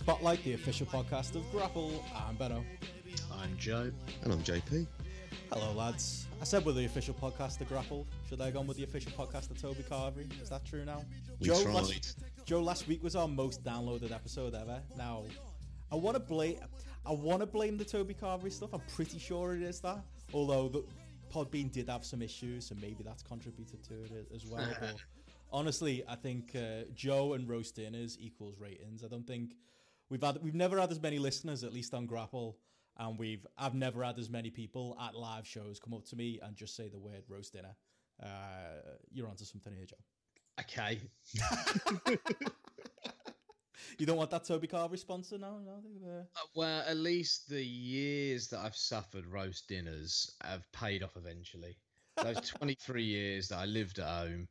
Spotlight, the official podcast of Grapple. I'm Benno. I'm Joe. And I'm JP. Hello, lads. I said we're the official podcast of Grapple. Should I have gone with the official podcast of Toby Carvery? Is that true now? We Joe, tried. last, Joe, last week was our most downloaded episode ever. Now, I want to blame, I want to blame the Toby Carvery stuff. I'm pretty sure it is that. Although the Podbean did have some issues, so maybe that's contributed to it as well. but honestly, I think uh, Joe and roast dinners equals ratings. I don't think we've had we've never had as many listeners, at least on Grapple, and we've I've never had as many people at live shows come up to me and just say the word roast dinner. Uh, you're onto something here, Joe. Okay. You don't want that Toby Carvery sponsor? No, no. Uh, Uh, Well, at least the years that I've suffered roast dinners have paid off eventually. Those 23 years that I lived at home,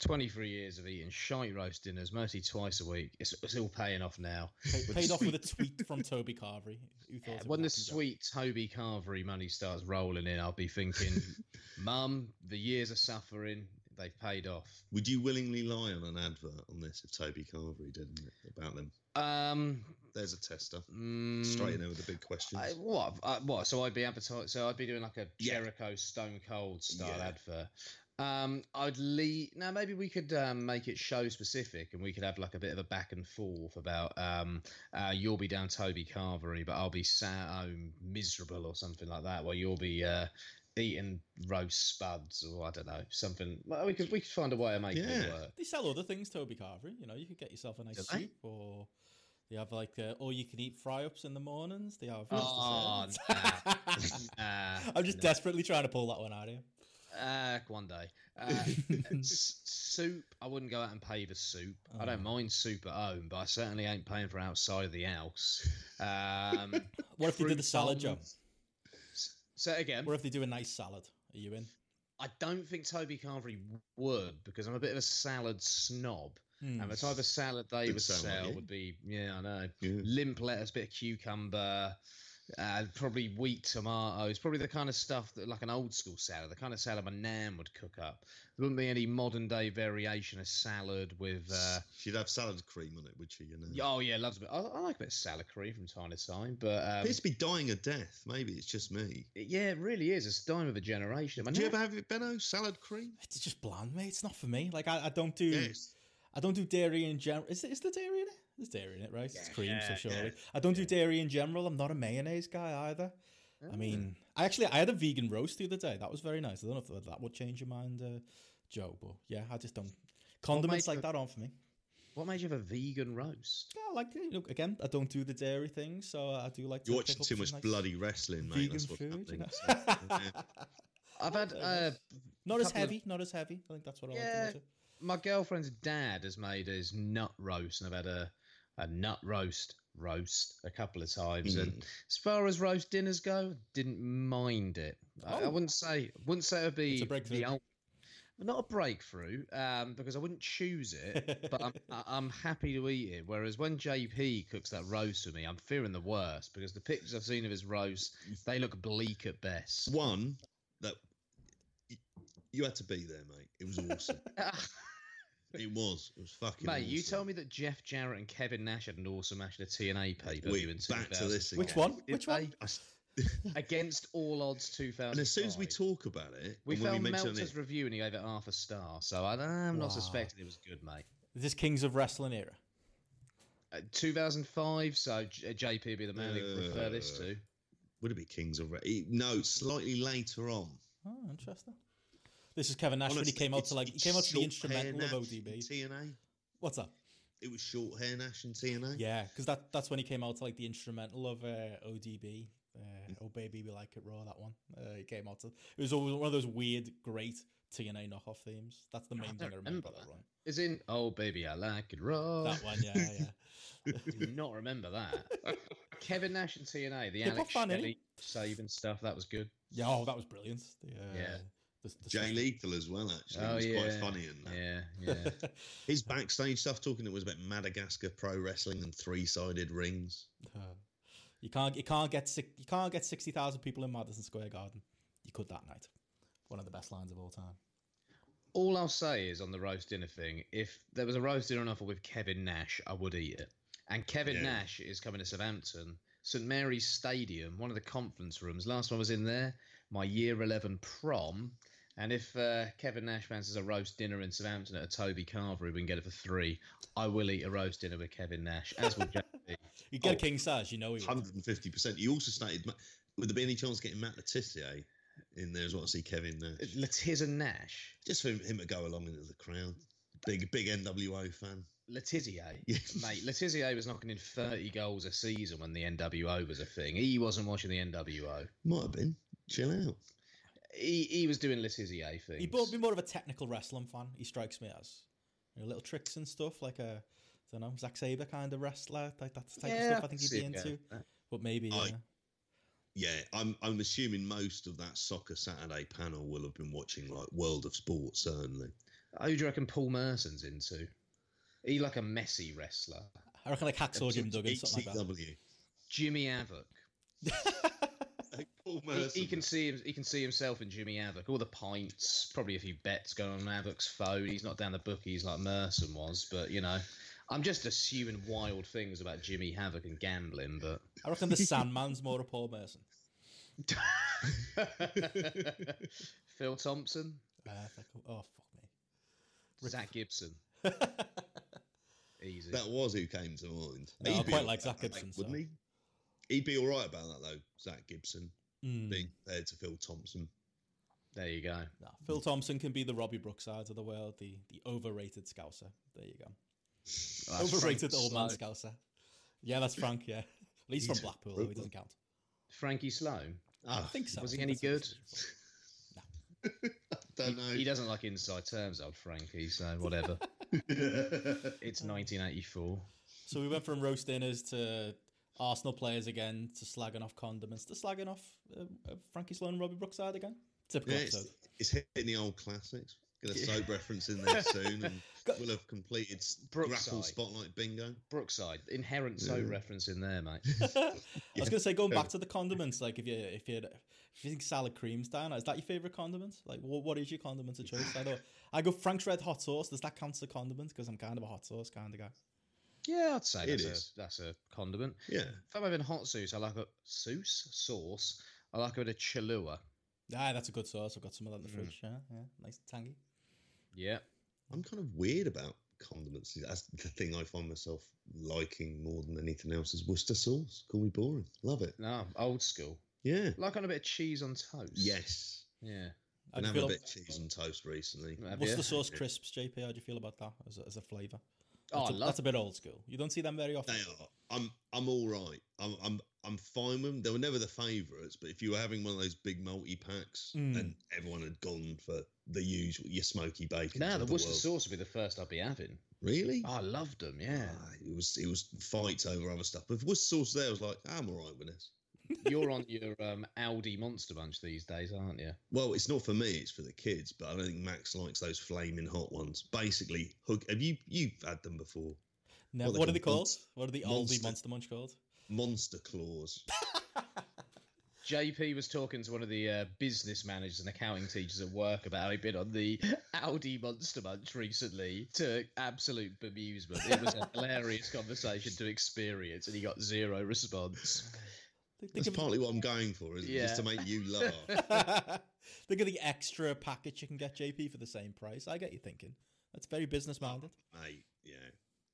23 years of eating shite roast dinners, mostly twice a week, it's, it's all paying off now. paid, paid off with a tweet from Toby Carvery. Who thought it When the happen, Joe? sweet Toby Carvery money starts rolling in, I'll be thinking, Mum, the years of suffering, they've paid off. Would you willingly lie on an advert on this if Toby Carvery did it about them? Um, There's a tester. mm, Straight in there with the big questions. I, what? Uh, what? So I'd be advertising. So I'd be doing like a Yeah. Jericho Stone Cold style Yeah. advert. Um, I'd leave. Now maybe we could um, make it show specific, and we could have like a bit of a back and forth about um, uh, you'll be down Toby Carvery, but I'll be sat at home miserable or something like that, where you'll be uh, eating roast spuds or I don't know something. Well, we could we could find a way of making it Yeah. work. They sell other things, Toby Carvery. You know, you could get yourself a nice Do they? soup, or they have like uh, all you can eat fry ups in the mornings. They have. Oh, desserts. nah, I'm just no. desperately trying to pull that one out of you. Uh, one day. Uh, soup, I wouldn't go out and pay for soup. I don't Oh. mind soup at home, but I certainly ain't paying for outside of the house. Um, What if they did a fruit salad, Joe? bombs. Say it again. What if they do a nice salad? Are you in? I don't think Toby Carvery would because I'm a bit of a salad snob. Hmm. And the type of salad they Didn't would sound like sell would be, yeah, I know, Yeah. limp lettuce, bit of cucumber, uh, probably wheat tomatoes, probably the kind of stuff that like an old school salad, the kind of salad my nan would cook up. There wouldn't be any modern day variation of salad with. Uh, She'd have salad cream on it, would she? You know? oh yeah, loves a bit. I, I like a bit of salad cream from time to time, but um, appears to be dying a death. Maybe it's just me. it- yeah, it really is. It's a dime of a generation. My Do you ever have it, Benno? Salad cream? It's just bland, mate. It's not for me. Like I, I don't do. Yes. I don't do dairy in general. Is, is there dairy in it? There's dairy in it, right? it's cream, so surely. yeah, I don't do dairy in general. I'm not a mayonnaise guy either. I mean, I actually I had a vegan roast the other day. That was very nice. I don't know if that would change your mind, uh, Joe, but yeah, I just don't. Condiments like you- that aren't for me. What made you have a vegan roast? Yeah, like you know, again, I don't do the dairy thing, so I do like. to You're watching too much nice bloody wrestling, mate. vegan That's what's food. you know? I've had uh, not as couple of- heavy, not as heavy. I think that's what I Yeah. like to my girlfriend's dad has made his nut roast, and I've had a, a nut roast roast a couple of times. Mm. And as far as roast dinners go, didn't mind it. I, I Oh. wouldn't say wouldn't say it would be It's a breakthrough. the not a breakthrough, um, because I wouldn't choose it, but I'm I- I'm happy to eat it. Whereas when JP cooks that roast for me, I'm fearing the worst because the pictures I've seen of his roast, they look bleak at best. One that you had to be there, mate. It was awesome. it was. It was fucking. Mate, you told me that Jeff Jarrett and Kevin Nash had an awesome match at a TNA pay per Wait, view in back to this 2000. Which one? Which one? they? I s- Against all odds 2000. and as soon as we talk about it, we found we mention Meltzer's it, review and he gave it half a star. So I, I'm Wow. not suspecting it was good, mate. Is this Kings of Wrestling era? Uh, 2005, so J- JP would be the man to refer this Uh, to. would it be Kings of Re- No, slightly later on. Oh, interesting. This is Kevin Nash when he came out to like he came out to the instrumental of ODB. TNA. What's that? It was short hair Nash and TNA. Yeah, because that that's when he came out to like the instrumental of uh, ODB. Uh, oh baby, we like it raw. That one. Uh, it came out. To, it was always one of those weird, great TNA knockoff themes. That's the main thing I remember. remember That that. run. Is in Oh Baby I Like It Raw. That one, yeah, yeah. I do not remember that. Kevin Nash and TNA, the Hip-hop Alex? Shelley saving stuff, that was good. Yeah, oh, that was brilliant. The, uh, Yeah. The, the Jay stuff- Lethal as well, actually. oh it was yeah, quite funny in that. Yeah, yeah. His backstage stuff talking it was about Madagascar pro wrestling and three sided rings. Uh, you can't you can't get you can't get sixty thousand people in Madison Square Garden. You could that night. One of the best lines of all time. All I'll say is on the roast dinner thing, if there was a roast dinner on offer with Kevin Nash, I would eat it. And Kevin Yeah. Nash is coming to Southampton, St Mary's Stadium, one of the conference rooms. Last time I was in there, my year 11 prom. And if uh, Kevin Nash fancies a roast dinner in Southampton at a Toby Carvery, we can get it for three. I will eat a roast dinner with Kevin Nash, as will JP. You get a Oh, king size, you know he 150%. He also stated, would there be any chance of getting Matt Le Tissier in there as well to see Kevin Nash? Le Tis and Nash. Just for him to go along into the crowd. Big, big NWO fan. Le Tissier, mate. Le Tissier was knocking in 30 goals a season when the NWO was a thing. He wasn't watching the NWO. Might have been. Chill out. He, he was doing Le Tissier things. He would be more of a technical wrestling fan. He strikes me as you know, little tricks and stuff like a I don't know Zack Sabre kind of wrestler. Like that's the type of stuff I think he'd be him into. going. But maybe I- yeah. Yeah, I'm I'm assuming most of that Soccer Saturday panel will have been watching like World of Sport, certainly. Who do you reckon Paul Merson's into? He like a messy wrestler. I reckon like Hacksaw Jim Duggan, something like that. Jimmy Havoc. Like Paul He, he can see him, he can see himself in Jimmy Havoc. All the pints, probably a few bets going on Havoc's phone. He's not down the bookies like Merson was, but you know, I'm just assuming wild things about Jimmy Havoc and gambling. But I reckon the Sandman's more a Paul Merson. Phil Thompson, Uh, like, oh fuck me. Zack Gibson, easy. That was who came to mind. No, I quite like Zack about that, Gibson, wouldn't so- he? He'd be all right about that though, Zack Gibson, Mm. being compared to Phil Thompson. There you go. No, Phil Thompson can be the Robbie Brooksides of the world, the the overrated Scouser. There you go. Well, that's overrated Frank old man Scouser. Yeah, that's Frank. Yeah, at least He's from Blackpool, though, he doesn't count. Frankie Sloan. Ah, I think so. Was he any good? he said. don't He, know. he doesn't like inside terms, old Frankie. So whatever. it's 1984. So we went from roast dinners to Arsenal players again to slagging off condiments to slagging off uh, uh, Frankie Sloan and Robbie Brookside again. Typical yeah, it's, episode. it's hitting the old classics. Get a soap reference in there soon, and Got- we'll have completed Brookside. grapple spotlight bingo. Brookside, inherent so Yeah. reference in there, mate. I was gonna say going back to the condiments, like if you if you if you think salad cream's down, is that your favorite condiment? Like what what is your condiment of choice? I don't. I go Frank's red hot sauce. Does that count as a condiment? Because I'm kind of a hot sauce kind of guy. Yeah, I'd say It that's is. a, that's a condiment. Yeah, If I'm having hot sauce, I like a sauce sauce. I like a bit of Cholula. Ah, that's a good sauce. I've got some of that in the Mm. fridge. Yeah, yeah, nice tangy. Yeah, I'm kind of weird about condiments. That's the thing I find myself liking more than anything else is Worcester sauce. Call me boring. Love it. no, old school. Yeah. Like on a bit of cheese on toast. Yes. Yeah. How Been do you having a bit of cheese on toast recently. Have What's the sauce crisps, JP? How do you feel about that as a, as a flavour? Oh, That's, I a, love that's a bit old school. You don't see them very often. They are. I'm. I'm all right. I'm. I'm. I'm fine with them. They were never the favourites, but if you were having one of those big multi packs Mm. and everyone had gone for the usual, your smoky bacon. No, the of Worcester world. sauce would be the first I'd be having. Really? Oh, I loved them. Yeah. Ah, it was. It was fights over other stuff. But if Worcester sauce there, I was like, I'm all right with this. You're on your um, Aldi Monster Munch these days, aren't you? Well, it's not for me; it's for the kids. But I don't think Max likes those flaming hot ones. Basically, hook. Have you you've had them before? No, what what, are are they they called? called? What are the Monster. Aldi Monster Munch called? Monster claws. JP was talking to one of the uh, business managers and accounting teachers at work about how he'd been on the Aldi Monster Munch recently to absolute bemusement. It was a hilarious conversation to experience, and he got zero response. Think That's of, partly what I'm going for, isn't it? Just to make you laugh. think of the extra package you can get, JP, for the same price. I get you thinking. That's very business minded. Oh, mate, yeah.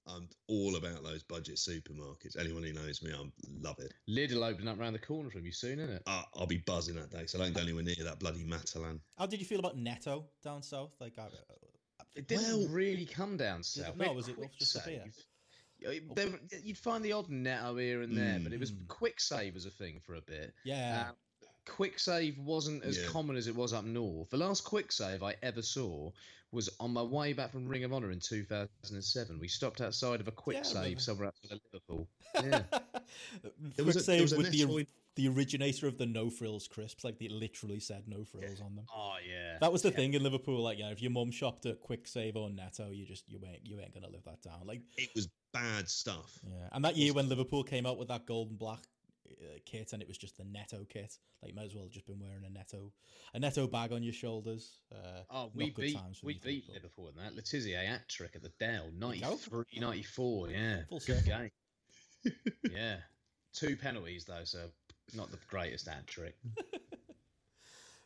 I'm all about those budget supermarkets. Anyone who knows me, I love it. Lidl opening up round the corner from you soon, isn't it? I, I'll be buzzing that day, so I don't go anywhere near that bloody Matalan. How did you feel about Netto down south? Like, I, uh, It didn't Well- really come down south. no, was it Kwik just up here? Save. Uh, you'd find the odd Netto here and there, but it was Mm. Kwik Save as a thing for a bit. Yeah. Um, Kwik Save wasn't as Yeah. common as it was up north. The last Kwik Save I ever saw was on my way back from Ring of Honor in 2007. We stopped outside of a Kwik Yeah, save somewhere outside of Liverpool. Yeah. There Kwik was a- there save was with the the originator of the no frills crisps, like they literally said no frills on them. oh yeah. That was the thing in Liverpool. Like, yeah, if your mum shopped at Kwik Save or Netto, you just you ain't you ain't gonna live that down. Like, It was bad stuff. yeah. And that year when Liverpool came out with that gold and black uh, kit, and it was just the Netto kit, like, you might as well have just been wearing a Netto a Netto bag on your shoulders. Uh, Oh, we beat we beat Liverpool. Liverpool in that. Le Tissier hat trick at the Dell, you 93, 94, Yeah, Full game. yeah, two penalties though, so not the greatest hat trick.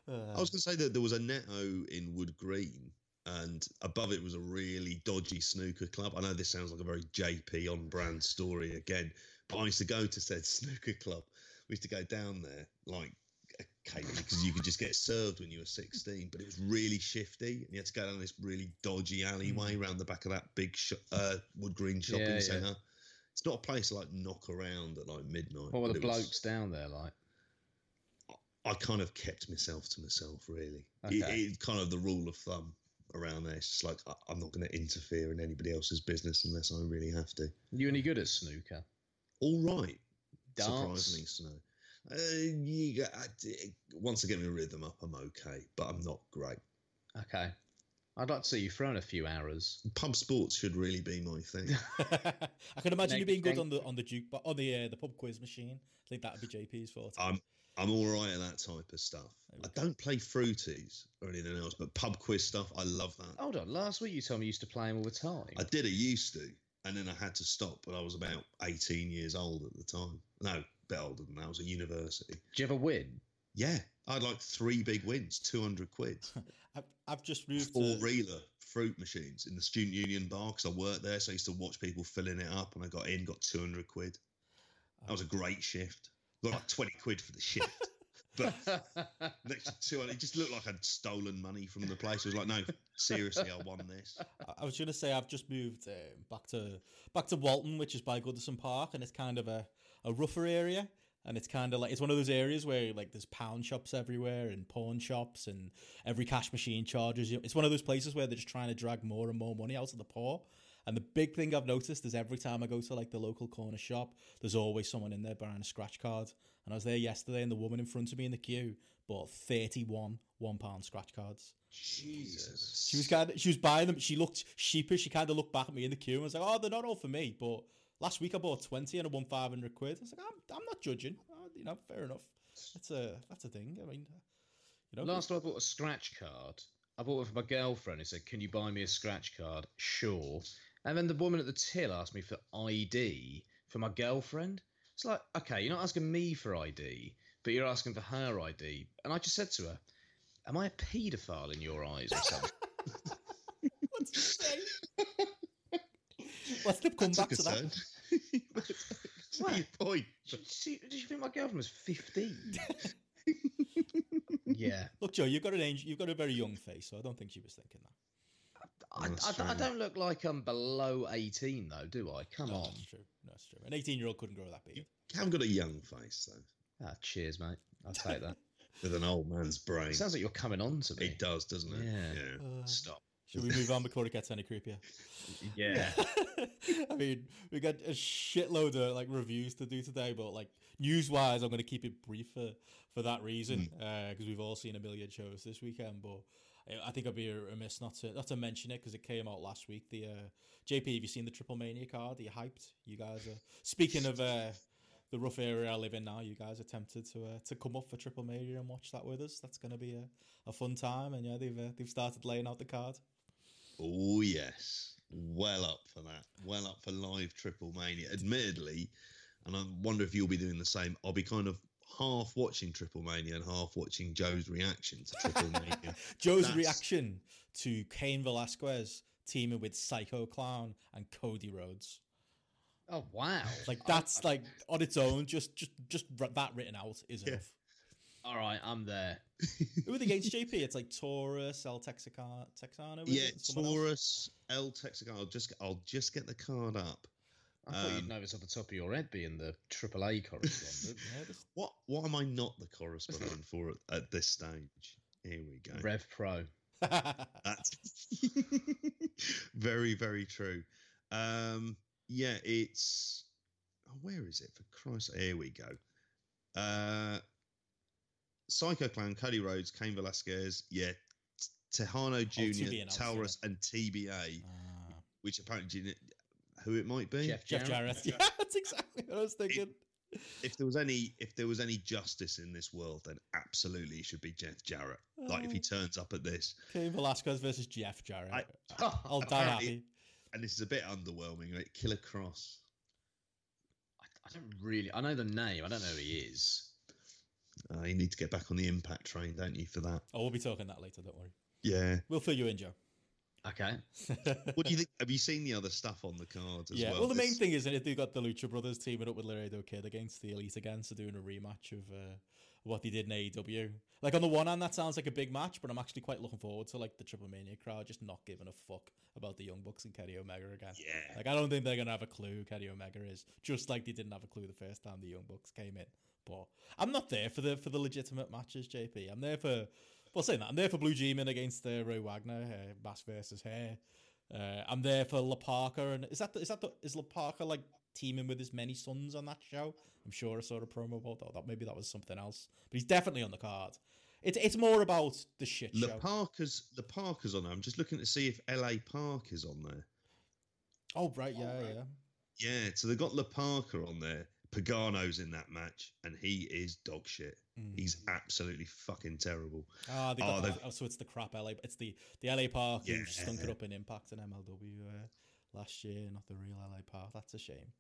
Uh, I was going to say that there was a Netto in Wood Green, and above it was a really dodgy snooker club. I know this sounds like a very JP on brand story again, but I used to go to said snooker club. We used to go down there like occasionally because you could just get served when you were 16, but it was really shifty, and you had to go down this really dodgy alleyway around the back of that big sh- uh, Wood Green shopping Yeah, yeah. centre. It's not a place to like knock around at like midnight. What were the it was- blokes down there like? I kind of kept myself to myself, really. It, Okay. it's kind of the rule of thumb around there. It's just like I, I'm not going to interfere in anybody else's business unless I really have to. You any good at snooker? All right, Darts? surprisingly so. Uh, you, I, once I get my rhythm up, I'm okay, but I'm not great. Okay. I'd like to see you thrown a few hours. Pub sports should really be my thing. I can imagine you being good thing. on the on the juke, but on the uh, the pub quiz machine. I think that'd be JP's forte. I'm I'm all right at that type of stuff. I go. don't play fruities or anything else, but pub quiz stuff, I love that. Hold on, last week you told me you used to play them all the time. I did. I used to, and then I had to stop when I was about eighteen years old at the time. No, a bit older than that. I was at university. Did you ever win? Yeah, I had like three big wins, two hundred quid, I've, I've just moved four to reeler fruit machines in the student union bar because I worked there, so I used to watch people filling it up, and I got in, got two hundred quid. That was a great shift. Got like twenty quid for the shift. But next to 200, it just looked like I'd stolen money from the place. I was like, no, seriously, I won this. I- was gonna say I've just moved um, back to back to Walton, which is by Goodison Park, and it's kind of a, a rougher area. And it's kind of like it's one of those areas where like there's pound shops everywhere and pawn shops and every cash machine charges you. It's one of those places where they're just trying to drag more and more money out of the poor. And the big thing I've noticed is every time I go to like the local corner shop, there's always someone in there buying a scratch card. And I was there yesterday, and the woman in front of me in the queue bought 31 one pound scratch cards. Jesus. She was kind of, she was buying them. She looked sheepish. She kind of looked back at me in the queue and was like, "Oh, they're not all for me." But last week I bought twenty and I won five hundred quid. I was like, "I'm, I'm not judging. Oh, you know, fair enough. That's a that's a thing. I mean, you know, Last time I bought a scratch card, I bought it for my girlfriend who said, Can you buy me a scratch card? Sure. And then the woman at the till asked me for ID for my girlfriend. It's like, okay, you're not asking me for ID, but you're asking for her ID. And I just said to her, Am I a paedophile in your eyes or something? what's he say? What's the That comeback took to that? Turn. What's your point? Did you, did you think my girlfriend was 15? yeah. Look, Joe, you've got an angel, you've got a very young face, so I don't think she was thinking that. I, That's I, I don't look like I'm below 18, though, do I? Come No, on. that's true. No, that's true. An eighteen-year-old couldn't grow that beard. You haven't got a young face though, Ah, cheers, mate. I'll take that. with an old man's brain. It sounds like you're coming on to me. It does, doesn't it? Yeah. Uh, Stop. Should we move on before it gets any creepier? Yeah. I mean, we got a shitload of like reviews to do today, but like news wise, I'm going to keep it brief for, for that reason because we've all seen a million shows this weekend. But I- I think I'd be remiss not to not to mention it because it came out last week. The uh, JP, have you seen the Triplemania card? Are you hyped? You guys are speaking of uh, the rough area I live in now. You guys are tempted to uh, to come up for Triplemania and watch that with us. That's going to be a, a fun time, and yeah, they've uh, they've started laying out the card. Oh yes, well up for that. Well up for live Triplemania. Admittedly, and I wonder if you'll be doing the same. I'll be kind of half watching Triplemania and half watching Joe's reaction to Triple Mania. Joe's That's- reaction to Cain Velasquez teaming with Psycho Clown and Cody Rhodes. Oh wow! Like oh, that's like on its own, just just just that written out is Yeah. enough. All right, I'm there. Who are the against JP? It's like Taurus, El Texaca- Texano. is yeah, it? Taurus, El Texaco. I'll just I'll just get the card up. I thought Um, you'd know this off the top of your head, being the AAA correspondent. What what am I not the correspondent for at, at this stage? Here we go. Rev Pro. That's very, very true. Um, yeah, it's oh, where is it? For Christ, here we go. Uh, Psycho Clown, Cody Rhodes, Cain Velasquez, yeah, T- Texano Jr., TBN, obviously, Taurus, and TBA, Ah. which apparently do you know who it might be. Jeff Jeff Jarrett. Jarrett. Yeah, that's exactly what I was thinking. If there was any, if there was any justice in this world, then absolutely it should be Jeff Jarrett. Like if he Oh. turns up at this, Cain Velasquez versus Jeff Jarrett. I- I'll die happy. and this is a bit underwhelming, right? Killer Kross. I, I don't really. I know the name. I don't know who he is. Uh, you need to get back on the impact train, don't you, for that? Oh, we'll be talking that later. Don't worry. Yeah. We'll fill you in, Joe. Okay. What do you think? Have you seen the other stuff on the card as yeah. well? Well, the main thing is that they got the Lucha Brothers teaming up with Laredo Kid against the Elite again, so doing a rematch of uh, what they did in AEW. Like on the one hand, that sounds like a big match, but I'm actually quite looking forward to like the Triplemania crowd just not giving a fuck about the Young Bucks and Kenny Omega again. Yeah. Like I don't think they're gonna have a clue who Kenny Omega is, just like they didn't have a clue the first time the Young Bucks came in. But I'm not there for the for the legitimate matches, JP. I'm there for well, saying that I'm there for Blue Demon against uh, Ray Wagner, uh, Bass versus Hair. Uh, I'm there for La Parka, and is that the, is that the, is La Parka like teaming with his many sons on that show? I'm sure I saw a promo about that. that. Maybe that was something else, but he's definitely on the card. It's it's more about the shit The show. Parkers, the Parkers on there. I'm just looking to see if LA Park is on there. oh right, yeah, yeah. Yeah, so they got La Parka on there. Pagano's in that match, and he is dog shit. Mm. He's absolutely fucking terrible. Ah, they Oh, got that- oh, so it's the crap LA. It's the the LA Park who stunk it up in Impact and MLW uh, last year, not the real LA Park. That's a shame.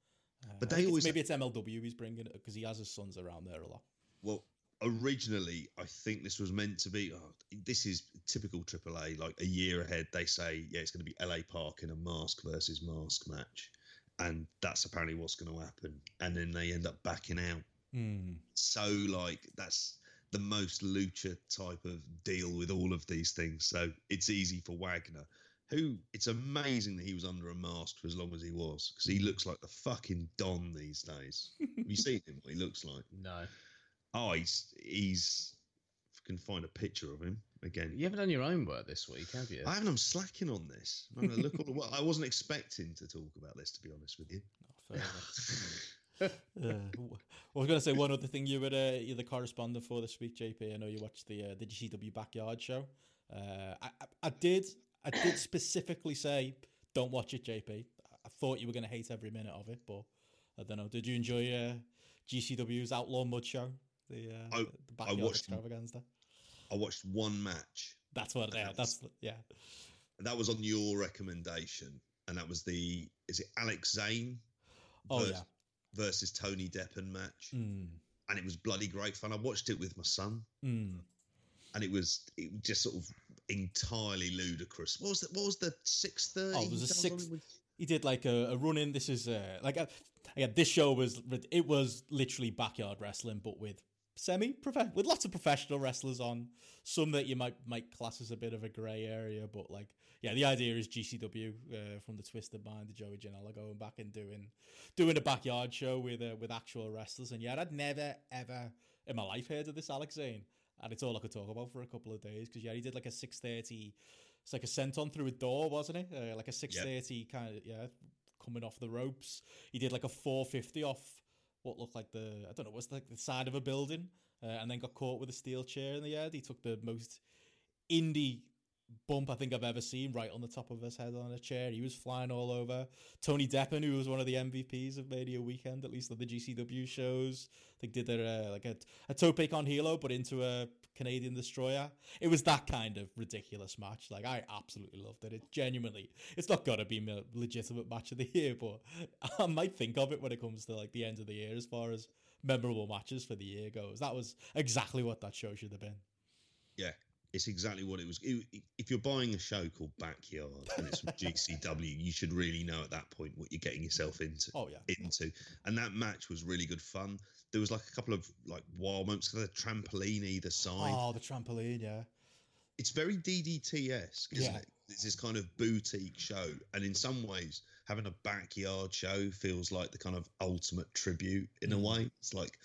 Uh, But they think it's- always- maybe it's MLW he's bringing it because he has his sons around there a lot. Well, originally, I think this was meant to be. Oh, this is typical AAA. Like a year ahead, they say, yeah, it's going to be LA Park in a mask versus mask match, and that's apparently what's going to happen. And then they end up backing out. Hmm. So, like, that's the most lucha type of deal with all of these things. So it's easy for Wagner. Who it's amazing that he was under a mask for as long as he was because he looks like the fucking Don these days. Have you seen him? What he looks like? No. Oh, he's he's. If I can find a picture of him again. You haven't done your own work this week, have you? I haven't. I'm slacking on this. I'm going to look all the. Well, I wasn't expecting to talk about this, to be honest with you. Oh, fair. Uh, w- I was going to say one other thing. You were uh, you're the correspondent for this week, JP. I know you watched the uh, the GCW backyard show. Uh, I, I, I did I did specifically say don't watch it, JP. I, I thought you were going to hate every minute of it, but I don't know. Did you enjoy uh, GCW's Outlaw Mud show? The uh, I- the backyard watched- extravaganza. I watched one match. That's what. Yeah, that's yeah. That was on your recommendation, and that was the is it Alex Zane Oh vers- yeah. versus Tony Deppen match, Mm, and it was bloody great fun. I watched it with my son, mm. and it was it was just sort of entirely ludicrous. What was the what was the six thirty? Oh, it was a six- he did like a, a run in. This is uh, like a, yeah. This show was it was literally backyard wrestling, but with semi with lots of professional wrestlers on. Some that you might might class as a bit of a grey area, but like yeah, the idea is GCW uh, from the Twisted Mind to Joey Janela going back and doing doing a backyard show with uh, with actual wrestlers. And yeah, I'd never ever in my life heard of this Alex Zane, and it's all I could talk about for a couple of days because yeah, he did like a six thirty. It's like a senton through a door, wasn't it? Uh, like a six thirty kind of yeah, coming off the ropes. He did like a four fifty off what looked like the I don't know, what's like the side of a building, uh, and then got caught with a steel chair in the head. He took the most indie bump I think I've ever seen right on the top of his head on a chair. He was flying all over. Tony Deppen, who was one of the MVPs of Mania Weekend, at least on the GCW shows, I think did their uh, like a, a tope con hilo, but into a Canadian destroyer. It was that kind of ridiculous match. Like I absolutely loved it. It genuinely, it's not gonna be my legitimate match of the year, but I might think of it when it comes to like the end of the year as far as memorable matches for the year goes. That was exactly what that show should have been. Yeah, it's exactly what it was. If you're buying a show called Backyard and it's from GCW, you should really know at that point what you're getting yourself into. Oh yeah. Into and that match was really good fun. There was like a couple of like wild moments. The trampoline either side. Oh, the trampoline, yeah. It's very DDT esque, isn't Yeah. it? It's this kind of boutique show, and in some ways having a backyard show feels like the kind of ultimate tribute in a Mm. way. It's like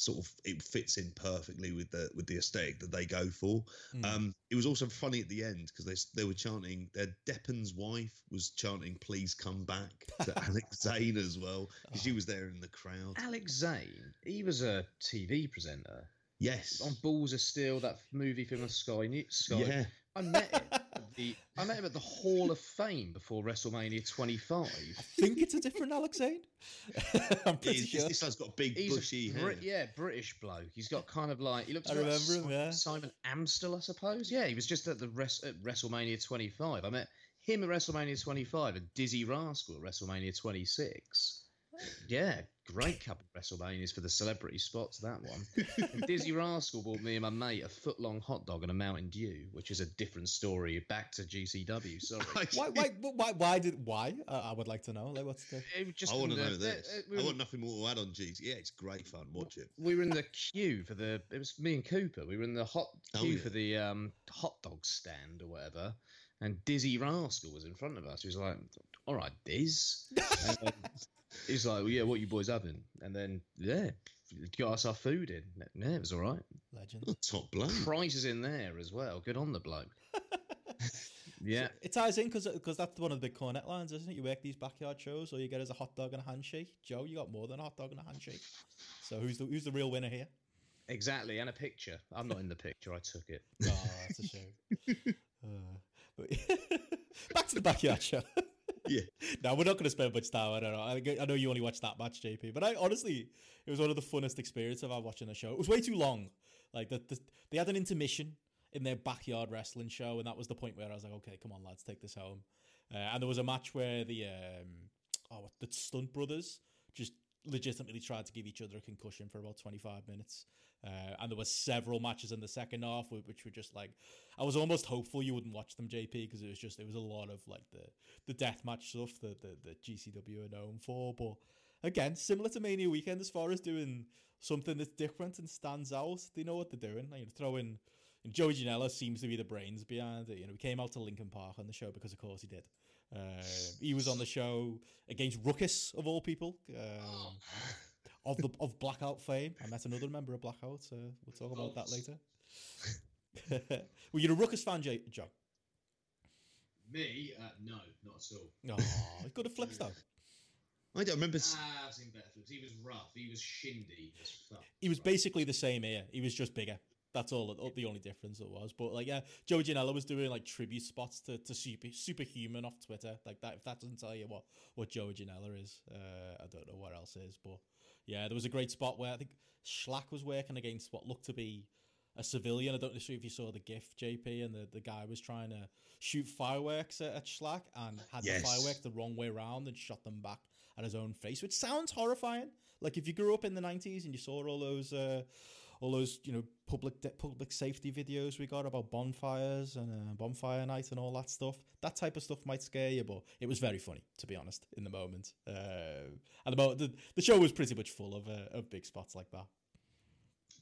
sort of it fits in perfectly with the with the aesthetic that they go for. Mm. Um, it was also funny at the end because they they were chanting. Their Deppen's wife was chanting, "Please come back" to Alex Zane as well because she Oh. was there in the crowd. Alex Zane, he was a TV presenter Yes, on Balls of Steel, that movie film on Sky. New- Sky. yeah. I met him. At the, I met him at the Hall of Fame before WrestleMania 25. I think it's a different Alex Zane. I'm pretty It's- sure. This guy's got big He's bushy hair. Yeah, British bloke. He's got kind of like he looks. I like remember him, Si- yeah. Simon Amstell, I suppose. Yeah, he was just at the res- at WrestleMania 25. I met him at WrestleMania 25 and Dizzee Rascal at WrestleMania 26. Yeah, great couple of WrestleManias for the celebrity spots. That one. And Dizzee Rascal bought me and my mate a foot long hot dog and a Mountain Dew, which is a different story. Back to GCW. Sorry. Why, why, why, why did, why? Uh, I would like to know. Like, what's the. It was just I want to in the- know this. uh, we I want nothing more to add on G's. Yeah, it's great fun. Watch it. we were in the queue for the it was me and Cooper. We were in the hot Oh, queue yeah. for the um, hot dog stand or whatever, and Dizzee Rascal was in front of us. He was like, "All right, Diz." And then he's like, well, "Yeah, what you boys having?" And then yeah, got us our food in. Yeah, it was all right. Legend. Oh, top bloke. Prizes in there as well. Good on the bloke. yeah. It ties in because that's one of the big Cornette lines, isn't it? You work these backyard shows, all you get is a hot dog and a handshake. Joe, you got more than a hot dog and a handshake. So who's the who's the real winner here? Exactly, and a picture. I'm not in the picture. I took it. Oh, that's a shame. Uh, but back to the backyard show. Yeah. No, we're not going to spend much time. I don't know. I, I know you only watched that match, JP, but I honestly, it was one of the funnest experiences I've had watching the show. It was way too long. Like the, the, they had an intermission in their backyard wrestling show, and that was the point where I was like, okay, come on, lads, take this home. Uh, and there was a match where the um, oh, the Stunt Brothers just legitimately tried to give each other a concussion for about 25 minutes. Uh, and there were several matches in the second half which were just like I was almost hopeful you wouldn't watch them, JP, because it was just it was a lot of like the the death match stuff that the, the GCW are known for. But again, similar to Mania Weekend as far as doing something that's different and stands out. They know what they're doing. Like, you know, throwing and Joey Janela seems to be the brains behind it. You know, he came out to Linkin Park on the show because, of course, he did. Uh, he was on the show against Ruckus of all people. Um, of the of Blackout fame, I met another member of Blackout. So we'll talk about that later. Were you a Ruckus fan, J- Joe? Me? Uh, no, not at all. Oh, he's good at flips though. I don't remember. Ah, I've seen better flips. He was rough. He was shindy as fuck. He was basically the same here. He was just bigger. That's all. The only difference it was. But like, yeah, Joe Janela was doing like tribute spots to, to super superhuman off Twitter. Like that. If that doesn't tell you what what Joe Janela is, uh, I don't know what else is. But yeah, there was a great spot where I think Shlak was working against what looked to be a civilian. I don't know if you saw the GIF, JP, and the, the guy was trying to shoot fireworks at, at Shlak and had Yes. the fireworks the wrong way around and shot them back at his own face, which sounds horrifying. Like if you grew up in the '90s and you saw all those, uh, all those, you know, public de- public safety videos we got about bonfires and uh, bonfire night and all that stuff, that type of stuff might scare you. But it was very funny, to be honest, in the moment. Uh, and the, mo- the the show was pretty much full of uh, of big spots like that.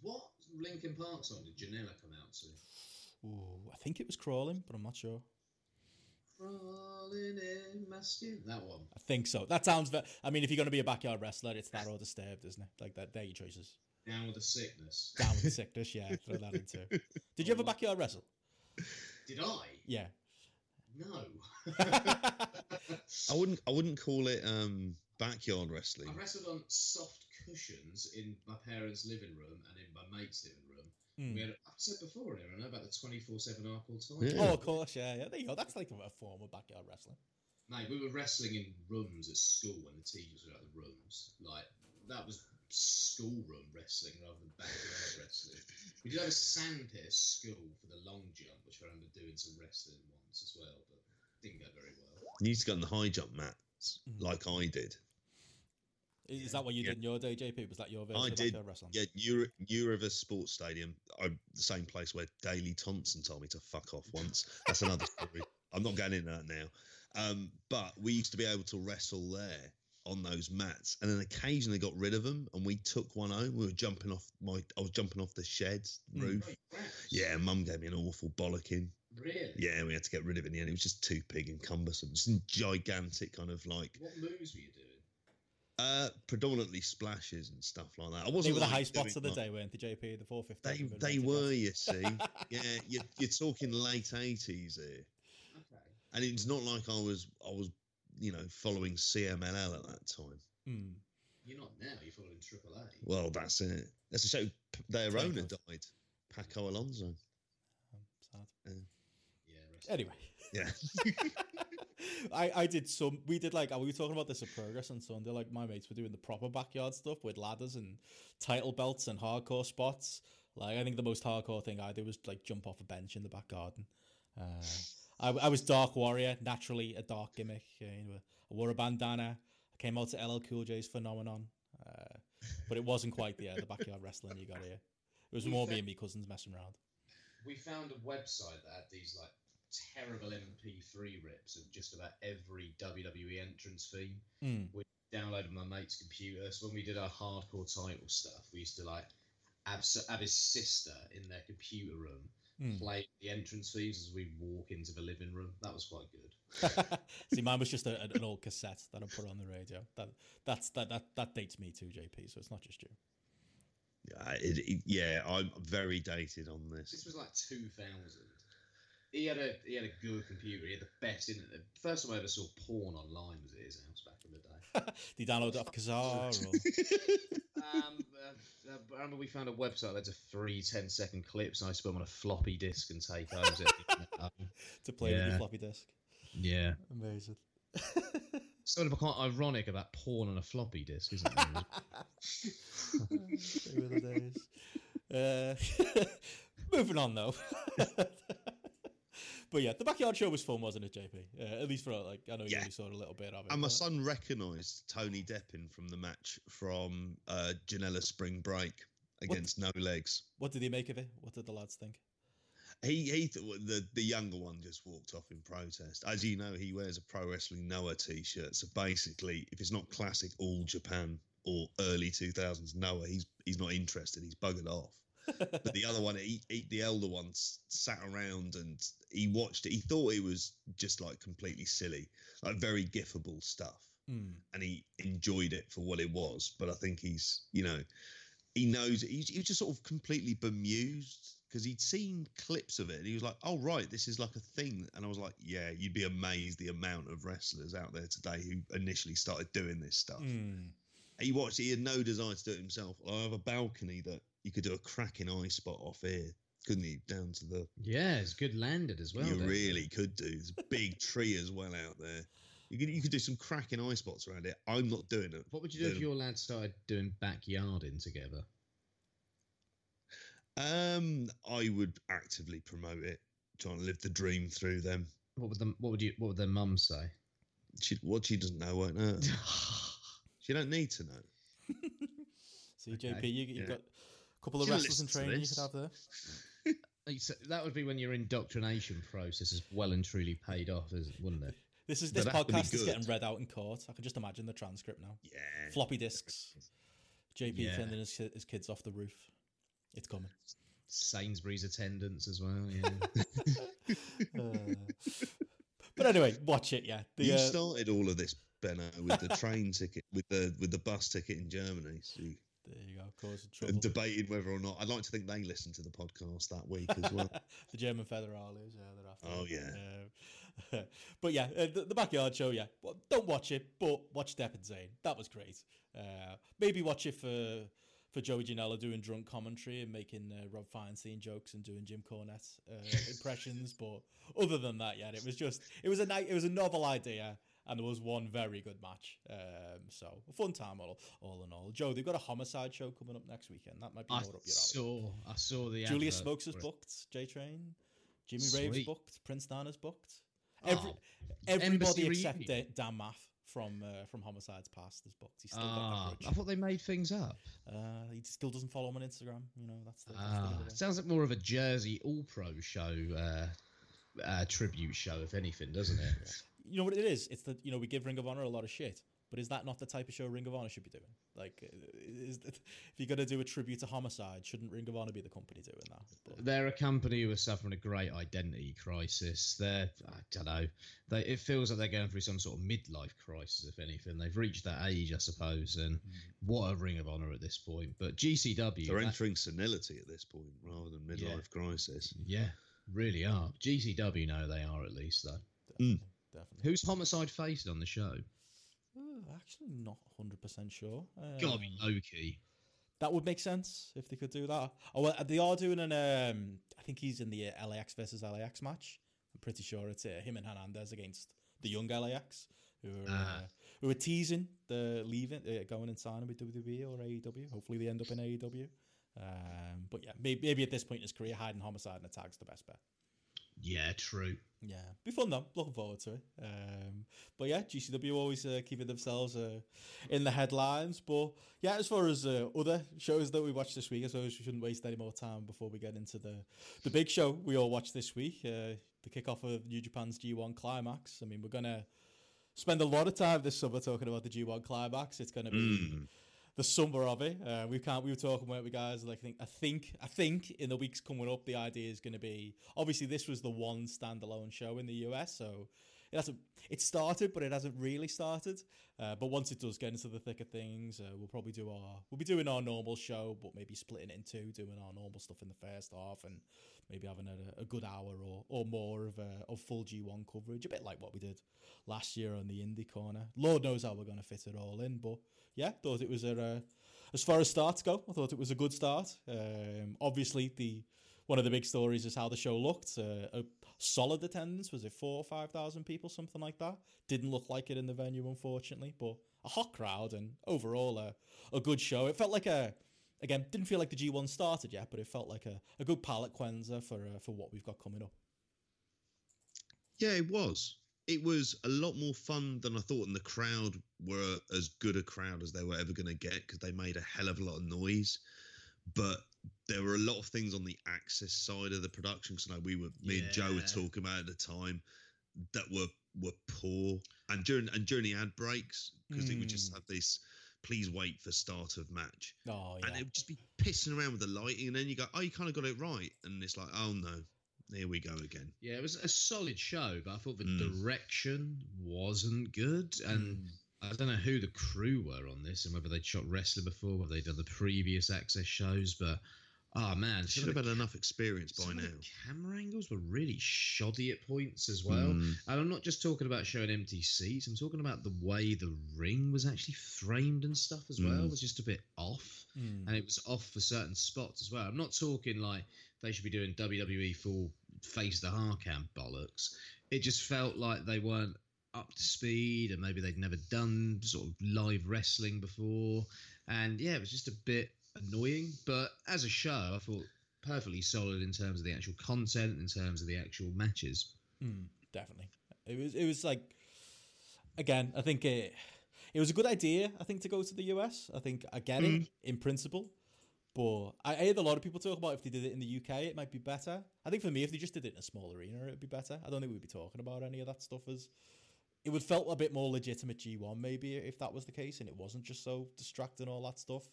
What Linkin Park song did Janela come out to? Ooh, I think it was crawling, but I'm not sure. Crawling in my skin. That one. I think so. That sounds. Ve- I mean, if you're going to be a backyard wrestler, it's that or disturbed, isn't it? Like that. They're your choices. Down with the sickness. Down with the sickness, yeah. Throw that in too. Did you ever backyard wrestle? Did I? Yeah. No. I wouldn't. I wouldn't call it um, backyard wrestling. I wrestled on soft cushions in my parents' living room and in my mate's living room. Hmm. We had, I've said before here, I know about the 24 7 hardcore time. Yeah. Oh, of course, yeah, yeah. There you go. That's like a form of backyard wrestling. Mate, we were wrestling in rooms at school when the teachers were at the rooms. Like, that was schoolroom wrestling rather than backyard wrestling. We did have a sandpit at school for the long jump, which I remember doing some wrestling once as well, but didn't go very well. You used to go on the high jump mats Mhm. like I did. Is that what you Yeah. did in your day, JP? Was that your version I of did. backyard wrestling? Yeah, Euro, Euriver Sports Stadium, I, the same place where Daley Thompson told me to fuck off once. That's another story. I'm not going into that now. Um, but we used to be able to wrestle there on those mats, and then occasionally got rid of them, and we took one home. We were jumping off my, I was jumping off the sheds Mm. roof. Very gross. Yeah, Mum gave me an awful bollocking. Really? Yeah, we had to get rid of it in the end. It was just too big and cumbersome. Just gigantic, kind of like What moves were you doing? uh predominantly splashes and stuff like that. I wasn't were the like, high spots of the like- day, weren't they, JP? The 450. They they were, yes. you see. yeah, you're, you're talking late eighties here, Okay. and it's not like I was I was you know following CMLL at that time. Hmm. You're not now. You're following Triple A. Well, that's it. That's a show. Their Takeoff. owner died, Paco Alonso. Um, sad. Yeah. rest- Anyway. Yeah. I, I did some. We did like are we were talking about this at Progress on Sunday. Like my mates were doing the proper backyard stuff with ladders and title belts and hardcore spots. Like I think the most hardcore thing I did was like jump off a bench in the back garden. Uh, I, I was Dark Warrior, naturally a dark gimmick. You know, I wore a bandana. I came out to LL Cool J's Phenomenon, uh, but it wasn't quite the uh, the backyard wrestling you got here. It was We more me found- and me cousins messing around. We found a website that had these like terrible MP3 rips of just about every WWE entrance theme. Mm. We downloaded on my mate's computer. So when we did our hardcore title stuff, we used to like have, have his sister in their computer room Mm. play the entrance themes as we walk into the living room. That was quite good. See, mine was just a, an old cassette that I put on the radio. That that's that that that dates me too, JP. So it's not just you. Yeah, it, it- yeah, I'm very dated on This this. was like 2000. He had a he had a good computer. He had the best internet. The first time I ever saw porn online was at his house back in the day. Did you download it off Kazaa um, uh, uh, I remember we found a website that's a free 10 second clips, and I used to put them on a floppy disk and take home. to play with Yeah. your floppy disk? yeah. Amazing. Sort of quite ironic about porn on a floppy disk, isn't it? They were the days. Uh, moving on though. But yeah, the backyard show was fun, wasn't it, JP? Uh, at least for like I know you Yeah. only saw a little bit of it. And my son recognised Tony Deppen from the match from uh, Janela Spring Break against No Legs. What did he make of it? What did the lads think? He he th- the the younger one just walked off in protest. As you know, he wears a pro wrestling Noah t-shirt. So basically, if it's not classic All Japan or early two thousands Noah, he's he's not interested. He's buggered off. But the other one, he, he, the elder one, sat around and he watched it. He thought it was just like completely silly, like very gifable stuff, Hmm. and he enjoyed it for what it was. But I think he's, you know, he knows he's, he was just sort of completely bemused because he'd seen clips of it and he was like, "Oh right, this is like a thing." And I was like, "Yeah, you'd be amazed the amount of wrestlers out there today who initially started doing this stuff." Hmm. He watched. He had no desire to do it himself. I have a balcony that you could do a cracking eye spot off here, couldn't you? Down to the yeah, it's good landed as well. you don't it? really could do. There's a big tree as well out there. You could you could do some cracking eye spots around it. I'm not doing it. What would you do if your lads started doing backyarding together? Um, I would actively promote it, trying to live the dream through them. What would them? What would you? What would their mum say? She, what she doesn't know won't hurt. she don't need to know. See, Okay, JP, you, you've yeah. got a couple of wrestlers in listen training you could have there. That would be when your indoctrination process is well and truly paid off, wouldn't it? This is this be podcast is getting read out in court. I can just imagine the transcript now. Yeah. Floppy disks. JP Yeah. sending his, his kids off the roof. It's coming. Sainsbury's attendance as well. Yeah. Uh, but anyway, watch it. Yeah, the, you uh, started all of this, Benno, with the train ticket, with the with the bus ticket in Germany. So you, there you go. Causing and trouble. debated whether or not. I'd like to think they listened to the podcast that week as well. the German federales, yeah, they're after. Oh, yeah. Uh, but yeah, uh, the, the backyard show. Yeah, well, don't watch it, but watch Depp and Zane. That was great. Uh, maybe watch it for for Joey Janela doing drunk commentary and making uh, Rob Feinstein jokes and doing Jim Cornette uh, impressions. But other than that, yeah, it was just it was a night. It was a novel idea. And there was one very good match. Um, so a fun time all, all in all. Joe, they've got a homicide show coming up next weekend. That might be I more up your alley. saw. I saw the. Julius Smokes is booked. J Train, Jimmy Rave's Sweet. booked. Prince Nana's booked. Every, Oh, everybody except reunion. Dan Maff from uh, from Homicide's Past is booked. He's still Ah, got I thought they made things up. Uh, he still doesn't follow him on Instagram. You know that's the. That's the Ah, bit of it. sounds like more of a Jersey All Pro show, uh, uh, tribute show, if anything, doesn't it? you know what it is? It's that you know we give Ring of Honor a lot of shit, but is that not the type of show Ring of Honor should be doing? Like, is if you're gonna do a tribute to Homicide, shouldn't Ring of Honor be the company doing that? But they're a company who are suffering a great identity crisis. They're, I don't know, they, it feels like they're going through some sort of midlife crisis, if anything. They've reached that age, I suppose, and mm. what a ring of honor at this point. But GCW, They're that- entering senility at this point rather than midlife Yeah. crisis. yeah, really are. GCW know they are at least, though. Mm. Definitely. Who's Homicide facing on the show? Oh, actually, not 100% sure. Gotta be Um, Loki. That would make sense if they could do that. Oh, well, they are doing an. Um, I think he's in the uh, LAX versus LAX match. I'm pretty sure it's uh, him and Hernandez against the young LAX, who are Ah. uh, who are teasing the leaving, uh, going and signing with WWE or AEW. Hopefully, they end up in AEW. Um, but yeah, maybe, maybe at this point in his career, hiding homicide and a tag's the best bet. Yeah, true. Yeah, be fun though. Looking forward to it. Um, but yeah, GCW always uh, keeping themselves uh, in the headlines. But yeah, as far as uh, other shows that we watched this week, I suppose we shouldn't waste any more time before we get into the the big show we all watched this week. Uh, the kickoff of New Japan's G1 Climax. I mean, we're gonna spend a lot of time this summer talking about the G1 Climax. It's gonna be Mm. The summer of it. Uh, we can't. We were talking weren't we, guys? Like, I think, I think, I think, in the weeks coming up, the idea is going to be obviously this was the one standalone show in the US, so it hasn't. It started, but it hasn't really started. Uh, but once it does get into the thick of things, uh, we'll probably do our. We'll be doing our normal show, but maybe splitting it in two, doing our normal stuff in the first half, and maybe having a, a good hour or, or more of uh, of full G1 coverage, a bit like what we did last year on the indie corner. Lord knows how we're going to fit it all in, but yeah, thought it was a uh, as far as starts go. I thought it was a good start. Um, obviously, the one of the big stories is how the show looked. Uh, a solid attendance was it four or five thousand people, something like that. Didn't look like it in the venue, unfortunately, but a hot crowd and overall a a good show. It felt like a again didn't feel like the G one started yet, but it felt like a, a good palate cleanser for uh, for what we've got coming up. Yeah, it was. It was a lot more fun than I thought, and the crowd were as good a crowd as they were ever going to get because they made a hell of a lot of noise. But there were a lot of things on the access side of the production. Because I know we were, me and Joe were talking about at the time that were were poor, and during and during the ad breaks because it would just Mm. have this. Please wait for start of match, Oh and it would just be pissing around with the lighting, and then you go, "Oh, you kind of got it right," and it's like, "Oh no, here we go again." Yeah, it was a solid show, but I thought the Mm. direction wasn't good. And Mm. I don't know who the crew were on this and whether they'd shot wrestling before, whether they'd done the previous access shows. But oh man, Should some have of the- had enough experience by some of now. the camera angles were really shoddy at points as well. Mm. And I'm not just talking about showing empty seats. I'm talking about the way the ring was actually framed and stuff as well. Mm. Was just a bit off Mm. and it was off for certain spots as well. I'm not talking like they should be doing WWE full face the Harcam bollocks. It just felt like they weren't up to speed, and maybe they'd never done sort of live wrestling before. And yeah, it was just a bit annoying. But as a show, I thought perfectly solid in terms of the actual content, in terms of the actual matches. Mm, definitely. It was it was like again, I think it it was a good idea, I think, to go to the US. I think I get it in principle. But I, heard a lot of people talk about if they did it in the UK, it might be better. I think for me, if they just did it in a small arena, it would be better. I don't think we'd be talking about any of that stuff as it would felt a bit more legitimate G1 maybe if that was the case and it wasn't just so distracting all that stuff.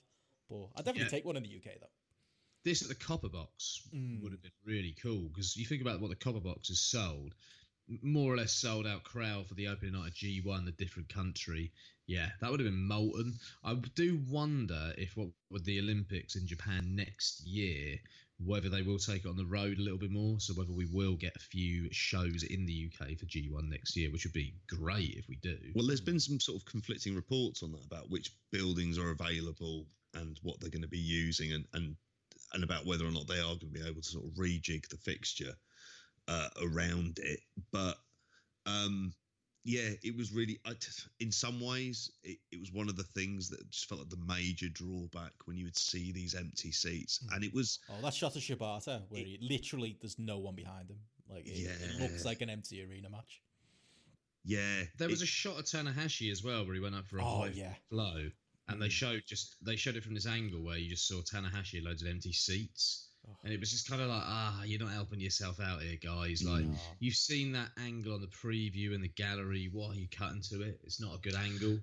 But I'd definitely Yeah. take one in the UK though. this at the copper box Mm. would have been really cool because you think about what the copper box has sold more or less sold out crowd for the opening night of g1 a different country yeah that would have been molten i do wonder if what with the olympics in japan next year whether they will take it on the road a little bit more so whether we will get a few shows in the uk for g1 next year which would be great if we do Well, there's been some sort of conflicting reports on that about which buildings are available and what they're going to be using, and and and about whether or not they are going to be able to sort of rejig the fixture uh, around it. But um, yeah, it was really, I t- in some ways, it, it was one of the things that just felt like the major drawback when you would see these empty seats, and it was Oh, that shot of Shibata where he literally there's no one behind him. Like it, it looks like an empty arena match. yeah, There was it- a shot of Tanahashi as well where he went up for a Oh high yeah. flow, and they showed just they showed it from this angle where you just saw Tanahashi loads of empty seats, Oh. and it was just kind of like ah, you're not helping yourself out here, guys. Like No. you've seen that angle on the preview in the gallery. Why are you cutting to it? It's not a good angle.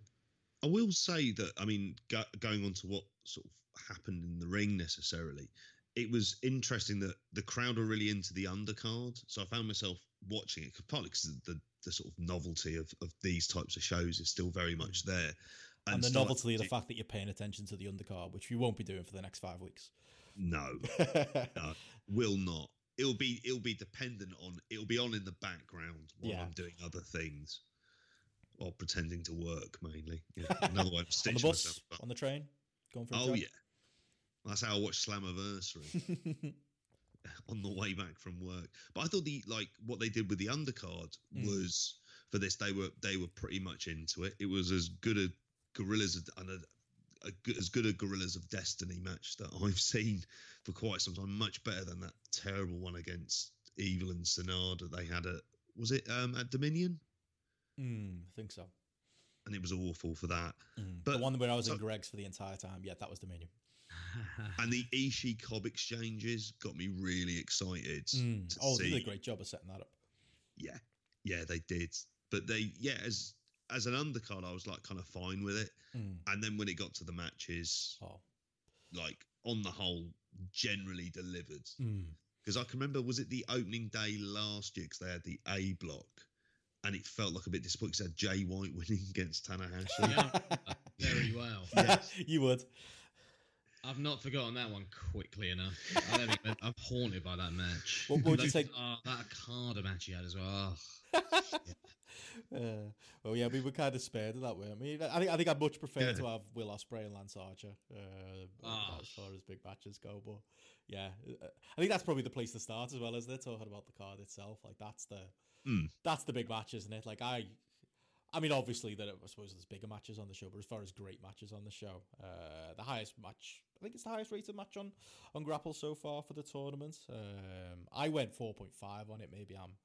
I will say that I mean, go, going on to what sort of happened in the ring necessarily, it was interesting that the crowd were really into the undercard. So I found myself watching it, partly because the, the sort of novelty of, of these types of shows is still very much there. And, the novelty of the fact that you're paying attention to the undercard, which we won't be doing for the next five weeks. No, no, will not. It'll be it'll be dependent on it'll be on in the background while Yeah. I'm doing other things. Or pretending to work mainly. Yeah. Another way of on the bus, myself on the train, going for Oh yeah. That's how I watch Slammiversary on the way back from work. But I thought the like what they did with the undercard Mm. was for this they were they were pretty much into it. It was as good a Guerrillas and a, a good, as good a Guerrillas of Destiny match that I've seen for quite some time. Much better than that terrible one against Evil and Sanada they had at was it um at Dominion? Mm, I think so. And it was awful for that. Mm. But- the one where I was in so- Greg's for the entire time. Yeah, that was Dominion. And the Ishii Cobb exchanges got me really excited. Mm. Oh, they did a great job of setting that up. yeah yeah they did but they yeah as as an undercard i was like kind of fine with it Mm. and then when it got to the matches Oh. like on the whole generally delivered Mm. because i can remember was it the opening day last year because they had the a block and it felt like a bit disappointing 'cause they had jay white winning against tanahashi Yeah, very well. you would. I've not forgotten that one quickly enough. I don't think I'm haunted by that match. What- what would you Those- say- Oh, that Carter match he had as well. Oh, Uh, well, yeah, we were kind of spared of that, weren't we? I think I think I'd much prefer Yeah. to have Will Ospreay and Lance Archer uh, Ah. as far as big matches go. But yeah, uh, I think that's probably the place to start as well, as they're Talking about the card itself, like that's the Mm. that's the big match, isn't it? Like I, I mean, obviously that I suppose there's bigger matches on the show, but as far as great matches on the show, uh, the highest match, I think it's the highest rated match on on Grapple so far for the tournament. Um, I went four point five on it. Maybe I'm.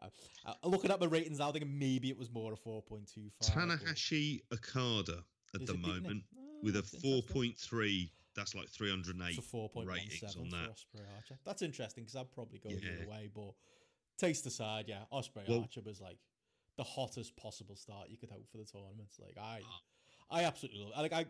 Uh, uh, looking at my ratings now, thinking maybe it was more a four point two five. tanahashi okada at the moment with a 4.3 that's like 308 So four point one ratings on that That's interesting because I'd probably go the other way, but taste aside, yeah, Ospreay Well- Archer was like the hottest possible start you could hope for the tournament. Like I, Ah. I absolutely love. Like I,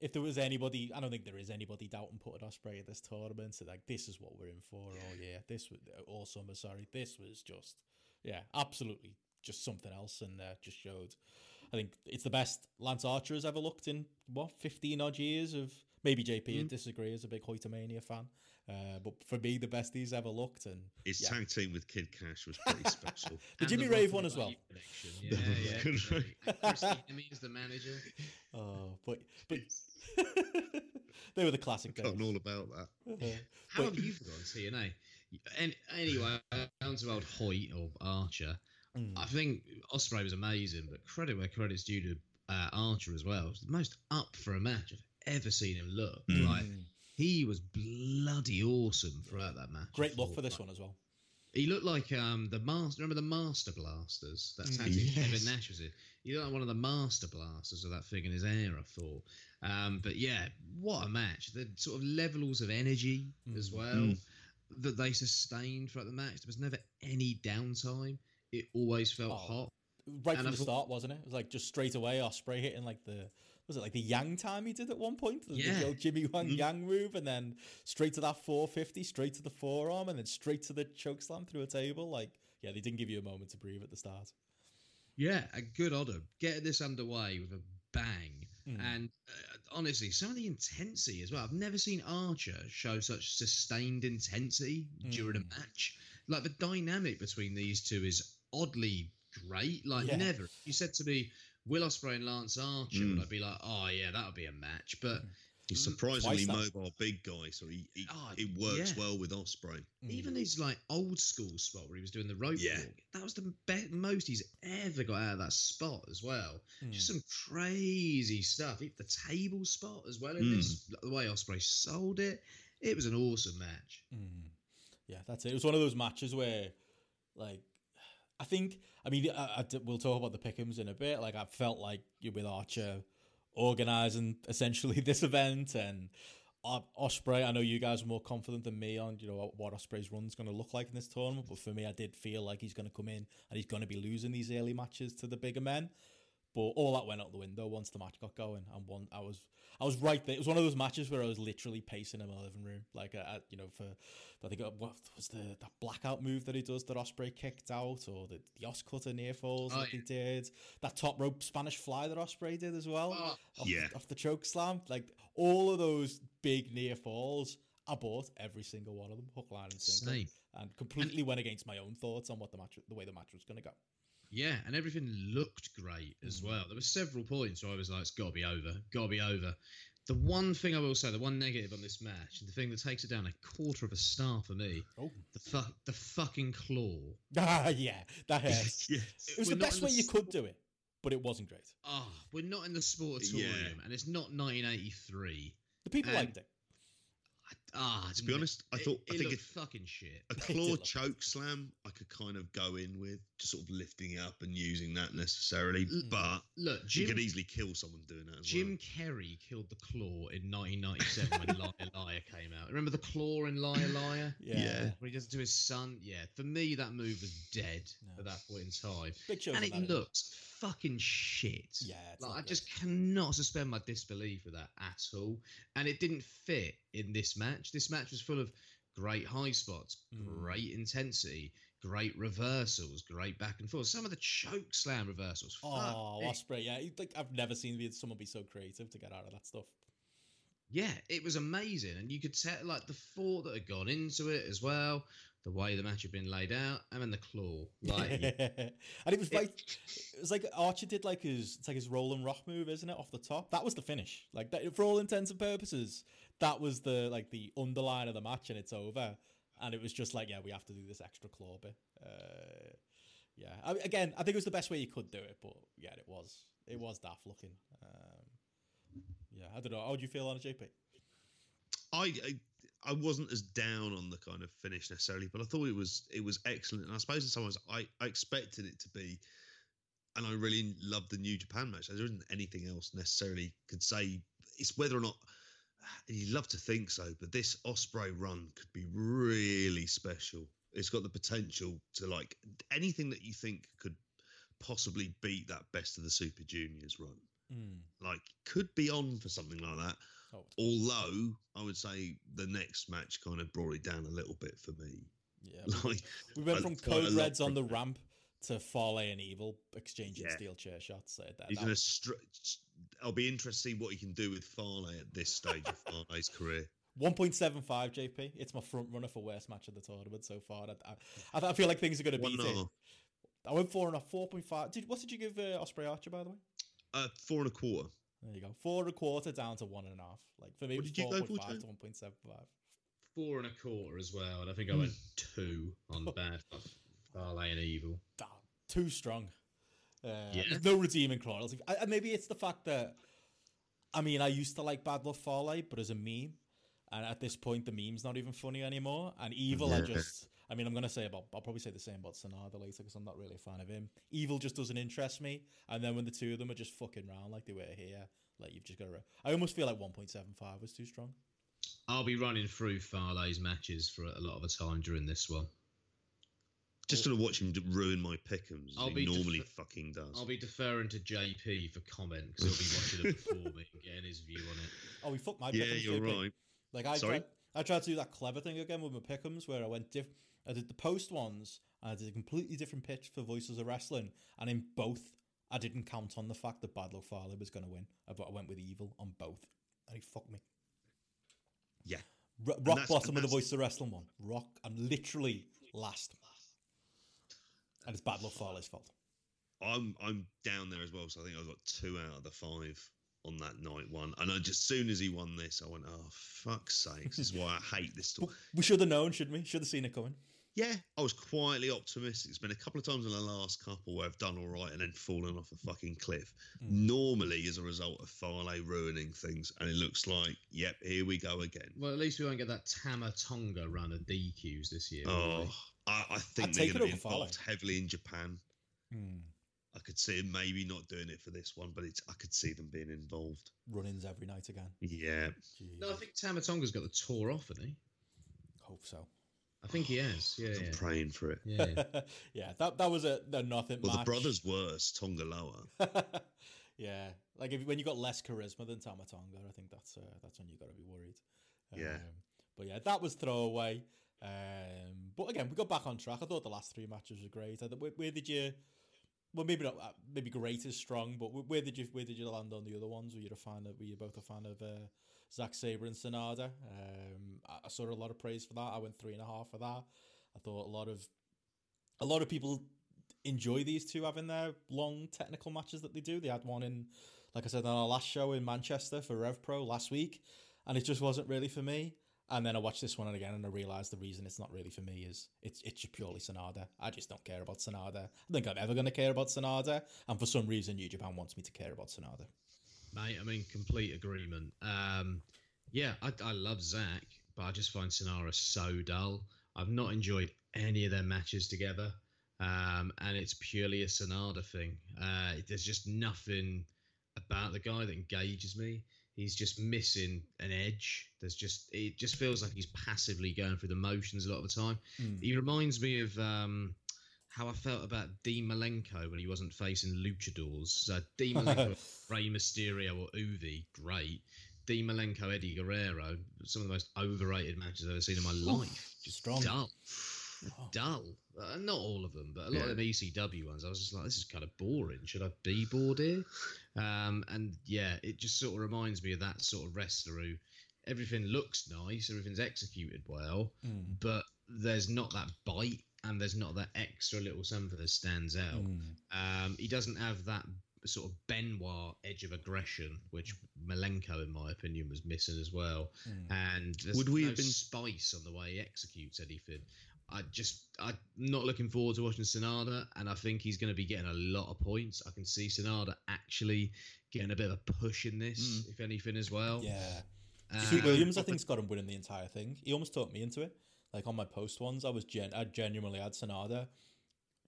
if there was anybody, I don't think there is anybody doubting putting Ospreay in this tournament. So like this is what we're in for all year. This was all summer. Sorry, this was just yeah, absolutely just something else, and uh, just showed. I think it's the best Lance Archer has ever looked in what fifteen odd years of maybe JP Mm. would disagree as a big Hoytomania fan, uh, but for me the best he's ever looked. And his yeah. tag team with Kid Kash was pretty special the and Jimmy Rock Rave one as well. Wave connection. Yeah, yeah. Good great. And Christy Hemme is the manager. Oh, but but they were the classic days. forgotten all about that Uh, How but- have you forgotten TNA? And anyway, down to old Hoyt or Archer. Mm. I think Ospreay was amazing, but credit where credit's due to uh, Archer as well. It was the most up for a match I've ever seen him look. Mm. Like he was bloody awesome throughout that match. Great thought. for this one as well. He looked like um, the master. Remember the Master Blasters? That's Mm. tag Yes. Kevin Nash was in. He looked like one of the Master Blasters of that thing in his hair. I thought. Um, but yeah, what a match! The sort of levels of energy as Mm. well Mm. That they sustained throughout the match. There was never any downtime. It always felt Oh, hot. Right And from I the thought- start, wasn't it? It was like just straight away Ospreay hitting like the was it like the Yang time he did at one point? The Yeah. old Jimmy Wang Mhm. Yang move, and then straight to that 450, straight to the forearm, and then straight to the choke slam through a table. Like, yeah, they didn't give you a moment to breathe at the start. Yeah, a good order. Getting this underway with a bang. Mm. And uh, honestly, some of the intensity as well. I've never seen Archer show such sustained intensity during a Mm. match. Like the dynamic between these two is oddly great. Like Yeah. never. If you said to me, Will Ospreay and Lance Archer, Mm. would I be like, oh yeah, that would be a match. But he's Mm, surprisingly mobile big guy so he, he Oh, it works yeah. well with Ospreay Mm. even his like old school spot where he was doing the rope Yeah. walk, that was the be- most he's ever got out of that spot as well. Mm. Just some crazy stuff. Even The table spot as well in Mm. this, the way Ospreay sold it. It was an awesome match. Mm. Yeah, that's it. It was one of those matches where, like, I think, I mean, I, I, we'll talk about the pickums in a bit. Like, I felt like you with Archer organizing essentially this event and Ospreay. I know you guys are more confident than me on you know what, Ospreay's run's going to look like in this tournament, but for me, I did feel like he's going to come in and he's going to be losing these early matches to the bigger men. But all that went out the window once the match got going, and one I was I was right there. It was one of those matches where I was literally pacing in my living room, like uh, you know for I think uh, what was the that blackout move that he does that Ospreay kicked out, or the the Os cutter near falls Oh, that he did, that top rope Spanish fly that Ospreay did as well, Oh, off, Yeah. off the choke slam, like all of those big near falls. I bought every single one of them, hook, line, and sinker, Same. and completely went against my own thoughts on what the match, the way the match was going to go. Yeah, and everything looked great as Mm. well. There were several points where I was like, it's got to be over, got to be over. The one thing I will say, the one negative on this match, the thing that takes it down a quarter of a star for me, Oh, the fu- the fucking claw. ah, yeah, that hurts. It was We're the best way the you could do it, but it wasn't great. Ah, we're not in the sportatorium, and it's not 1983. The people And- liked it. Ah, To be honest, I it- thought- I think looked it- fucking shit. A claw choke slam, I could kind of go in with, just sort of lifting it up and using that necessarily. L- But Look, you could easily kill someone doing that as Jim well. Carrey killed the claw in 1997 when Liar Liar came out. Remember the claw in Liar Liar? Yeah. Yeah. When he does it to his son? Yeah, for me, that move was dead No. at that point in time. Big show and it that, isn't looks fucking shit. Yeah, like, I great. just cannot suspend my disbelief with that at all. And it didn't fit in this match. This match was full of great high spots, Mm. great intensity, great reversals, great back and forth. Some of the choke slam reversals. Oh, fuck. Ospreay, yeah. Like I've never seen someone be so creative to get out of that stuff. Yeah, it was amazing, and you could tell like the thought that had gone into it as well, the way the match had been laid out, and then the claw. Like, and it was like it was like Archer did like his it's like his roll and rock move, isn't it? Off the top, that was the finish. Like that, for all intents and purposes, that was the like the underline of the match, and it's over. And it was just like, yeah, we have to do this extra claw bit. Uh, yeah, I, again, I think it was the best way you could do it, but yeah, it was it was daft looking. Um, yeah, I don't know. How do you feel on it, JP? I, I I wasn't as down on the kind of finish necessarily, but I thought it was it was excellent. And I suppose in some ways I, I expected it to be, and I really loved the New Japan match. There isn't anything else necessarily could say. It's whether or not you love to think so, but this Ospreay run could be really special. It's got the potential to like anything that you think could possibly beat that best of the Super Juniors run. Mm. Like could be on for something like that. Oh, Although I would say the next match kind of brought it down a little bit for me. yeah. Like We went from code reds on the ramp to Fale and Evil exchanging Yeah. steel chair shots. Uh, that- he's that gonna. Str- I'll be interested to see what he can do with Fale at this stage of Fale's career. 1.75 JP. It's my front runner for worst match of the tournament so far. I, I, I feel like things are going to beat it. I went four and a 4.5. Did, what did you give uh, Ospreay Archer, by the way? Uh, four and a quarter. There you go. Four and a quarter down to one and a half. Like for me, What it was did you go for, 4.5 to 1.75. four and a quarter as well, and I think I went two on bad Fale and Evil. Damn, too strong. Uh, Yeah. There's no redeeming clause. I, I- maybe it's the fact that, I mean, I used to like Bad Luck Fale, but as a meme, and at this point, the meme's not even funny anymore. And Evil, I just, I mean, I'm gonna say about, I'll probably say the same about Sanada later because I'm not really a fan of him. Evil just doesn't interest me. And then when the two of them are just fucking round like they were here, like you've just got to. I almost feel like 1.75 was too strong. I'll be running through Fale's matches for a lot of the time during this one. Just gonna watch him ruin my pickums as I'll he be normally defer- fucking does. I'll be deferring to JP for comment because he'll be watching it before me and getting his view on it. Oh, he fucked my yeah, pick'ems, you're JP. right. Like I Sorry? tried, I tried to do that clever thing again with my pickums, where I went diff. I did the post ones, and I did a completely different pitch for Voices of Wrestling, and in both, I didn't count on the fact that Bad Luck Fale was going to win. I, I went with Evil on both, and he fucked me. Yeah. R- rock bottom of the Voices of Wrestling one. Rock. I'm literally last, and it's Bad Luck Fale's fault. I'm I'm down there as well, so I think I got two out of the five on that night one. And I just soon as he won this, I went, Oh fuck's sake, this is why I hate this But tour. we should have known, shouldn't we? Should have seen it coming. Yeah, I was quietly optimistic. It's been a couple of times in the last couple where I've done all right and then fallen off a fucking cliff. Mm. Normally as a result of Fale ruining things, and it looks like, yep, here we go again. Well, at least we won't get that Tama Tonga run of DQs this year. Oh. I, I think I'd they're take going to be over Fale. involved heavily in Japan. Hmm. I could see him maybe not doing it for this one, but it's I could see them being involved. Run-ins every night again. Yeah, No, I think Tama Tonga's got the tour off, hasn't he? Hope so. I think he has. Yeah, I'm yeah. praying for it. yeah. yeah, that that was a, a nothing Well, match. the brothers worse, Tonga Loa. Yeah, like if when you got less charisma than Tama Tonga, I think that's uh, that's when you got to be worried. Yeah. Um, but yeah, that was throwaway. Um, but again, we got back on track. I thought the last three matches were great. I, where, where did you? Well, maybe not. uh, Maybe great is strong, but where, did you? Where did you land on the other ones? Were you a fan of? Were you both a fan of uh, Zack Sabre and Sanada? Um, I, I saw a lot of praise for that. I went three and a half for that. I thought a lot of a lot of people enjoy these two having their long technical matches that they do. They had one in, like I said, on our last show in Manchester for Rev Pro last week, and it just wasn't really for me. And then I watched this one and again, and I realized the reason it's not really for me is it's it's purely Sanada. I just don't care about Sanada. I don't think I'm ever going to care about Sanada, and for some reason, New Japan wants me to care about Sanada. Mate, I'm in complete agreement. Um, yeah, I, I love Zack, but I just find Sanada so dull. I've not enjoyed any of their matches together, um, and it's purely a Sanada thing. Uh, there's just nothing about the guy that engages me. He's just missing an edge. There's just it just feels like he's passively going through the motions a lot of the time. He reminds me of um, how I felt about Dean Malenko when he wasn't facing luchadors. So Dean Malenko, Rey Mysterio, or Juvi, great. Dean Malenko, Eddie Guerrero, some of the most overrated matches I've ever seen in my life. Just strong. dull, dull. Uh, not all of them, but a lot of them ECW ones. I was just like, this is kind of boring. Should I be bored here? Um, and yeah, it just sort of reminds me of that sort of wrestler who everything looks nice, everything's executed well, but there's not that bite and there's not that extra little something that stands out. Um, he doesn't have that sort of Benoit edge of aggression, which Malenko, in my opinion, was missing as well. And there's Would we no have been- spice on the way he executes anything. I just, I'm not looking forward to watching Sanada, and I think he's going to be getting a lot of points. I can see Sanada actually getting a bit of a push in this, if anything, as well. Yeah. Um, Sweet Williams, I think's got him winning the entire thing. He almost talked me into it. Like on my post ones, I was gen- I genuinely had Sanada,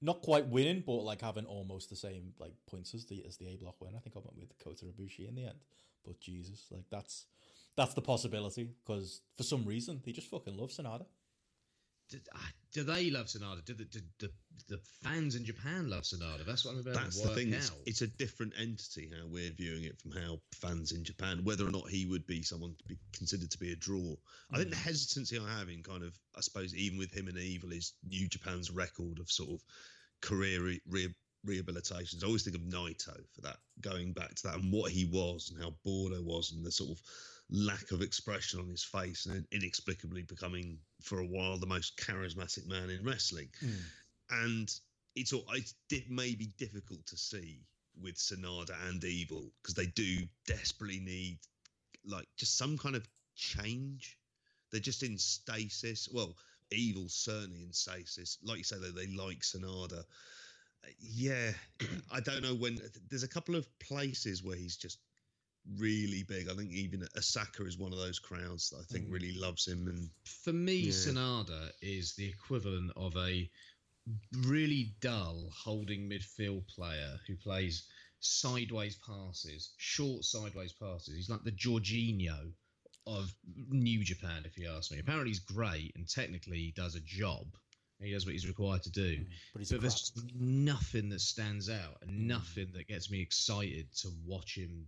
not quite winning, but like having almost the same like points as the as the A block win. I think I went with Kota Ibushi in the end. But Jesus, like that's that's the possibility because for some reason they just fucking love Sanada. Do, ah, do they love Sanada? Do the, do the the fans in Japan love Sanada? That's what I'm about That's to the thing. It's, it's a different entity how we're viewing it from how fans in Japan, whether or not he would be someone to be considered to be a draw. I think the hesitancy I have in kind of, I suppose, even with him and Evil is New Japan's record of sort of career re- re- rehabilitations. I always think of Naito for that, going back to that and what he was and how Bordo was and the sort of lack of expression on his face and inexplicably becoming for a while the most charismatic man in wrestling and it's all it did may be difficult to see with Sanada and Evil because they do desperately need like just some kind of change. They're just in stasis. Well, Evil certainly in stasis. Like you say, they, they like Sanada. Uh, Yeah, I don't know when. There's a couple of places where he's just really big. I think even Osaka is one of those crowds that I think mm. really loves him. And For me, Yeah. Sanada is the equivalent of a really dull holding midfield player who plays sideways passes, short sideways passes. He's like the Jorginho of New Japan, if you ask me. Apparently, he's great and technically he does a job. He does what he's required to do. Mm. But he's But there's just nothing that stands out and mm. nothing that gets me excited to watch him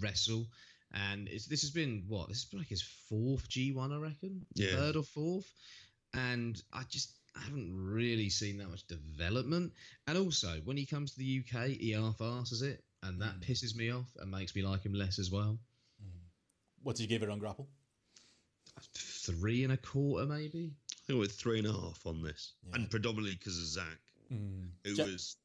wrestle. And it's, this has been what? This has been like his fourth G1, I reckon. Yeah. Third or fourth. And I just I haven't really seen that much development. And also, when he comes to the UK, he half asses it. And that mm. pisses me off and makes me like him less as well. Mm. What did you give it on Grapple? Three and a quarter, maybe. I think we're three and a half on this, Yeah. and predominantly because of Zack, mm. who Ja- was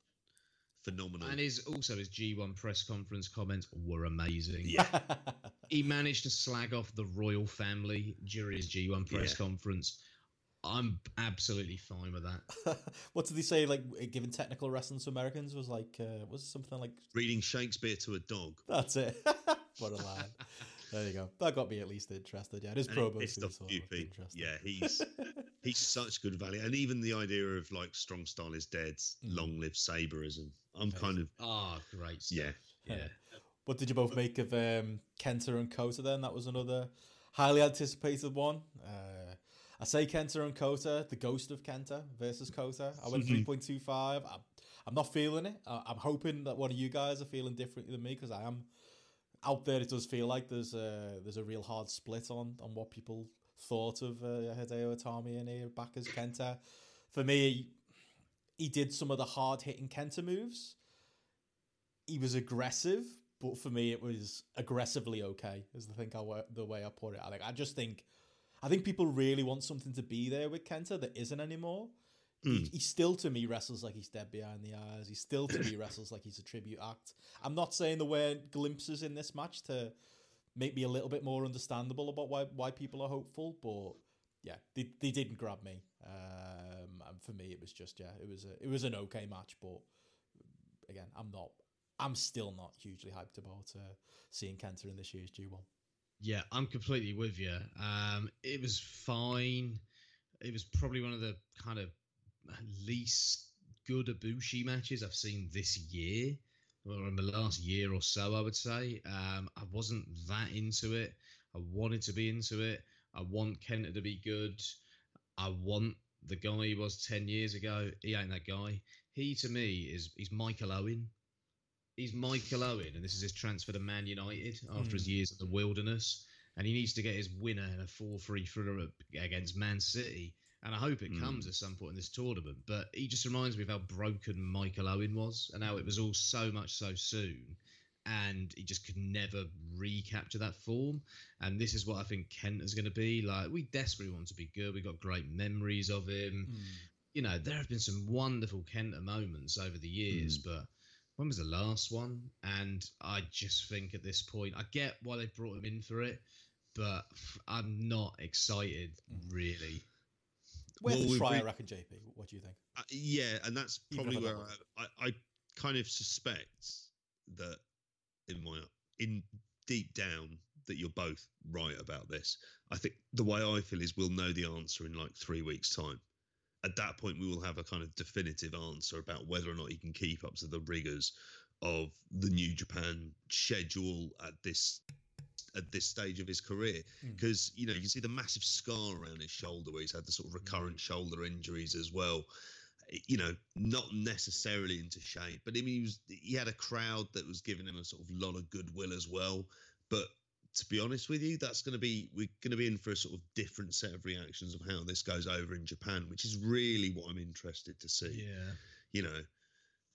phenomenal. And his also his G1 press conference comments were amazing. Yeah. he managed to slag off the royal family during his G1 press Yeah. conference. I'm absolutely fine with that. what did they say? Like giving technical wrestling to Americans was like uh, was something like Reading Shakespeare to a dog. that's it. what a line. There you go. That got me at least interested. Yeah, his And promo it's too, so the interesting. Yeah, he's he's such good value, and even the idea of like strong style is dead, Mm. long live Saberism. I'm kind of Ah, great stuff. yeah. Yeah. What did you both make of um, Kenta and Kota then? That was another highly anticipated one. Uh, I say Kenta and Kota, the ghost of Kenta versus Kota. I went 3.25. I, I'm not feeling it. Uh, I'm hoping that one of you guys are feeling differently than me because I am out there. It does feel like there's a there's a real hard split on on what people thought of uh, Hideo Itami and here back as Kenta. For me, he did some of the hard hitting Kenta moves. He was aggressive, but for me, it was aggressively okay. Is the thing I the way I put it. I like. I just think, I think people really want something to be there with Kenta that isn't anymore. He, he still to me wrestles like he's dead behind the eyes. He still to me wrestles like he's a tribute act. I'm not saying there weren't glimpses in this match to make me a little bit more understandable about why why people are hopeful, but yeah, they, they didn't grab me. Um, and for me, it was just yeah, it was a, it was an okay match, but again, I'm not, I'm still not hugely hyped about uh, seeing Kenta in this year's G1. Yeah, I'm completely with you. Um, it was fine. It was probably one of the kind of least good Ibushi matches I've seen this year, or in the last year or so, I would say. Um, I wasn't that into it. I wanted to be into it. I want Kenta to be good. I want the guy he was 10 years ago. He ain't that guy. He, to me, is he's Michael Owen. He's Michael Owen, and this is his transfer to Man United after his years in the wilderness. And he needs to get his winner in a 4 3 thriller against Man City. And I hope it comes at mm. some point in this tournament. But he just reminds me of how broken Michael Owen was and how it was all so much so soon. And he just could never recapture that form. And this is what I think Kent is going to be. Like, we desperately want to be good. We've got great memories of him. Mm. You know, there have been some wonderful Kenta moments over the years, mm. but when was the last one? And I just think at this point, I get why they brought him in for it, but I'm not excited really. Worth Well, a we've try, I re- reckon, JP. What do you think? Uh, yeah, and that's probably where I, I, I kind of suspect that in my in deep down that you're both right about this. I think the way I feel is we'll know the answer in like three weeks' time. At that point, we will have a kind of definitive answer about whether or not he can keep up to the rigors of the New Japan schedule at this at this stage of his career hmm. because you know you can see the massive scar around his shoulder where he's had the sort of hmm. recurrent shoulder injuries as well. You know not necessarily into shape but I mean, he was he had a crowd that was giving him a sort of lot of goodwill as well. But to be honest with you that's going to be we're going to be in for a sort of different set of reactions of how this goes over in Japan which is really what I'm interested to see. Yeah. you know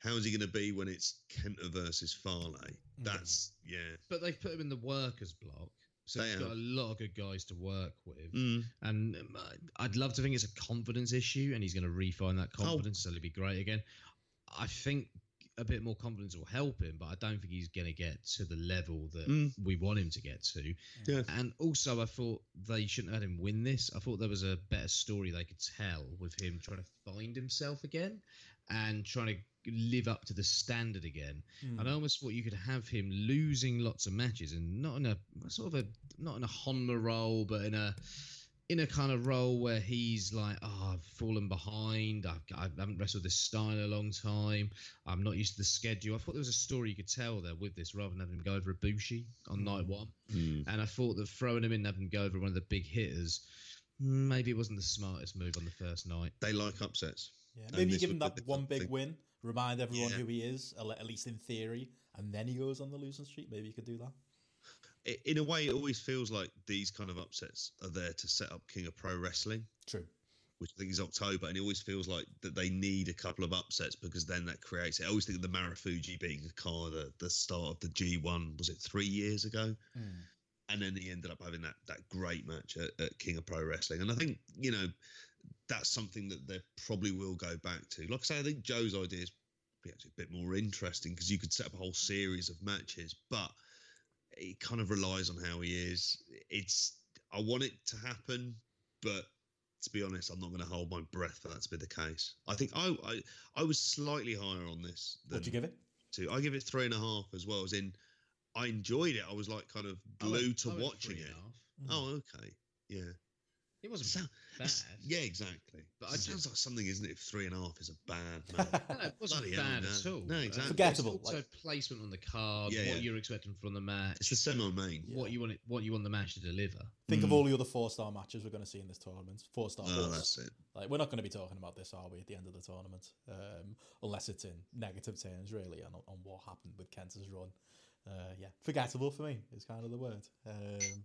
how is he going to be when it's Kenta versus Fale Mm. that's yeah But they've put him in the workers block. So They he's got a lot of good guys to work with. Mm. And um, I- I'd love to think it's a confidence issue and he's going to refine that Oh. confidence. So he'll be great again. I think a bit more confidence will help him, but I don't think he's going to get to the level that Mm. we want him to get to. Yeah. And also, I thought they shouldn't have had him win this. I thought there was a better story they could tell with him trying to find himself again and trying to live up to the standard again. Hmm. And I almost thought you could have him losing lots of matches and not in a sort of a not in a Honma role, but in a in a kind of role where he's like, oh, I've fallen behind. I've, I haven't wrestled this style in a long time. I'm not used to the schedule. I thought there was a story you could tell there with this rather than having him go over a Ibushi on night one. Mm. And I thought that throwing him in and having him go over one of the big hitters, maybe it wasn't the smartest move on the first night. they like upsets Yeah, maybe give him that one big thing. win, remind everyone Yeah. who he is, at least in theory, and then he goes on the losing streak. Maybe you could do that. In a way, it always feels like these kind of upsets are there to set up King of Pro Wrestling, True. which I think is October, and it always feels like that they need a couple of upsets because then that creates. I always think of the Marufuji beating Okada the start of the G1. Was it three years ago? Hmm. And then he ended up having that that great match at, at King of Pro Wrestling, and I think you know that's something that they probably will go back to. Like I say, I think Joe's idea is actually a bit more interesting because you could set up a whole series of matches, but it kind of relies on how he is. It's I want it to happen, but to be honest, I'm not going to hold my breath for that to be the case. I think I I, I was slightly higher on this than What'd you give it? two. I give it three and a half as well. As in, I enjoyed it. I was like kind of oh, I went- glued to oh, I went watching three it. and a half. Oh, okay, yeah. It wasn't So- bad. Yeah, exactly. But But I it sounds just- like something, isn't it? If three and a half is a bad match. No, no, it wasn't Bloody bad at all. No, exactly. Forgettable, It's also like- placement on the card, Yeah, what yeah. you're expecting from the match, it's the semi-main. what you want it, what you want the match to deliver. Think of Mm. all the other four star matches we're going to see in this tournament. Four star. Oh, that's it. Like we're not going to be talking about this, are we? At the end of the tournament, um, unless it's in negative terms, really, on, on what happened with Kenta's run. Uh, yeah, forgettable for me is kind of the word. Um,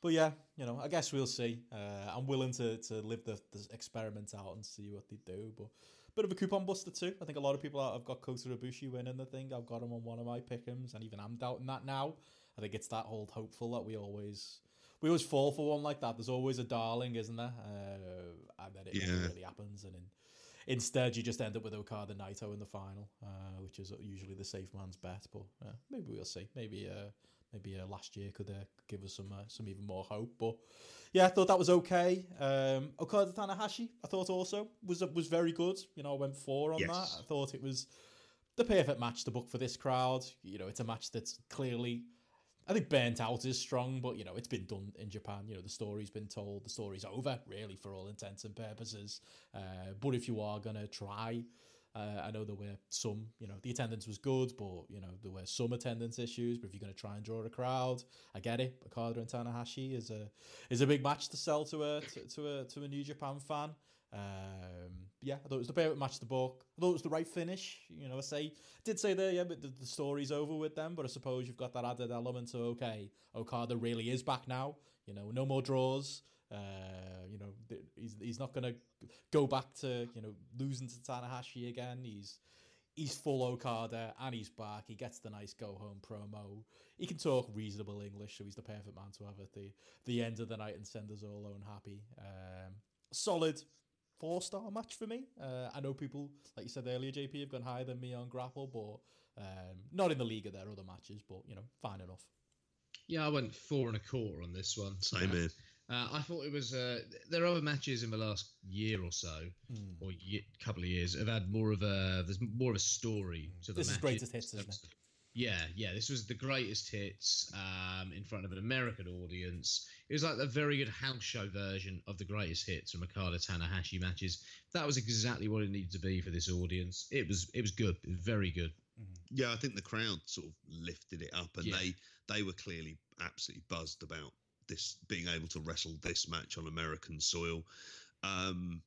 but yeah, you know, I guess we'll see. Uh, I'm willing to to live the, the experiment out and see what they do. But bit of a coupon buster too. I think a lot of people have got Kota Ibushi winning the thing. I've got him on one of my pickums, and even I'm doubting that now. I think it's that old hopeful that we always we always fall for one like that. There's always a darling, isn't there? Uh, and then it Yeah. really happens, and in, instead you just end up with Okada Naito in the final, uh, which is usually the safe man's bet. But uh, maybe we'll see. Maybe uh, maybe uh, last year could uh, give us some uh, some even more hope. But yeah, I thought that was okay. Um, Okada Tanahashi, I thought also was was very good. You know, I went four on Yes. that. I thought it was the perfect match to book for this crowd. You know, it's a match that's clearly. I think burnt out is strong, but you know it's been done in Japan. You know the story's been told. The story's over, really, for all intents and purposes. Uh, but if you are gonna try, uh, I know there were some. You know the attendance was good, but you know there were some attendance issues. But if you're gonna try and draw a crowd, I get it. Okada and Tanahashi is a is a big match to sell to a to, to a to a New Japan fan. Um, yeah, I thought it was the perfect match to book. I thought it was the right finish. You know, I say did say there, yeah, but the, the story's over with them. But I suppose you've got that added element. So okay, Okada really is back now. You know, no more draws. Uh, you know, he's he's not gonna go back to you know losing to Tanahashi again. He's he's full Okada and he's back. He gets the nice go home promo. He can talk reasonable English, so he's the perfect man to have at the the end of the night and send us all home happy. Um, solid four star match for me. Uh, I know people, like you said earlier, JP, have gone higher than me on Grapple, but um, not in the league of their other matches, but you know, fine enough. Yeah, I went four and a quarter on this one. Same Uh, here. Uh, I thought it was. Uh, there are other matches in the last year or so, Hmm. or ye- couple of years, have had more of a. There's more of a story to the match. This is greatest hits, isn't it? Yeah, yeah. This was the greatest hits um, in front of an American audience. It was like a very good house show version of the greatest hits from Okada Tanahashi matches. That was exactly what it needed to be for this audience. It was. It was good. It was very good. Yeah, I think the crowd sort of lifted it up, and Yeah. they they were clearly absolutely buzzed about this being able to wrestle this match on American soil. Um,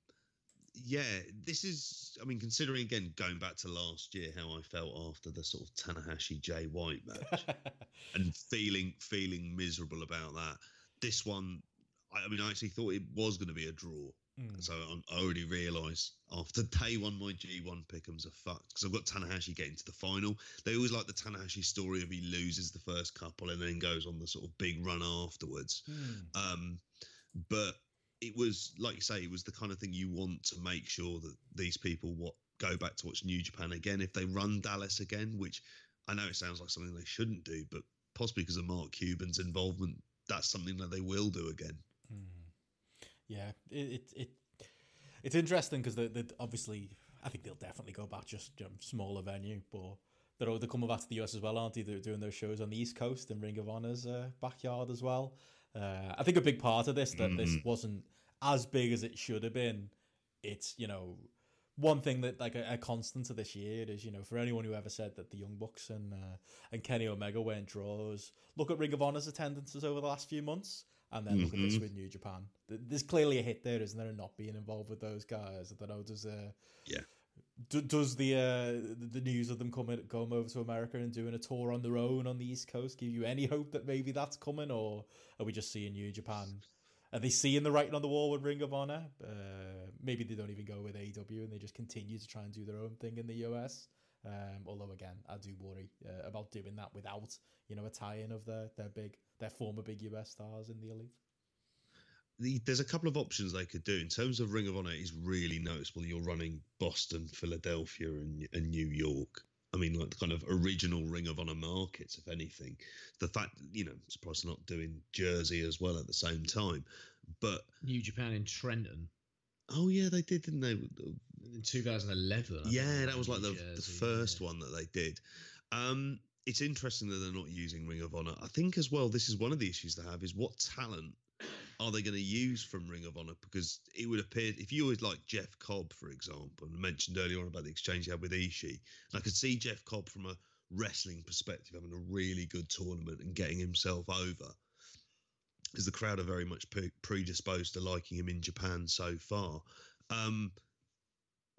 yeah, this is. I mean, considering again going back to last year, how I felt after the sort of Tanahashi Jay White match, and feeling feeling miserable about that. This one, I, I mean, I actually thought it was going to be a draw. Mm. So I'm- I already realised after day one, my G1 pickums are fucked because I've got Tanahashi getting to the final. They always like the Tanahashi story of he loses the first couple and then goes on the sort of big run afterwards. Hmm. Um, but it was like you say, it was the kind of thing you want to make sure that these people what go back to watch New Japan again if they run Dallas again, which I know it sounds like something they shouldn't do, but possibly because of Mark Cuban's involvement, that's something that they will do again. Yeah, it it, it it's interesting because they they obviously I think they'll definitely go back just know, smaller venue, but they're they're coming back to the US as well, aren't they? They're doing those shows on the East Coast in Ring of Honor's uh, backyard as well. Uh, I think a big part of this that this wasn't as big as it should have been. It's you know one thing that like a, a constant of this year is you know for anyone who ever said that the Young Bucks and uh, and Kenny Omega weren't draws, look at Ring of Honor's attendances over the last few months, and then look at this with New Japan. There's clearly a hit there, isn't there? and Not being involved with those guys. I don't know. Does uh, Yeah. do, does the uh, the the news of them coming going over to America and doing a tour on their own on the East Coast give you any hope that maybe that's coming, or are we just seeing New Japan? Are they seeing the writing on the wall with Ring of Honor? Uh, maybe they don't even go with AEW and they just continue to try and do their own thing in the US. Um, although again, I do worry uh, about doing that without you know a tie-in of their their big their former big US stars in the elite. the, there's a couple of options they could do in terms of Ring of Honor. Is really noticeable. You're running Boston, Philadelphia, and, and New York. I mean, like the kind of original Ring of Honor markets, if anything. The fact, you know, I'm surprised they're not doing Jersey as well at the same time. But New Japan in Trenton oh yeah, they did, didn't they? in 2011. I Yeah, that was like the, the first yeah. one that they did. Um, it's interesting that they're not using Ring of Honor. I think as well, this is one of the issues they have is what talent are they going to use from Ring of Honor? Because it would appear if you always like Jeff Cobb, for example, and mentioned earlier on about the exchange he had with Ishii, and I could see Jeff Cobb from a wrestling perspective having a really good tournament and getting himself over. Because the crowd are very much pre- predisposed to liking him in Japan so far. Um,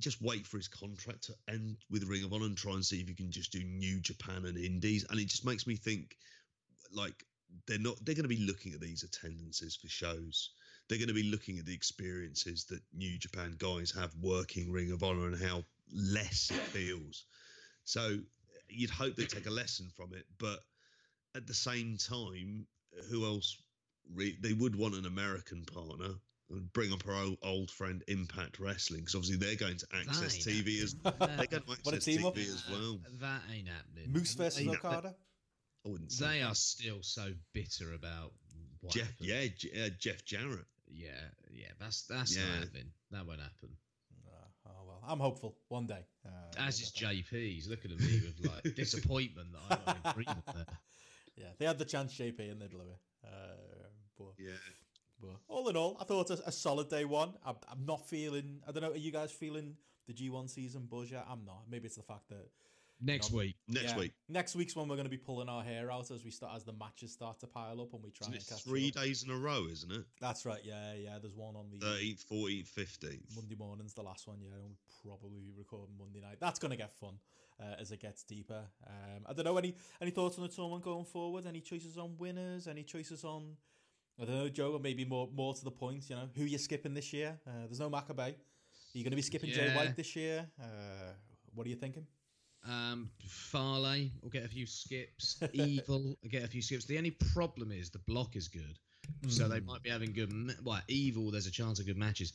just wait for his contract to end with Ring of Honor and try and see if you can just do New Japan and Indies. And it just makes me think, like they're not they're going to be looking at these attendances for shows. They're going to be looking at the experiences that New Japan guys have working Ring of Honor and how less it feels. So you'd hope they take a lesson from it, but at the same time, who else? Re- they would want an American partner. and Bring up our old, old friend Impact Wrestling because obviously they're going to access That ain't TV as happening. they're going to access TV up. as well. That ain't happening. Moose versus They- Okada. I wouldn't say They are still so bitter about what Jeff. happened. Yeah, J- uh, Jeff Jarrett. yeah, yeah. That's that's Yeah. not happening. That won't happen. Uh, oh well, I'm hopeful one day. Uh, As is get there. JP. He's looking at me with like disappointment that I'm not in agreement there. Yeah, they had the chance, JP, and they blew it. Uh, but, Yeah. but all in all, I thought a, a solid day one. I'm, I'm not feeling. I don't know. Are you guys feeling the G1 season buzz yet? I'm not. Maybe it's the fact that Next No, week, Next yeah, week. Next week's when we're going to be pulling our hair out as we start as the matches start to pile up and we try Isn't and it catch three up. days in a row, isn't it? That's right. Yeah, yeah. There's one on the 13th, 14th, 15th. Monday morning's the last one. Yeah, and we'll probably be recording Monday night. That's going to get fun uh, as it gets deeper. Um, I don't know any any thoughts on the tournament going forward. Any choices on winners? Any choices on I don't know, Joe, or maybe more more to the point. You know, who you're skipping this year? Uh, there's no Makabe. Are you going to be skipping Jay White this year? Uh, what are you thinking? um, Fale will get a few skips. Evil will get a few skips. The only problem is the block is good, so they Hmm. might be having good. Ma- well, Evil, there's a chance of good matches.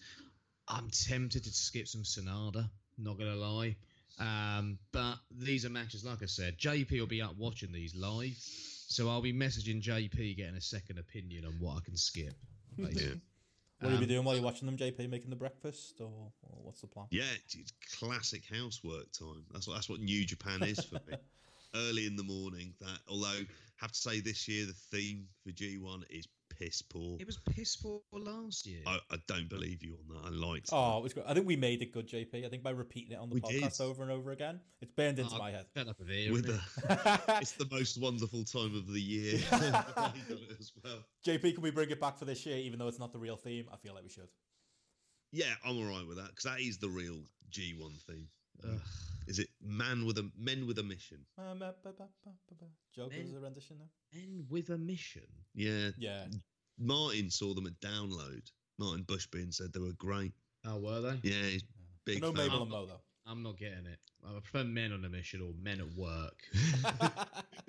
I'm tempted to skip some Sanada. Not gonna lie. Um, but these are matches, like I said. JP will be up watching these live, so I'll be messaging JP getting a second opinion on what I can skip. basically. What are you Um, be doing while you're watching them, JP? Making the breakfast, or, or what's the plan? Yeah, it's, it's classic housework time. That's what that's what New Japan is for me. Early in the morning. That although have to say this year the theme for G1 is piss poor. It was piss poor last year. I, I don't believe you on that. I liked. Oh, it was good. I think we made it good, JP. I think by repeating it on the We podcast did. over and over again, it's burned into Oh, my head. Fed up of that. it. the, it's the most wonderful time of the year. I got it as well. JP, can we bring it back for this year, even though it's not the real theme? I feel like we should. Yeah, I'm all right with that because that is the real G1 theme. Mm. Ugh. Is it man with a men with a mission? Um, uh, ba- ba- ba- ba- ba. Joker's Men- a rendition now. And with a mission. Yeah, Yeah. Martin saw them at Download. Martin Bushby said they were great. Oh, were they? Yeah, he's big no fan. Mabel and Mo though. I'm not getting it. I prefer men on a mission or men at work.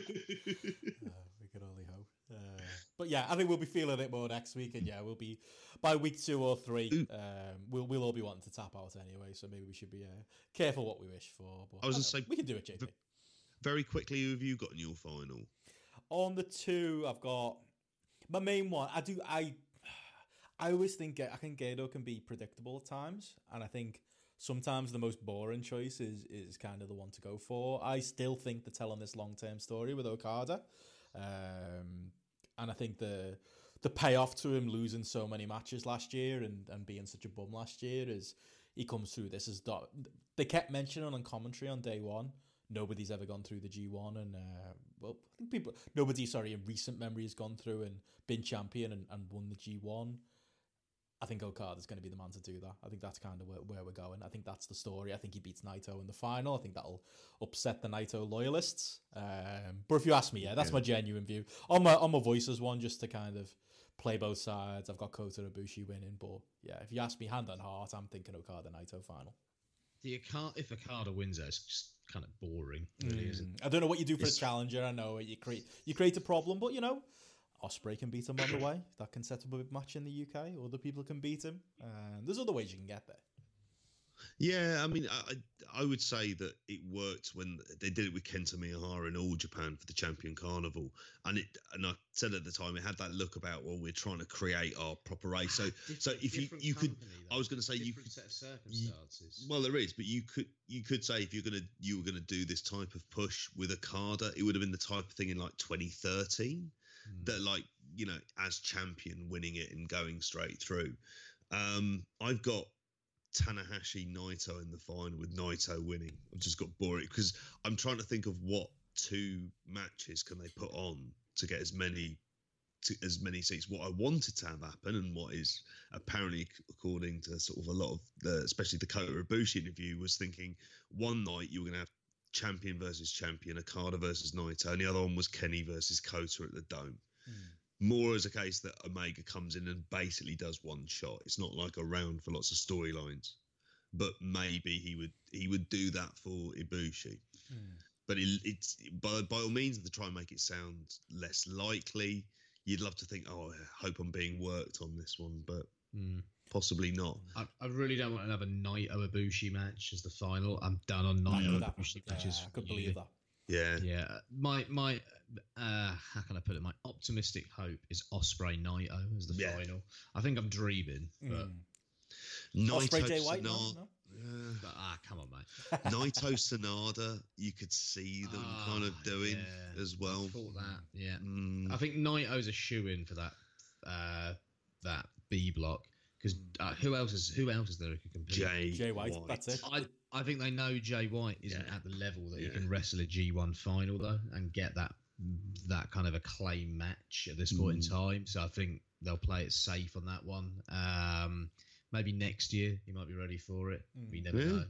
Uh, we could only hope. Uh, but yeah, I think we'll be feeling it more next week, and yeah, we'll be by week two or three. Um, we'll we'll all be wanting to tap out anyway, so maybe we should be uh, careful what we wish for. But I was gonna say- we can do it, JP. Very quickly, who have you got in your final? On the two, I've got my main one. I do. I I always think I think Gedo can be predictable at times, and I think sometimes the most boring choice is is kind of the one to go for. I still think they're telling this long term story with Okada, um, and I think the the payoff to him losing so many matches last year and, and being such a bum last year is he comes through this as they kept mentioning on commentary on day one nobody's ever gone through the G1 and uh, well I think people nobody sorry in recent memory has gone through and been champion and, and won the G1 I think Okada's going to be the man to do that. I think that's kind of where, where we're going. I think that's the story. I think he beats Naito in the final. I think that'll upset the Naito loyalists. Um, but if you ask me yeah that's Yeah. my genuine view. On my on my voices one just to kind of play both sides. I've got Kota Ibushi winning but yeah if you ask me hand on heart I'm thinking Okada Naito final. The Okada, if Okada wins that, it's just kind of boring, really, isn't Mm, I don't know what you do for It's- a challenger. I know you create you create a problem, but you know, Ospreay can beat him on the way. That can set up a big match in the UK. Other people can beat him, and there's other ways you can get there. Yeah, I mean, I I I would say that it worked when they did it with Kento Miyahara in All Japan for the Champion Carnival, and it and I said at the time it had that look about well we're trying to create our proper race. So so if you Different you could, company, I was going to say you could. set of circumstances. Well, there is, but you could you could say if you're gonna you were gonna do this type of push with Okada, it would have been the type of thing in like 2013 Hmm. that like you know, as champion, winning it and going straight through. Um, I've got Tanahashi Naito in the final with Naito winning. I've just got boring because I'm trying to think of what two matches can they put on to get as many to, as many seats. What I wanted to have happen and what is apparently according to sort of a lot of the, especially the Kota Ibushi interview, was thinking one night you were going to have champion versus champion, Okada versus Naito, and the other one was Kenny versus Kota at the Dome. More as a case that Omega comes in and basically does one shot. It's not like a round for lots of storylines, but maybe he would he would do that for Ibushi. But it, it's by by all means to try and make it sound less likely. You'd love to think, oh, I hope I'm being worked on this one, but Mm. Possibly not. I, I really don't want another Naito Ibushi match as the final. I'm done on That Naito could happen. Yeah, matches. I could believe that. Yeah, Yeah, my my uh, how can I put it? My optimistic hope is Ospreay Naito as the Yeah. final. I think I'm dreaming, but, Mm. Ospreay Naito Jay White, Sanada- no? Yeah. but ah, come on, mate. Naito Sanada, you could see them kind of Ah, doing yeah. as well. I thought that. Yeah, Mm, I think Naito's a shoe in for that uh, that B block because uh, who else is who else is there who can compete? Jay, Jay White, that's it. I, I think they know Jay White isn't Yeah. at the level that he can wrestle a G1 final though and get that that kind of acclaim match at this point in Mm. time. So I think they'll play it safe on that one. Um, maybe next year he might be ready for it. We Mm. never Yeah. know.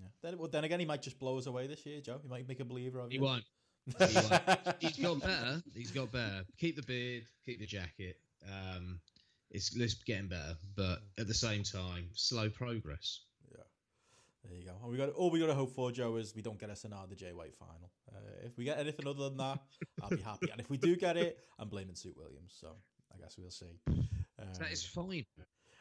Yeah. Then, well, then again, he might just blow us away this year, Joe. He might make a believer of He you. won't. He won't. He's got better. He's got better. Keep the beard. Keep the jacket. Um, it's, it's getting better, but at the same time, slow progress. Yeah. There you go. And we got all we got to hope for, Joe, is we don't get a Sanada Jay White final. Uh, if we get anything other than that, I'll be happy. And if we do get it, I'm blaming Suit Williams. So I guess we'll see. Um, That is fine.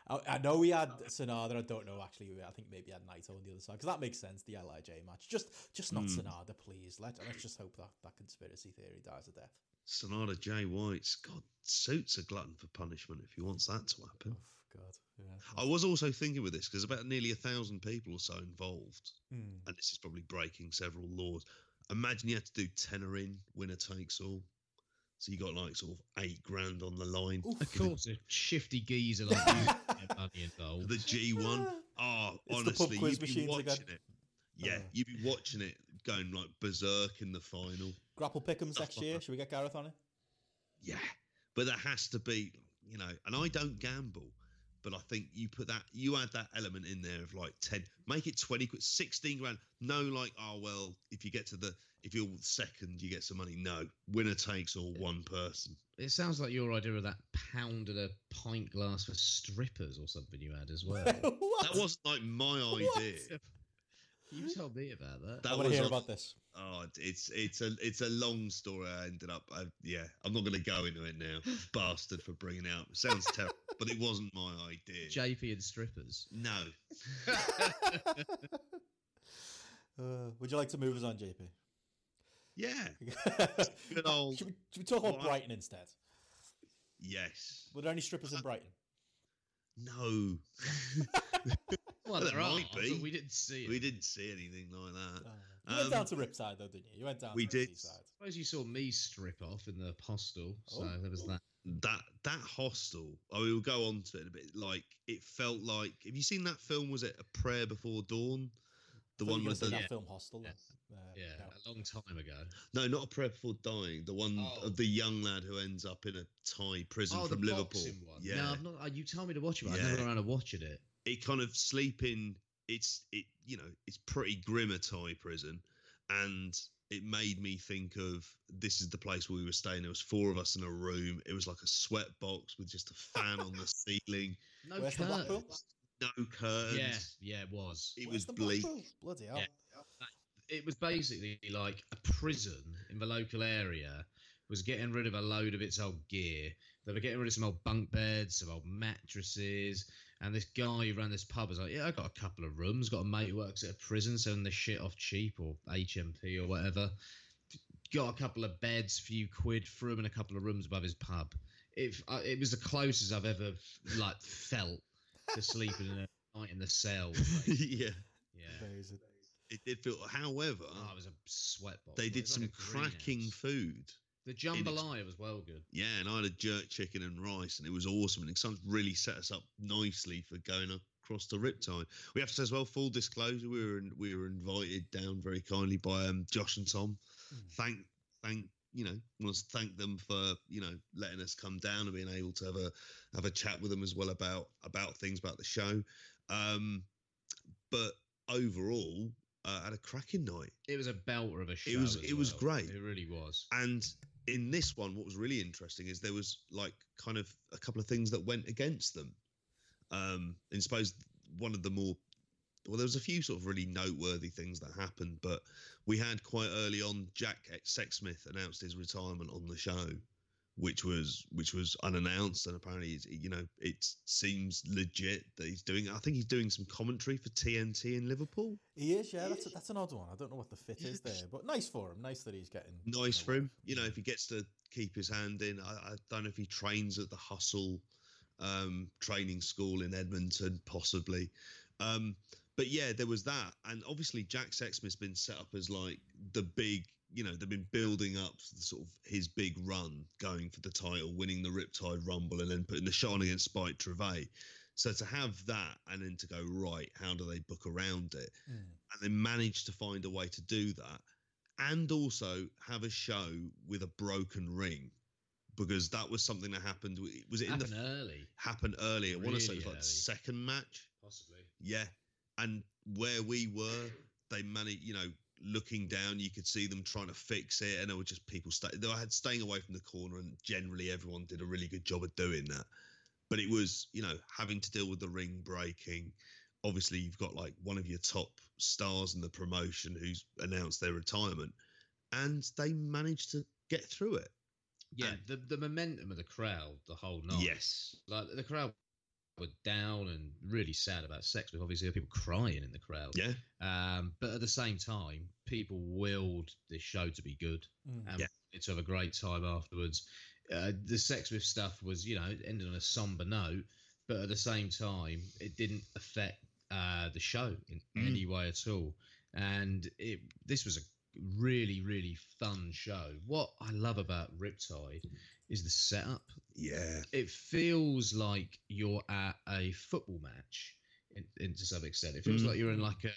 I, I know we had Sanada. I don't know actually. I think maybe had Naito on the other side because that makes sense. The Lij match, just just not Hmm. Sanada, please. Let let's just hope that that conspiracy theory dies a death. Sanada Jay White's God suits a glutton for punishment if he wants that to happen. Oh God, yeah. I was also thinking with this because about nearly a thousand people or so involved, Hmm. and this is probably breaking several laws. Imagine you had to do tenor in, winner takes all. So you got like sort of eight grand on the line. Oof. Of course, a shifty geezer like you money involved. The G1. Oh, It's honestly, you'd be machines watching again. it. Yeah, Uh. you'd be watching it going like berserk in the final. Grapple pick'ems Stuff next year. Should we get Gareth on it? Yeah, but there has to be, you know, and I don't gamble, but I think you put that, you add that element in there of like 10, make it 20 quid, 16 grand. No, like, oh, well, if you get to the, if you're second, you get some money. No, winner takes all one person. It sounds like your idea of that pound and a pint glass for strippers or something you had as well. That wasn't like my What? idea. You told me about that. That I want to was hear on- about this. Oh, it's it's a it's a long story. I ended up, I, yeah, I'm not going to go into it now. Bastard for bringing it up. Sounds terrible, but it wasn't my idea. JP and strippers. no, Uh, would you like to move us on, JP? yeah, should, good old we, should we talk about Brighton instead? yes. Were there any strippers in Brighton? No, Well, Well, there there are, might be. but we didn't see it. we didn't see anything like that. Uh, you went down Um, to Riptide though, didn't you? You went down we to the did. seaside. suppose you saw me strip off in the hostel, so Oh. there was that. That that hostel. I will go on to it a bit. Like it felt like. Have you seen that film? Was it A Prayer Before Dawn? The I thought you one were with the that film Hostel. Yeah. Then. Uh, Yeah, no. a long time ago. no, not A Prayer Before Dying. The one Oh. of the young lad who ends up in a Thai prison oh, from the Liverpool. boxing one. Yeah, No, I've not. uh, You tell me to watch it, but I've Yeah. never got around to watching it. it kind of sleeping it's it you know it's pretty grim a thai prison and it made me think of this is the place where we were staying there was four of us in a room it was like a sweat box with just a fan on the ceiling No Where's the curtains. no curtains Yeah, yeah, it was. it Where's was bleak Bloody hell. Yeah. It was basically like a prison in the local area was getting rid of a load of its old gear. They were getting rid of some old bunk beds, some old mattresses, and this guy who ran this pub was like, "Yeah, I got a couple of rooms. Got a mate who works at a prison, selling the shit off cheap or HMP or whatever. Got a couple of beds, few quid, threw him in a couple of rooms above his pub. It uh, it was the closest I've ever like felt to sleeping in a night in the cell. Like, yeah yeah. Amazing. It did feel however Oh, it was a sweat they did some like a greenhouse. cracking food The jambalaya was well good. Yeah, and I had a jerk chicken and rice, and it was awesome. And it sounds really set us up nicely for going across to Riptide. We have to say as well, full disclosure, we were we were invited down very kindly by um, Josh and Tom. Thank thank you know, want to thank them for you know letting us come down and being able to have a have a chat with them as well about about things about the show. Um, but overall, uh, had a cracking night. It was a belter of a show. It was- as it was great. It really was. And in this one, what was really interesting is there was like kind of a couple of things that went against them. Um, and suppose one of the more well, there was a few sort of really noteworthy things that happened, but we had quite early on Jack Sexsmith announced his retirement on the show, which was which was unannounced, and apparently, it's, you know, it seems legit that he's doing. I think he's doing some commentary for TNT in Liverpool. He is, yeah. That's a, that's an odd one. I don't know what the fit is there, but nice for him. Nice that he's getting nice you for him. You know, if he gets to keep his hand in, I, I don't know if he trains at the Hustle um, training school in Edmonton, possibly. Um, but yeah, there was that, and obviously Jack Sexsmith's been set up as like the big. You know, they've been building up sort of his big run, going for the title, winning the Riptide Rumble, and then putting the shot on against Spike Trevay. So to have that, and then to go right, how do they book around it? Mm. and they managed to find a way to do that and also have a show with a broken ring because that was something that happened was it in the early, happened early i want to say it was like the second match possibly. yeah and where we were they managed you know looking down you could see them trying to fix it and there were just people stay they had staying away from the corner and generally everyone did a really good job of doing that. But it was you know having to deal with the ring breaking. Obviously you've got like one of your top stars in the promotion who's announced their retirement and they managed to get through it. Yeah, And- the the momentum of the crowd the whole night. yes. Like the crowd were down and really sad about sex. But obviously, there were people crying in the crowd. yeah Um, but at the same time, people willed this show to be good Mm. and Yeah. to have a great time afterwards. Uh, the Sexsmith stuff was, you know, it ended on a somber note, but at the same time, it didn't affect uh, the show in Mm. any way at all. And it this was a really, really fun show. What I love about Riptide is the setup yeah it feels like you're at a football match in, in to some extent. It feels Mm. like you're in like a.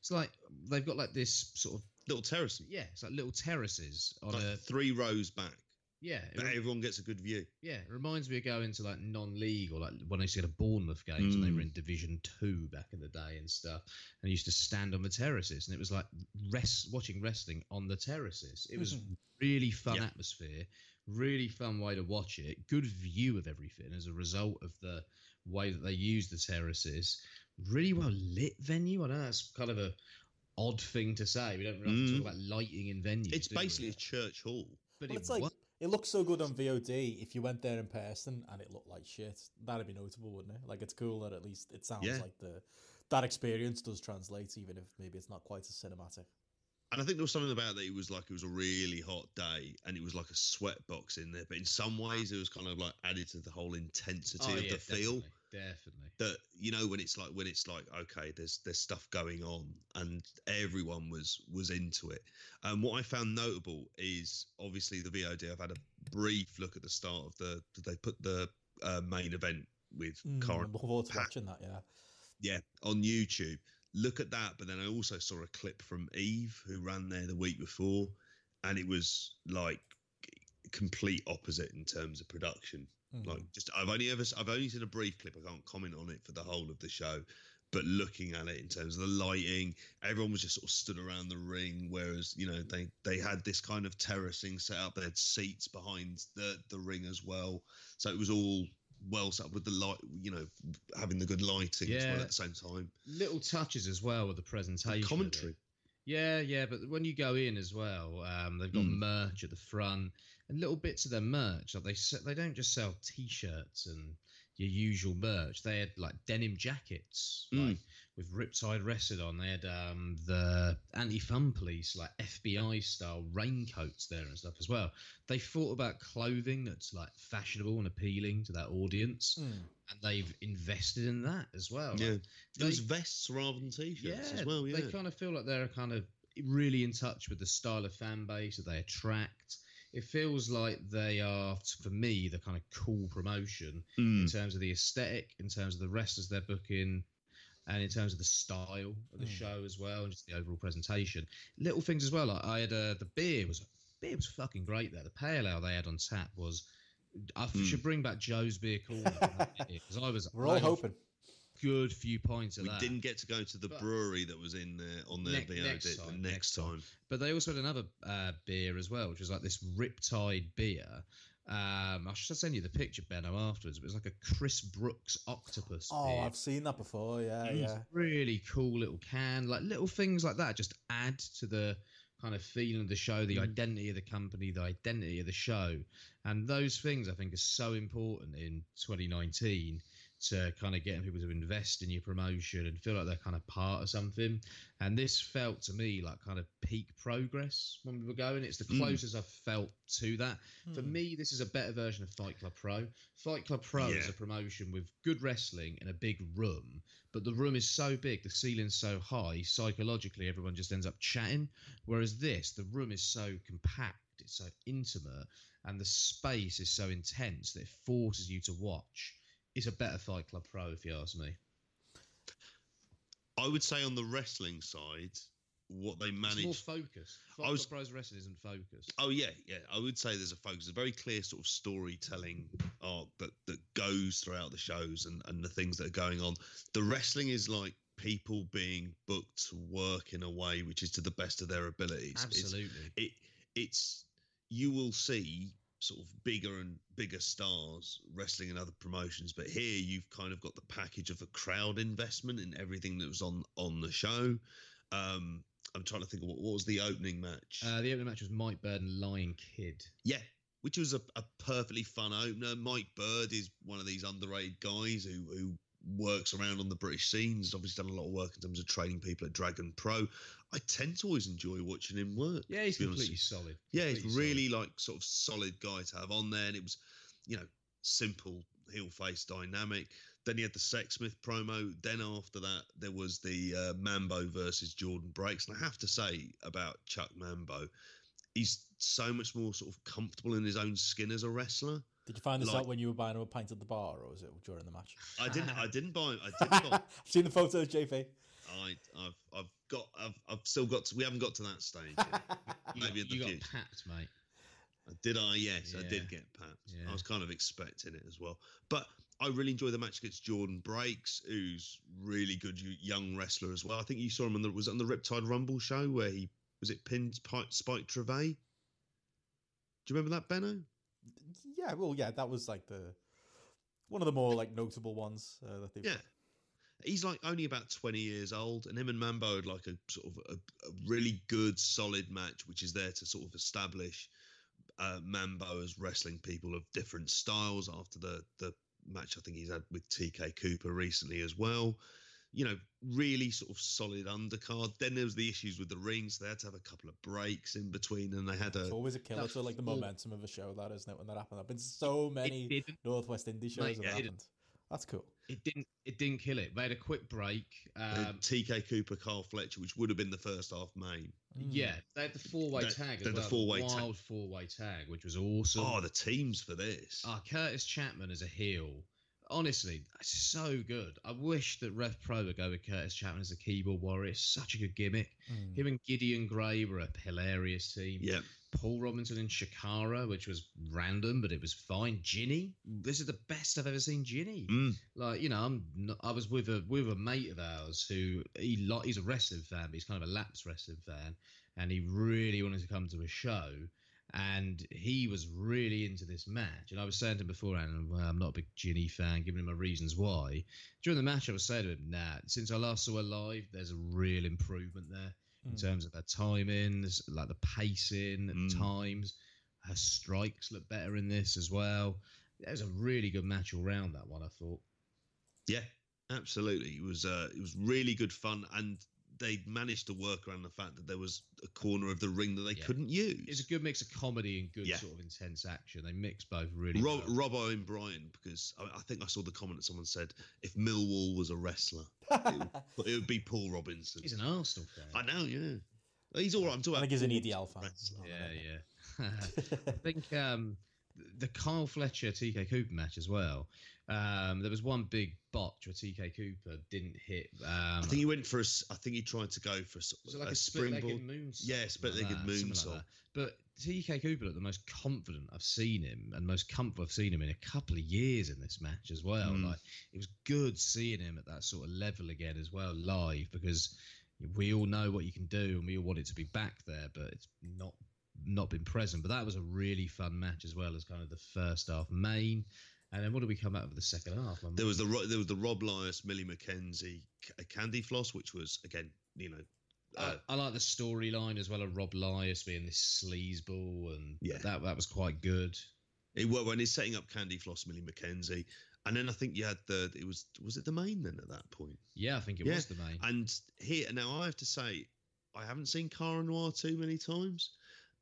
It's like they've got like this sort of little terrace yeah, it's like little terraces on like a three rows back yeah. But re- everyone gets a good view yeah, it reminds me of going to like non-league or like when I used to go to Bournemouth games and they Mm. were in Division Two back in the day and stuff. And I used to stand on the terraces and it was like rest watching wrestling on the terraces. It was really fun Yeah. atmosphere, really fun way to watch it. Good view of everything as a result of the way that they use the terraces. Really well lit venue. I know that's kind of a odd thing to say. We don't really Mm. talk about lighting in venues. it's do we? basically a church hall but Well, it it's like was. it looks so good on VOD. If you went there in person and it looked like shit, that'd be notable, wouldn't it? Like it's cool that at least it sounds Yeah. like the that experience does translate, even if maybe it's not quite as cinematic. And I think there was something about that. It was like it was a really hot day, and it was like a sweat box in there. But in some ways, it was kind of like added to the whole intensity Oh, of yeah, the feel. definitely, Definitely. That you know when it's like when it's like okay, there's there's stuff going on, and everyone was was into it. And what I found notable is obviously the VOD. I've had a brief look at the start of the. They put the uh, main event with Mm, Cara I'm looking forward to Pat- watching that. Yeah. yeah, on YouTube. Look at that. But then I also saw a clip from Eve, who ran there the week before, and it was like complete opposite in terms of production. Mm. Like, just I've only ever I've only seen a brief clip. I can't comment on it for the whole of the show. But looking at it in terms of the lighting, everyone was just sort of stood around the ring. Whereas you know they they had this kind of terracing set up. They had seats behind the the ring as well, so it was all well set up with the light. You know, having the good lighting as well at the same time. Little touches as well with the presentation. it. commentary. Yeah, yeah, but when you go in as well, um, they've got Mm. merch at the front and little bits of their merch. Like they they don't just sell t-shirts and your usual merch. They had like denim jackets, Mm. like with Riptide on. They had um, the anti-fun police, like FBI style raincoats there and stuff as well. They thought about clothing that's like fashionable and appealing to that audience, Mm. and they've invested in that as well. Like, Yeah, they- those vests rather than t-shirts as well. Yeah, they kind of feel like they're kind of really in touch with the style of fan base that they attract. it feels like they are for me the kind of cool promotion Mm. in terms of the aesthetic, in terms of the wrestlers they're booking, and in terms of the style of the Mm. show as well, and just the overall presentation. Little things as well. Like I had uh, the beer was beer was fucking great there. The pale ale they had on tap was. I Mm. should bring back Joe's beer corner because I was. We're all I had hoping. Good few points of We that. didn't get to go to the But- brewery that was in there on their Ne- VOD next the time, next next time. time. But they also had another uh, beer as well, which was like this Riptide beer. Um, I should send you the picture, Benno, afterwards. It was like a Chris Brookes octopus. Oh. I've seen that before. Yeah, It yeah. Really cool little can. Like little things like that just add to the kind of feeling of the show, the Mm. identity of the company, the identity of the show. And those things I think are so important in 2019 to kind of getting people to invest in your promotion and feel like they're kind of part of something. And this felt to me like kind of peak progress when we were going. It's the Mm. closest I've felt to that. For Hmm. me, this is a better version of Fight Club Pro. Fight Club Pro is a promotion with good wrestling in a big room, but the room is so big, the ceiling's so high, psychologically, everyone just ends up chatting. Whereas this, the room is so compact, it's so intimate, and the space is so intense that it forces you to watch. It's a better Fight Club Pro, if you ask me. I would say on the wrestling side, what they It's more focused. Fight was- Club Pro's wrestling isn't focused. Oh yeah, yeah. I would say there's a focus, a very clear sort of storytelling arc that that goes throughout the shows and and the things that are going on. The wrestling is like people being booked to work in a way which is to the best of their abilities. It's- Absolutely. it it's you will see sort of bigger and bigger stars wrestling in other promotions but here you've kind of got the package of a crowd investment in everything that was on on the show. Um i'm trying to think of what, what was the opening match? Uh, the opening match was Mike Bird and Lion Kid. yeah which was a, a perfectly fun opener. Mike bird is one of these underrated guys who who works around on the british scenes. he's obviously done a lot of work in terms of training people at dragon pro i tend to always enjoy watching him work Yeah, he's completely solid. Yeah, he's Completely really like sort of solid guy to have on there, and it was, you know, simple heel face dynamic. Then he had the Sexsmith promo. Then after that, there was the uh, Mambo versus Jordan Breaks, and I have to say about Chuck Mambo, he's so much more sort of comfortable in his own skin as a wrestler. Did you find this Like- out when you were buying him a pint at the bar, or was it during the match? I didn't, I didn't buy, I didn't buy. I've seen the photos, JP. I, I've, I've got, I've, I've still got to. We haven't got to that stage. Yet. You, Maybe in the you got future. packed, mate. Did I? Yes, I did get pat. Yeah. I was kind of expecting it as well. But I really enjoy the match against Jordan Breaks, who's really good young wrestler as well. I think you saw him on the was it on the Riptide Rumble show where he was it pinned Pi- Spike Trevay. Do you remember that, Benno? Yeah, well, yeah, that was like the one of the more like notable ones uh, that they've. Yeah. He's like only about 20 years old, and him and Mambo had like a sort of a, a really good, solid match, which is there to sort of establish uh, Mambo as wrestling people of different styles after the the match I think he's had with TK Cooper recently as well. You know, really sort of solid undercard. Then there was the issues with the rings. They had to have a couple of breaks in between, and they had It's a always a killer to like the momentum of a show, that isn't it? When that happened, there've been so many Northwest Indie shows that yeah, happened. That's cool. It didn't. It didn't kill it. They had a quick break. Um, TK Cooper, Kyle Fletcher, which would have been the first half main. Mm. yeah, they had the four-way tag they had the four-way tag. wild four-way tag, which was awesome. Oh, the teams for this. Ah, Curtis Chapman as a heel. Honestly, so good. I wish that Rev Pro would go with Curtis Chapman as a keyboard warrior. It's such a good gimmick. Mm. Him and Gideon Grey were a hilarious team. yeah. Paul Robinson and Shakara, which was random, but it was fine. Ginny, this is the best I've ever seen Ginny. Mm. Like you know, I'm not, I was with a with a mate of ours who he lo- he's a wrestling fan, but he's kind of a lapsed wrestling fan, and he really wanted to come to a show, and he was really into this match. And I was saying to him beforehand, well, I'm not a big Ginny fan, giving him my reasons why. During the match, I was saying to him, Nah, since I last saw her live, there's a real improvement there in Mm. terms of her timings, like the pacing at Mm. times. Her strikes look better in this as well. It was a really good match all round. That one, I thought. Yeah, absolutely. It was uh, it was really good fun, and they managed to work around the fact that there was a corner of the ring that they Yeah. couldn't use. It's a good mix of comedy and good Yeah. sort of intense action. They mix both really Rob, well. Robbo and Brian, because I, I think I saw the comment that someone said if Millwall was a wrestler, it would, it would be Paul Robinson. He's an Arsenal fan. I know, yeah. He's all right. I'm talking I about think he's an EDL fan. wrestler. Yeah, yeah. I think um, the Kyle Fletcher TK Cooper match as well. Um, there was one big botch where TK Cooper didn't hit. Um, I think he went for a. I think he tried to go for a, was it like a a, springboard. moonsault? Yeah, something split-legged like moonsault. that. But TK Cooper looked the most confident I've seen him, and most comfortable I've seen him in a couple of years in this match as well. Mm. Like it was good seeing him at that sort of level again as well live because we all know what you can do and we all want it to be back there, but it's not not been present. But that was a really fun match as well as kind of the first half main. And then what did we come out with the second half? There was the there was the Rob Lyas, Millie McKenzie, C- Candy Floss, which was again, you know, uh, I, I like the storyline as well of Rob Lyas being this sleazeball, and Yeah. that that was quite good. it, well, when he's setting up Candy Floss, Millie McKenzie, and then I think you had the it was was it the main then at that point, Yeah, I think it Yeah, was the main. and here now I have to say I haven't seen Cara Noir too many times.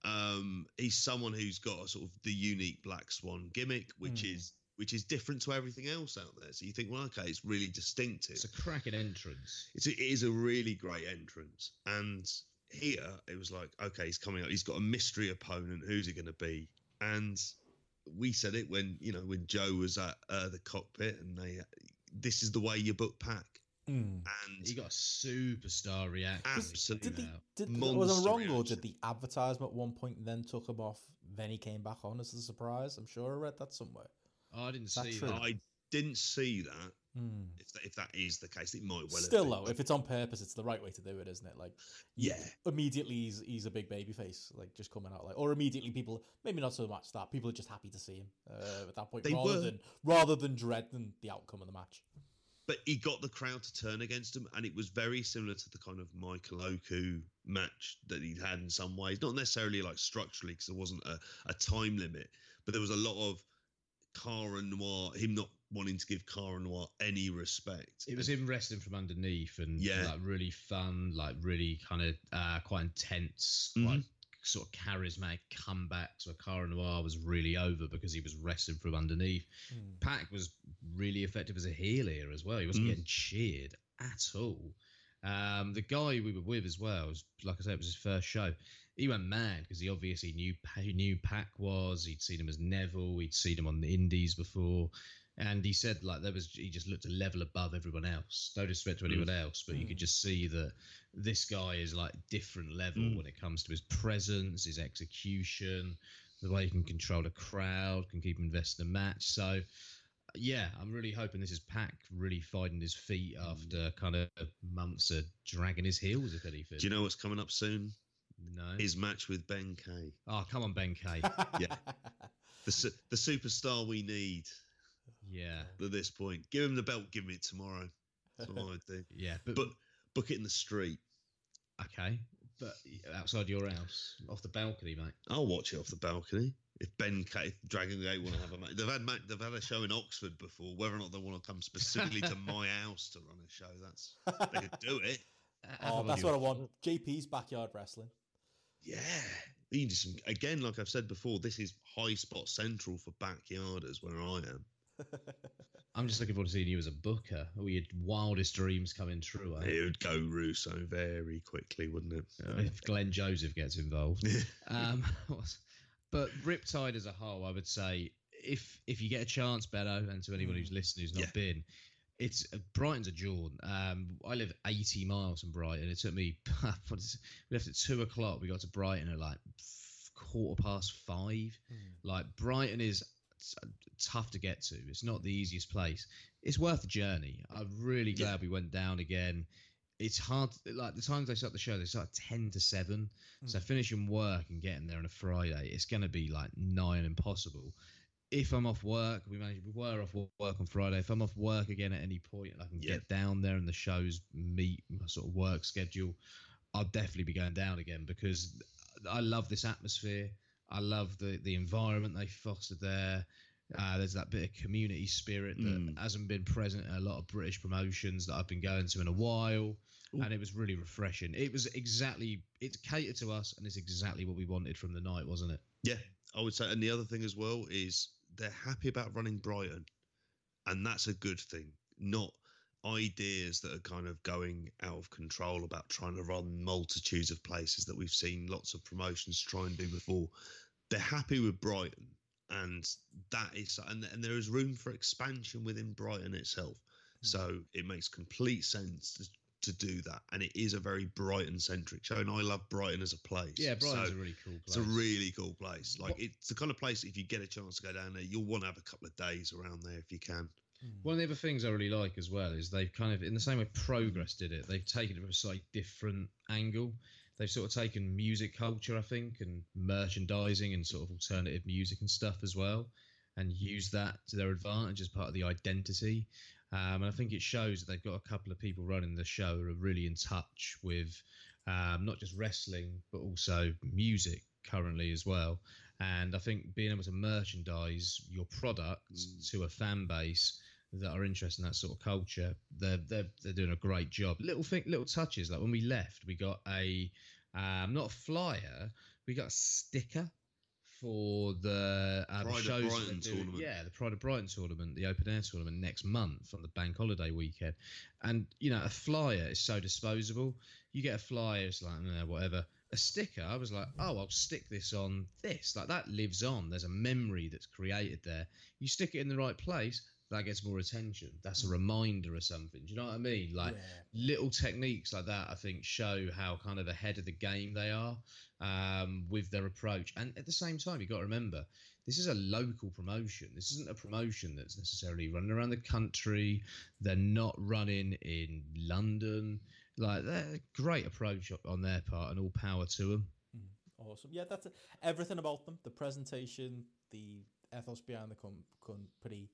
Um, he's someone who's got a sort of the unique Black Swan gimmick, which Mm. is which is different to everything else out there. So you think, well, okay, it's really distinctive. It's a cracking entrance. It's a, it is a really great entrance. And here it was like, okay, he's coming up. He's got a mystery opponent. Who's he going to be? And we said it when you know when Joe was at uh, the cockpit, and they, this is the way you book Pac. Mm. And He got a superstar reaction. Absolutely. Did the, did, Monster was I wrong, or did the advertisement at one point then took him off? Then he came back on as a surprise. I'm sure I read that somewhere. Oh, I didn't see true? that. I didn't see that. Mm. If that, if that is the case, it might well. have Still been, though, but- if it's on purpose, it's the right way to do it, isn't it? Like, Yeah. immediately he's he's a big baby face, like just coming out like, or immediately people maybe not so much that people are just happy to see him uh, at that point, They rather were. than rather than dreading the outcome of the match. but he got the crowd to turn against him, and it was very similar to the kind of Michael Oku match that he'd had in some ways. Not necessarily like structurally, because there wasn't a, a time limit, but there was a lot of Cara Noir, him not wanting to give Cara Noir any respect. It was him wrestling from underneath and Yeah. like really fun, like really kind of uh, quite intense, Mhm. quite sort of charismatic comebacks where Cara Noir was really over because he was wrestling from underneath. Pac was really effective as a heel here as well. He wasn't Mm. getting cheered at all. Um, the guy we were with as well, was, like I said, it was his first show. He went mad because he obviously knew he knew Pac was. He'd seen him as Neville. He'd seen him on the Indies before, and he said like there was he just looked a level above everyone else. No disrespect to anyone else, but you could just see that this guy is like different level Mm. when it comes to his presence, his execution, the way he can control the crowd, can keep him invested in the match. So yeah, I'm really hoping this is Pac really finding his feet hmm. after kind of months of dragging his heels, if anything. Do you know what's coming up soon? No. His match with Ben Kay, oh, come on, Ben K. Yeah. the su- the superstar we need yeah, at this point. Give him the belt. Give him it tomorrow. That's what I'd do. yeah, but, But book it in the street. okay, but outside your house, off the balcony, mate. I'll watch it off the balcony. If Ben K, if Dragon Gate want to have a match, they've had they've had a show in Oxford before. Whether or not they want to come specifically to my house to run a show, that's they could do it. oh, that's what I want. JP's backyard wrestling. Yeah, you can do some again. Like I've said before, this is high spot central for backyarders where I am. I'm just looking forward to seeing you as a booker. All your wildest dreams coming true. Eh? It would go Russo very quickly, wouldn't it? if Glenn Joseph gets involved. um, but Riptide as a whole, I would say, if if you get a chance, Benno, and to anyone who's listening who's not Yeah. been, it's uh, Brighton's a jaunt. Um, I live 80 miles from Brighton. It took me. what is it? we left at two o'clock. We got to Brighton at like quarter past five. Like Brighton is tough to get to. It's not the easiest place. It's worth the journey. I'm really Yeah. glad we went down again. It's hard. Like the times they start the show, they start ten to seven. So finishing work and getting there on a Friday, it's going to be like nine impossible. If I'm off work, we managed. We were off work on Friday. If I'm off work again at any point, and I can Yeah. get down there and the shows meet my sort of work schedule, I'll definitely be going down again because I love this atmosphere. I love the the environment they fostered there. Uh, there's that bit of community spirit that Mm. hasn't been present in a lot of British promotions that I've been going to in a while, Ooh. and it was really refreshing. It was exactly it catered to us, and it's exactly what we wanted from the night, wasn't it? Yeah, I would say. And the other thing as well is they're happy about running Brighton, and that's a good thing. Not ideas that are kind of going out of control about trying to run multitudes of places that we've seen lots of promotions try and do before. They're happy with Brighton, and that is and, and there is room for expansion within Brighton itself. Hmm. So it makes complete sense to, to do that, and it is a very Brighton centric show, and I love Brighton as a place. Yeah, Brighton's So a really cool It's a really cool place. Like What- it's the kind of place if you get a chance to go down there, you'll want to have a couple of days around there if you can. Hmm. One of the other things I really like as well is they've kind of, in the same way Progress did it, they've taken it from a slightly different angle. They've sort of taken music culture, I think, and merchandising and sort of alternative music and stuff as well, and used that to their advantage as part of the identity. Um, and I think it shows that they've got a couple of people running the show who are really in touch with um, not just wrestling, but also music currently as well. And I think being able to merchandise your product to a fan base that are interested in that sort of culture, they're they're, they're doing a great job. Little thing, little touches. Like when we left, we got a um, not a flyer, we got a sticker for the, uh, the Pride of shows. that Brighton tournament. Yeah, the Pride of Brighton tournament, the open air tournament next month on the bank holiday weekend. And you know, a flyer is so disposable. You get a flyer, it's like "Nah, whatever. A sticker, I was like, oh, I'll stick this on this. Like that lives on. There's a memory that's created there. You stick it in the right place, that gets more attention. That's a reminder of something. Do you know what I mean? Like Yeah. little techniques like that, I think, show how kind of ahead of the game they are um, with their approach. And at the same time, you've got to remember this is a local promotion. This isn't a promotion that's necessarily running around the country. They're not running in London. Like, they're a great approach on their part, and all power to them. Awesome. Yeah, that's it. everything about them. The presentation, the ethos behind the com- company.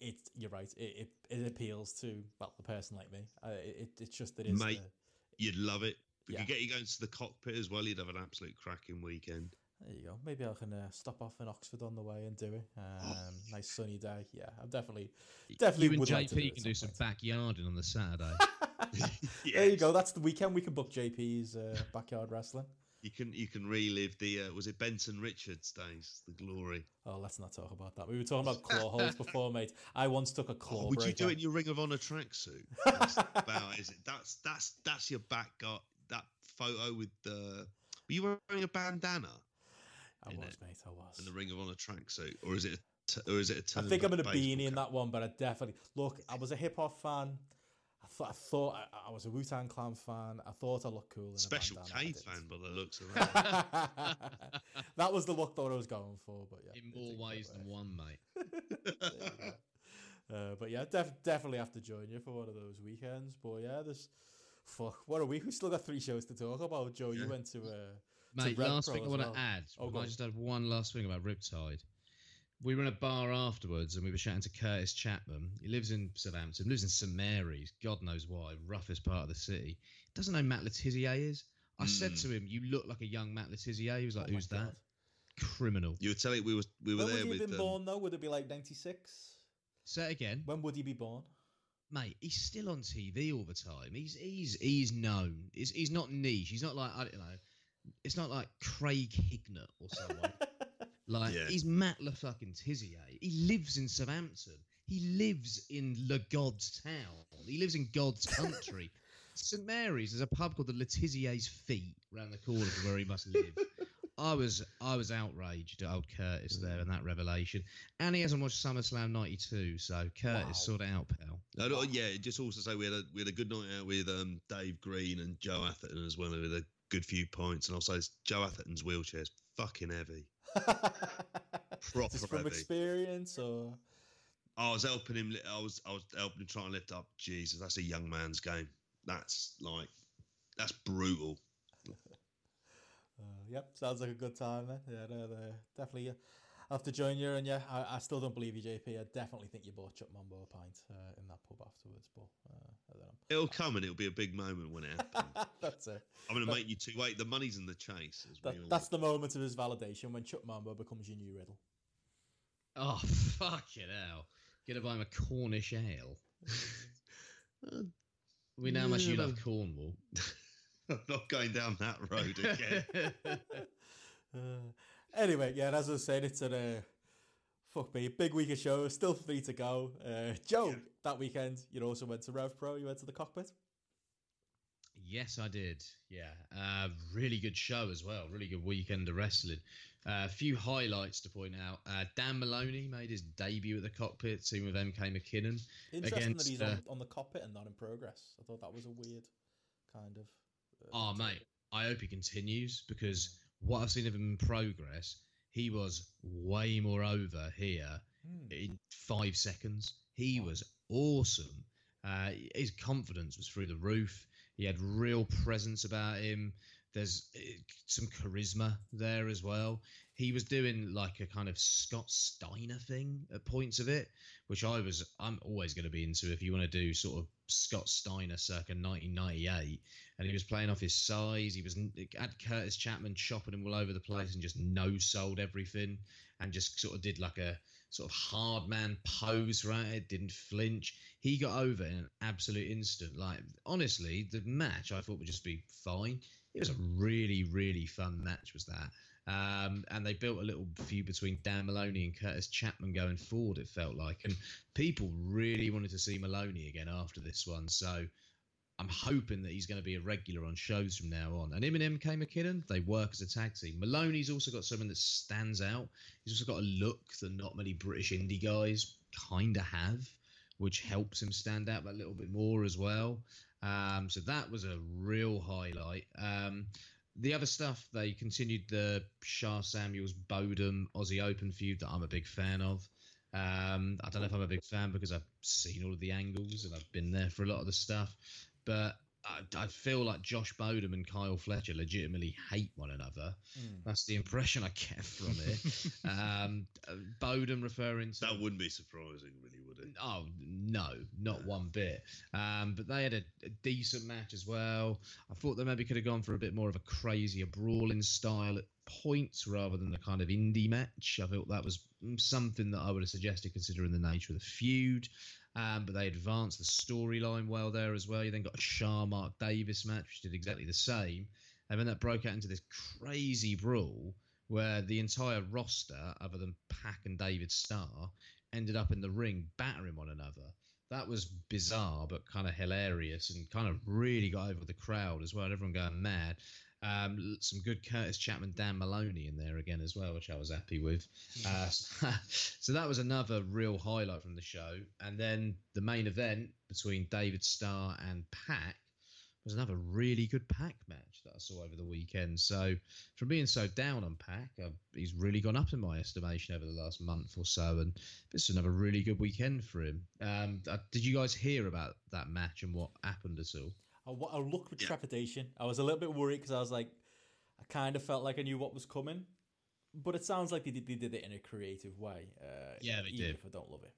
It, you're right. It, it, it appeals to well the person like me. Uh, it, it's just that it is. Mate. the- You'd love it. We Yeah. could get you going to the cockpit as well. You'd have an absolute cracking weekend. there you go. Maybe I can uh, stop off in Oxford on the way and do it. Um, nice sunny day. Yeah, I'm definitely definitely you and would JP like to do can do some some point. backyarding on the Saturday. There you go. That's the weekend. We can book JP's uh, backyard wrestling. You can you can relive the uh, was it Benson Richards days, the glory. Oh, let's not talk about that. We were talking about claw holes before, mate. I once took a claw Oh, would you do it in your Ring of Honor tracksuit? That's about is it? That's that's that's your back got that photo with the. Were you wearing a bandana I in was, it? mate. I was. in the Ring of Honor tracksuit, or is it? A t- or is it a I think I'm in a turned-back baseball beanie in that one, but I definitely look. I was a hip hop fan. I thought I thought I, I was a Wu Tang Clan fan. I thought I looked cool. In Special a K bandana. fan but the looks of that. That was the look that I was going for, but yeah, in more ways than work. one, mate. Uh, but yeah, def- definitely have to join you for one of those weekends. But yeah, there's fuck. What are we? We still got three shows to talk about. Joe, you went to uh, Mate, Red last Pro thing I as want well. to add. Oh, I just had one last thing about Riptide. We were in a bar afterwards and we were chatting to Curtis Chapman. He lives in Southampton, lives in St Mary's, God knows why, roughest part of the city. Doesn't know Matt Le Tissier is. I said Mm. to him, "You look like a young Matt Le Tissier." He was like, oh "Who's that?" Criminal. You were telling we were we were When would there he with have been um, born though? Would it be like '96? Say it again, When would he be born? Mate. He's still on TV all the time. He's he's he's known. He's he's not niche. He's not like I don't know. It's not like Craig Hignett or someone. Like Yeah. he's Matt Le fucking Tissier. He lives in Southampton. He lives in Le God's town. He lives in God's country. St Mary's. There's a pub called the Le Tissier's Feet round the corner from where he must live. I was I was outraged at old Curtis there and that revelation. And he hasn't watched SummerSlam '92, so Curtis Wow. sort it out, pal. No, no, yeah, just also say we had a we had a good night out with um, Dave Green and Joe Atherton as well, with a good few points. And also, Joe Atherton's wheelchair's fucking heavy. Proper Just from heavy. experience, or I was helping him. I was I was helping him try and lift up. Jesus, that's a young man's game. That's like that's brutal. Yep, sounds like a good time then. Yeah, no, no, definitely. Uh, have to join you, and yeah, I, I still don't believe you, JP. I definitely think you bought Chuck Mambo a pint uh, in that pub afterwards, but uh, I don't know. It'll come and it'll be a big moment when it happens. that's it. I'm going to make you two wait. The money's in the chase. As That, all that's the moment of his validation when Chuck Mambo becomes your new riddle. Oh fuck it hell! Gonna buy him a Cornish ale. We know how much you love. Cornwall. I'm not going down that road again. Uh, anyway, yeah, as I was saying, it's a uh, Fuck me, big week of shows, still three to go. Uh, Joe, that weekend you also went to Rev Pro. You went to the cockpit. Yes, I did. Yeah, uh, really good show as well. Really good weekend of wrestling. Uh, a few highlights to point out. Uh, Dan Maloney made his debut at the cockpit, team with MK McKinnon. Interesting that he's Against, on, on the cockpit and not in progress. I thought that was a weird kind of. Uh, Oh, mate, I hope he continues because what I've seen of him in progress, he was way more over here Hmm. in five seconds. He was awesome. Uh, his confidence was through the roof. He had real presence about him. There's uh, some charisma there as well. He was doing like a kind of Scott Steiner thing at points of it, which I was. I'm always going to be into if you want to do sort of Scott Steiner circa 1998. And he was playing off his size. He was had Curtis Chapman chopping him all over the place and just no sold everything and just sort of did like a sort of hard man pose right? Didn't flinch. He got over in an absolute instant. Like honestly the match i thought would just be fine. It was a really really fun match was that. Um, and they built a little feud between Dan Maloney and Curtis Chapman going forward. It felt like, and people really wanted to see Maloney again after this one. So I'm hoping that he's going to be a regular on shows from now on. And him and MK McKinnon, they work as a tag team. Maloney's also got something that stands out. He's also got a look that not many British indie guys kind of have, which helps him stand out a little bit more as well. Um, so that was a real highlight. Um, the other stuff, they continued the Sha Samuels Bodom Aussie Open feud that I'm a big fan of. Um, I don't know if I'm a big fan because I've seen all of the angles and I've been there for a lot of the stuff, but I, I feel like Josh Bodom and Kyle Fletcher legitimately hate one another. Mm. That's the impression I get from it. um, Bodom referring to That wouldn't be surprising, really, would it? Oh no, not one bit. Um, but they had a, a decent match as well. I thought they maybe could have gone for a bit more of a crazier brawling style at points rather than the kind of indie match. I thought that was mm, something that I would have suggested considering the nature of the feud. Um, but they advanced the storyline well there as well. You then got a Sha Mark Davis match, which did exactly the same. And then that broke out into this crazy brawl where the entire roster, other than Pac and David Starr, ended up in the ring battering one another. That was bizarre, but kind of hilarious, and kind of really got over the crowd as well. Everyone going mad. Um, some good Curtis Chapman, Dan Maloney in there again as well, which I was happy with. Uh, so that was another real highlight from the show. And then the main event between David Starr and Pac was another really good Pac match that I saw over the weekend. So from being so down on Pac, he's really gone up in my estimation over the last month or so, and this is another really good weekend for him. Um, uh, did you guys hear about that match and what happened at all? I, I looked with Yeah. trepidation. I was a little bit worried because I was like, I kind of felt like I knew what was coming, but it sounds like they did, they did it in a creative way. Uh, Yeah, they even did. If I don't love it.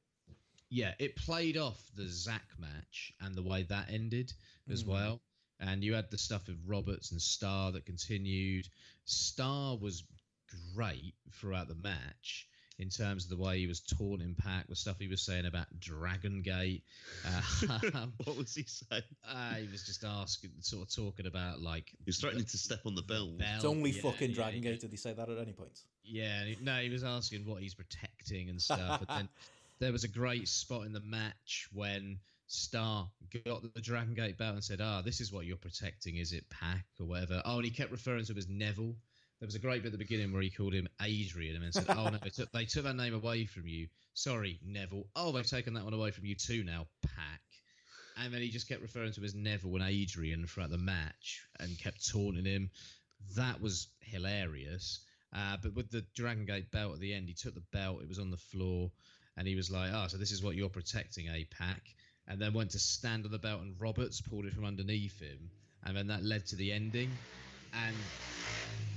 Yeah, it played off the Zack match and the way that ended as Mm. well. And you had the stuff with Roberts and Starr that continued. Starr was great throughout the match in terms of the way he was taunting Pac, the stuff he was saying about Dragon Gate. Uh, What was he saying? uh, he was just asking, sort of talking about like He was threatening to step on the bell. It's bell- only yeah, fucking yeah, Dragon yeah. Gate. Did he say that at any point? Yeah, no, he was asking what he's protecting and stuff. and then there was a great spot in the match when Starr got the Dragon Gate belt and said, "Ah, this is what you're protecting, is it, Pac or whatever?" Oh, and he kept referring to him as Neville. There was a great bit at the beginning where he called him Adrian and then said, "Oh no, they took, they took that name away from you. Sorry, Neville. Oh, they've taken that one away from you too now, Pac." And then he just kept referring to him as Neville and Adrian throughout the match and kept taunting him. That was hilarious. Uh, but with the Dragon Gate belt at the end, he took the belt, it was on the floor, and he was like, Oh, so this is what you're protecting, A Pac. And then went to stand on the belt, and Roberts pulled it from underneath him. And then that led to the ending. And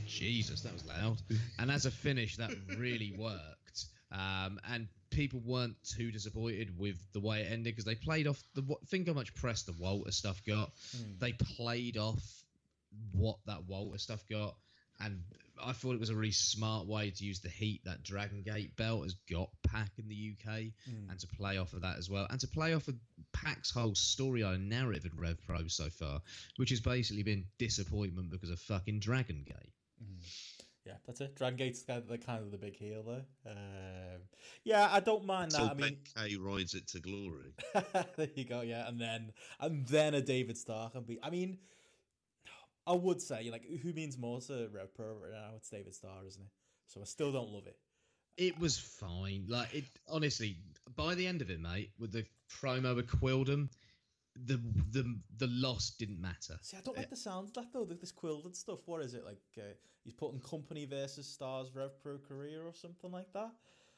Jesus, that was loud. And as a finish, that really worked. Um, and people weren't too disappointed with the way it ended because they played off the. Think how much press the Walter stuff got. They played off what that Walter stuff got, and I thought it was a really smart way to use the heat that Dragon Gate belt has got Pac in the UK, and to play off of that as well, and to play off of Pac's whole storyline narrative in Rev Pro so far, which has basically been disappointment because of fucking Dragon Gate. Yeah, that's it. Dragon Gate's kind of the kind of the big heel there. Um, yeah, I don't mind that. Until I mean, Ben K rides it to glory. there you go. Yeah, and then and then a David Starr can be. I mean, I would say like who means more to Rev Pro right now? It's David Starr, isn't it? So I still don't love it. It was fine. Like it honestly, by the end of it, mate, with the promo with Quildan, the the the loss didn't matter. See, I don't like the sound of that though. This Quildan stuff. What is it like? Uh, he's putting company versus stars Rev Pro career or something like that.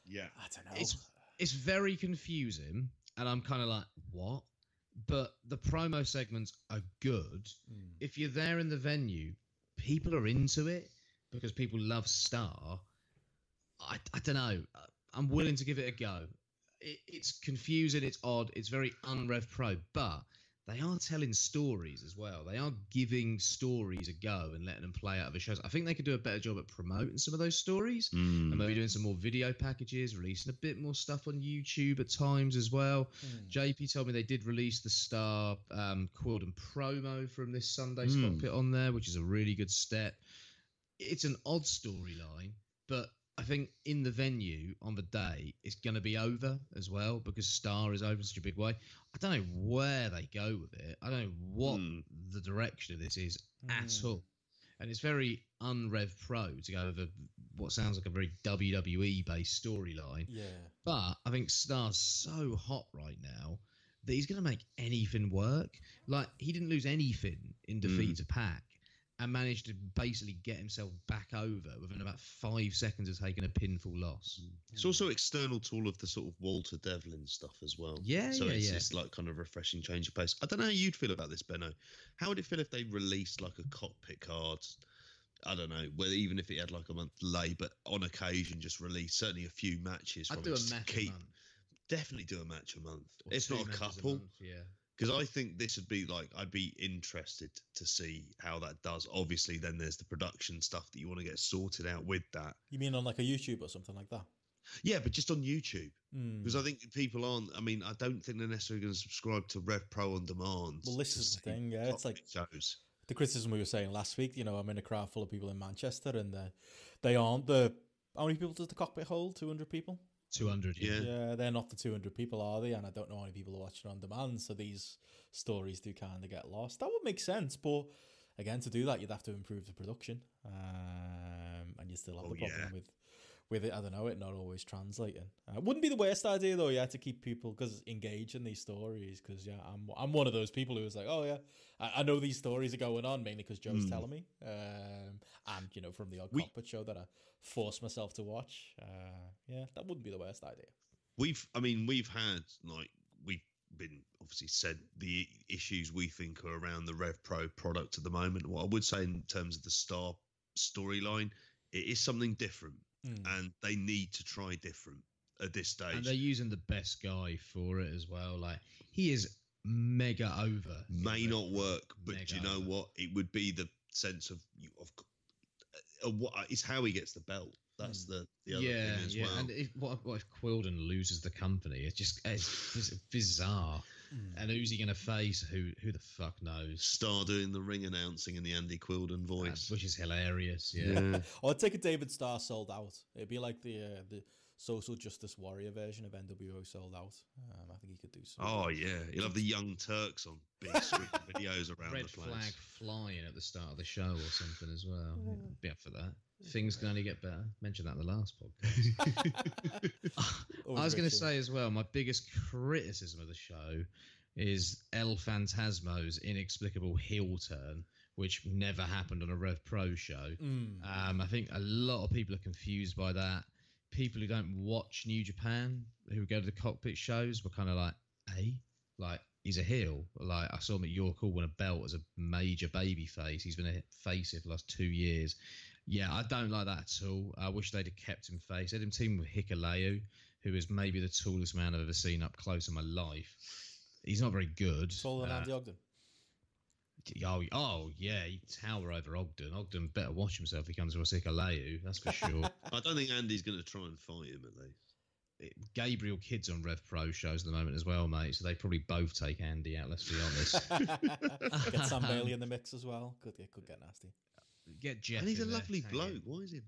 Yeah. I don't know. It's it's very confusing, and I'm kind of like, what? But the promo segments are good. Hmm. If you're there in the venue, people are into it because people love Starr. I, I don't know. I'm willing to give it a go. It, it's confusing. It's odd. It's very unrev pro, but they are telling stories as well. They are giving stories a go and letting them play out of the shows. I think they could do a better job at promoting some of those stories Mm. and maybe doing some more video packages, releasing a bit more stuff on YouTube at times as well. Hmm. JP told me they did release the Starr um, Quildan promo from this Sunday's Hmm. cockpit on there, which is a really good step. It's an odd storyline, but I think in the venue on the day, it's going to be over as well because Starr is over in such a big way. I don't know where they go with it. I don't know what Hmm. the direction of this is at Hmm. all. And it's very unrev pro to go over what sounds like a very WWE based storyline. Yeah. But I think Starr's so hot right now that he's going to make anything work. Like he didn't lose anything in defeat to Pac, and managed to basically get himself back over within about five seconds of taking a pinfall loss. Mm, it's also external to all of the sort of Walter Devlin stuff as well. Yeah, so yeah, it's yeah. just like kind of refreshing change of pace. I don't know how you'd feel about this, Benno. How would it feel if they released like a cockpit card? I don't know, whether even if it had like a month delay, but on occasion just release certainly a few matches. I'd do a match keep a month. definitely do a match a month, or two not a couple. month, yeah. Because I think this would be like I'd be interested to see how that does. Obviously, then there's the production stuff that you want to get sorted out with that. You mean on like a YouTube or something like that? Yeah, but just on YouTube Hmm. because I think people aren't. I mean, I don't think they're necessarily going to subscribe to Rev Pro on demand. Well, this is the thing, yeah, it's like- shows. the criticism we were saying last week. You know, I'm in a crowd full of people in Manchester, and they aren't the. How many people does the cockpit hold? Two hundred people. 200, yeah. Yeah. Yeah, they're not the 200 people, are they? And I don't know how many people are watching on demand, so these stories do kind of get lost. That would make sense, but again, to do that, you'd have to improve the production, um, and you still have Oh, the problem yeah. with with it. I don't know, it not always translating. Uh, wouldn't be the worst idea though, You yeah, to keep people because engage in these stories. Because yeah, I'm I'm one of those people who is like, oh yeah, I, I know these stories are going on mainly because Joe's Mm. telling me, um, and you know from the odd We- cockpit show that I force myself to watch. Uh, yeah, that wouldn't be the worst idea. We've, I mean, we've had like we've been obviously said the issues we think are around the Rev Pro product at the moment. What I would say in terms of the star storyline, it is something different, Mm. and they need to try different at this stage. And they're using the best guy for it as well. Like, he is mega over. may Red not work, but do you know over. what? It would be the sense of you of uh, what it's how he gets the belt. That's the the other yeah, thing as yeah. well. And if, what, if- what if Quildan loses the company? It's just it's, it's bizarre. Mm. And who's he going to face? Who who the fuck knows? Starr doing the ring announcing in the Andy Quildan Uh, voice. which is hilarious. Yeah. Or I'd take a David Starr sold out. It'd be like the uh, the social justice warrior version of NWO sold out. Um, I think he could do so. Oh yeah, you'll have the young Turks on big sweet videos around Red the place. flag flying at the start of the show or something as well. Yeah, be up for that. Things can only get better. Mentioned that in the last podcast. I was going to say as well, my biggest criticism of the show is El Phantasmo's inexplicable heel turn, which never happened on a Rev Pro show. Mm. Um, I think a lot of people are confused by that. People who don't watch New Japan, who go to the cockpit shows, were kind of like, "Hey, like he's a heel." Like I saw him at York Hall win a belt as a major baby face. He's been a face it for the last two years. Yeah, I don't like that at all. I wish they'd have kept him face. Had him team with Hikuleo, who is maybe the tallest man I've ever seen up close in my life. He's not very good. Taller than Uh, Andy Ogden. Oh, oh yeah, he tower over Ogden. Ogden better watch himself if he comes to a Hikuleo, that's for sure. I don't think Andy's going to try and fight him at least. it- Gabriel Kidd's on Rev Pro shows at the moment as well, mate. So they probably both take Andy out. Let's be honest. Get Sam Bailey in the mix as well. Could get could get nasty. Get Jeff. and he's a there, lovely bloke. Why is he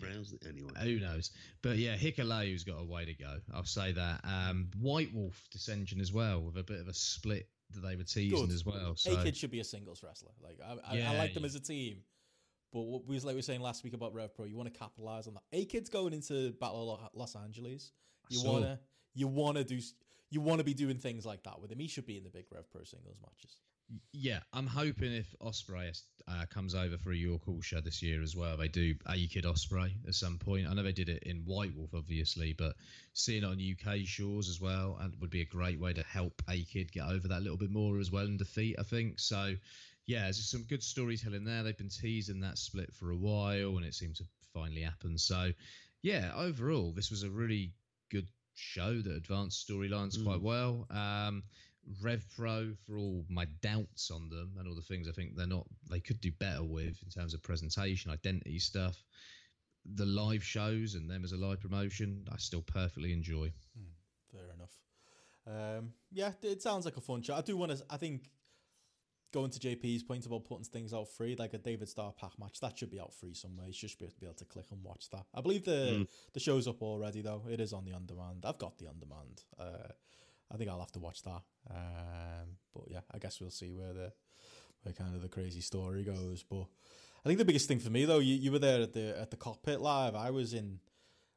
roused anyway? Who knows? But yeah, Hikuleo's got a way to go. I'll say that. Um, White Wolf dissension as well, with a bit of a split that they were teasing Good. as well. So A Kid should be a singles wrestler. Like I, I, I like them yeah. as a team, but what we was like we were saying last week about Rev Pro, you want to capitalize on that. A Kid's going into Battle of Los Angeles. You saw. wanna, you wanna do, s- you wanna be doing things like that with him. He should be in the big Rev Pro singles matches. Yeah, I'm hoping if Ospreay uh, comes over for a York Hall show this year as well, they do A Kid Ospreay at some point. I know they did it in White Wolf, obviously, but seeing it on UK shores as well and would be a great way to help A Kid get over that little bit more as well and defeat. I think so. Yeah, there's some good storytelling there. They've been teasing that split for a while, and it seemed to finally happen. So, yeah, overall, this was a really good show that advanced storylines quite well. Um, Rev Pro, for all my doubts on them and all the things I think they're not, they could do better with in terms of presentation, identity stuff. The live shows and them as a live promotion, I still perfectly enjoy. Fair enough. Um, yeah, it sounds like a fun show. I do want to. I think going to JP's point about putting things out free, like a David Starr Pac match, that should be out free somewhere. You should be able to click and watch that. I believe the the show's up already though. It is on the on demand. I've got the on demand. Uh, I think I'll have to watch that. Um, but yeah, I guess we'll see where the where kind of the crazy story goes. But I think the biggest thing for me though, you, you were there at the at the cockpit live. I was in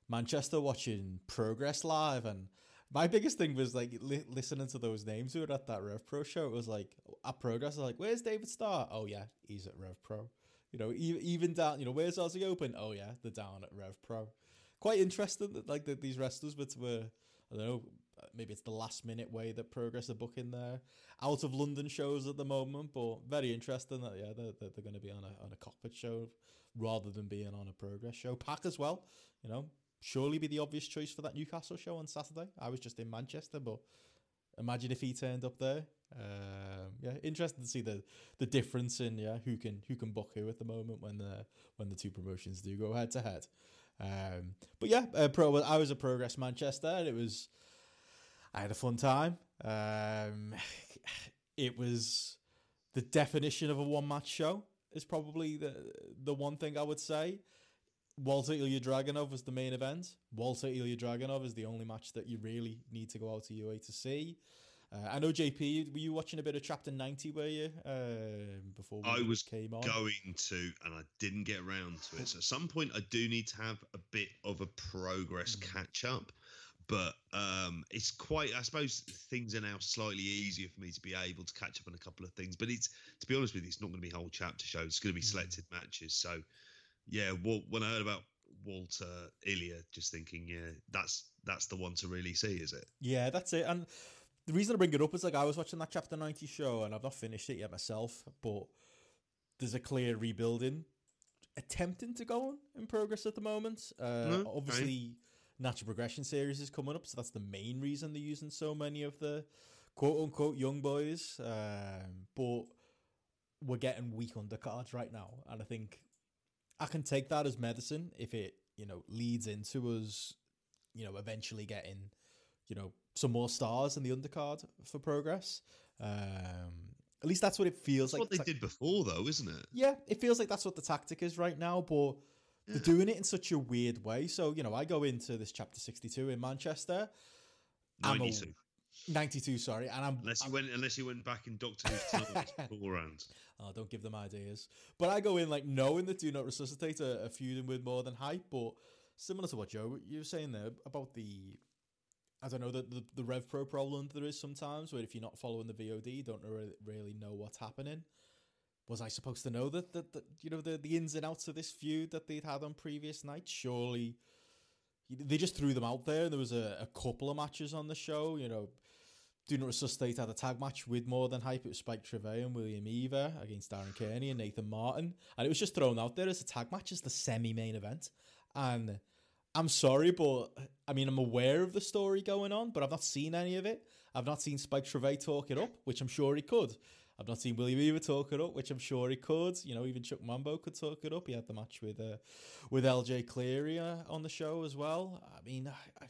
Manchester watching Progress live, and my biggest thing was like li- listening to those names who were at that Rev Pro show. It was like at Progress, I was like, "Where's David Starr? Oh yeah, he's at Rev Pro." You know, even, even down, you know, where's Aussie Open? Oh yeah, they're down at Rev Pro. Quite interesting that like that these wrestlers were, were I don't know, maybe it's the last minute way that Progress are booking their out of London shows at the moment, but very interesting that yeah they're, they're, going to be on a on a cockpit show rather than being on a Progress show. Pac as well, you know, surely be the obvious choice for that Newcastle show on Saturday. I was just in Manchester, but imagine if he turned up there. Um, yeah, interesting to see the the difference in yeah who can who can book who at the moment when the when the two promotions do go head to head. Um, but yeah, uh, pro. I was at Progress Manchester. And it was I had a fun time. Um, it was the definition of a one match show is probably the the one thing I would say. Walter Ilya Dragunov was the main event. Walter Ilya Dragunov is the only match that you really need to go out to UA to see. Uh, I know JP, were you watching a bit of Chapter 90, were you? Um before we I was came on? going to, and I didn't get around to it. So at some point, I do need to have a bit of a progress Mm. catch up. But um, it's quite. I suppose things are now slightly easier for me to be able to catch up on a couple of things. But it's to be honest with you, it's not going to be whole chapter shows. It's going to be Mm. selected matches. So yeah, when I heard about Walter Ilya, just thinking, yeah, that's that's the one to really see, is it? Yeah, that's it. And the reason I bring it up is like I was watching that Chapter 90 show and I've not finished it yet myself, but there's a clear rebuilding attempting to go on in progress at the moment. Uh, Mm. Obviously, Natural Progression series is coming up, so that's the main reason they're using so many of the quote unquote young boys. Um, but we're getting weak undercards right now, and I think I can take that as medicine if it you know leads into us, you know, eventually getting you know some more stars in the undercard for progress. Um, at least that's what it feels That's like. what they did before, though, isn't it? yeah, it feels like that's what the tactic is right now, but they're doing it in such a weird way. So, you know, I go into this chapter 62 in Manchester. I'm a- Ninety-two. sorry, and I'm, Unless you I'm- went, unless you went back in Doctor Who's times beforehand. Oh, don't give them ideas. But I go in like knowing that Do Not Resuscitate are, are feuding with more than hype, but similar to what Joe you were saying there about the, I don't know, the, the, the Rev Pro problem there is sometimes where if you're not following the VOD, you don't really, really know what's happening. Was I supposed to know that, that, you know, the, the ins and outs of this feud that they'd had on previous nights? Surely they just threw them out there. There was a, a couple of matches on the show, you know, do Not Resuscitate had a tag match with more than hype. It was Spike Trivet and William Eaver against Darren Kearney and Nathan Martin. And it was just thrown out there as a tag match as the semi main event. And I'm sorry, but I mean, I'm aware of the story going on, but I've not seen any of it. I've not seen Spike Trivet talk it up, which I'm sure he could. I've not seen William Eaver talk it up, which I'm sure he could. You know, even Chuck Mambo could talk it up. He had the match with uh, with LJ Cleary uh, on the show as well. I mean, I, I,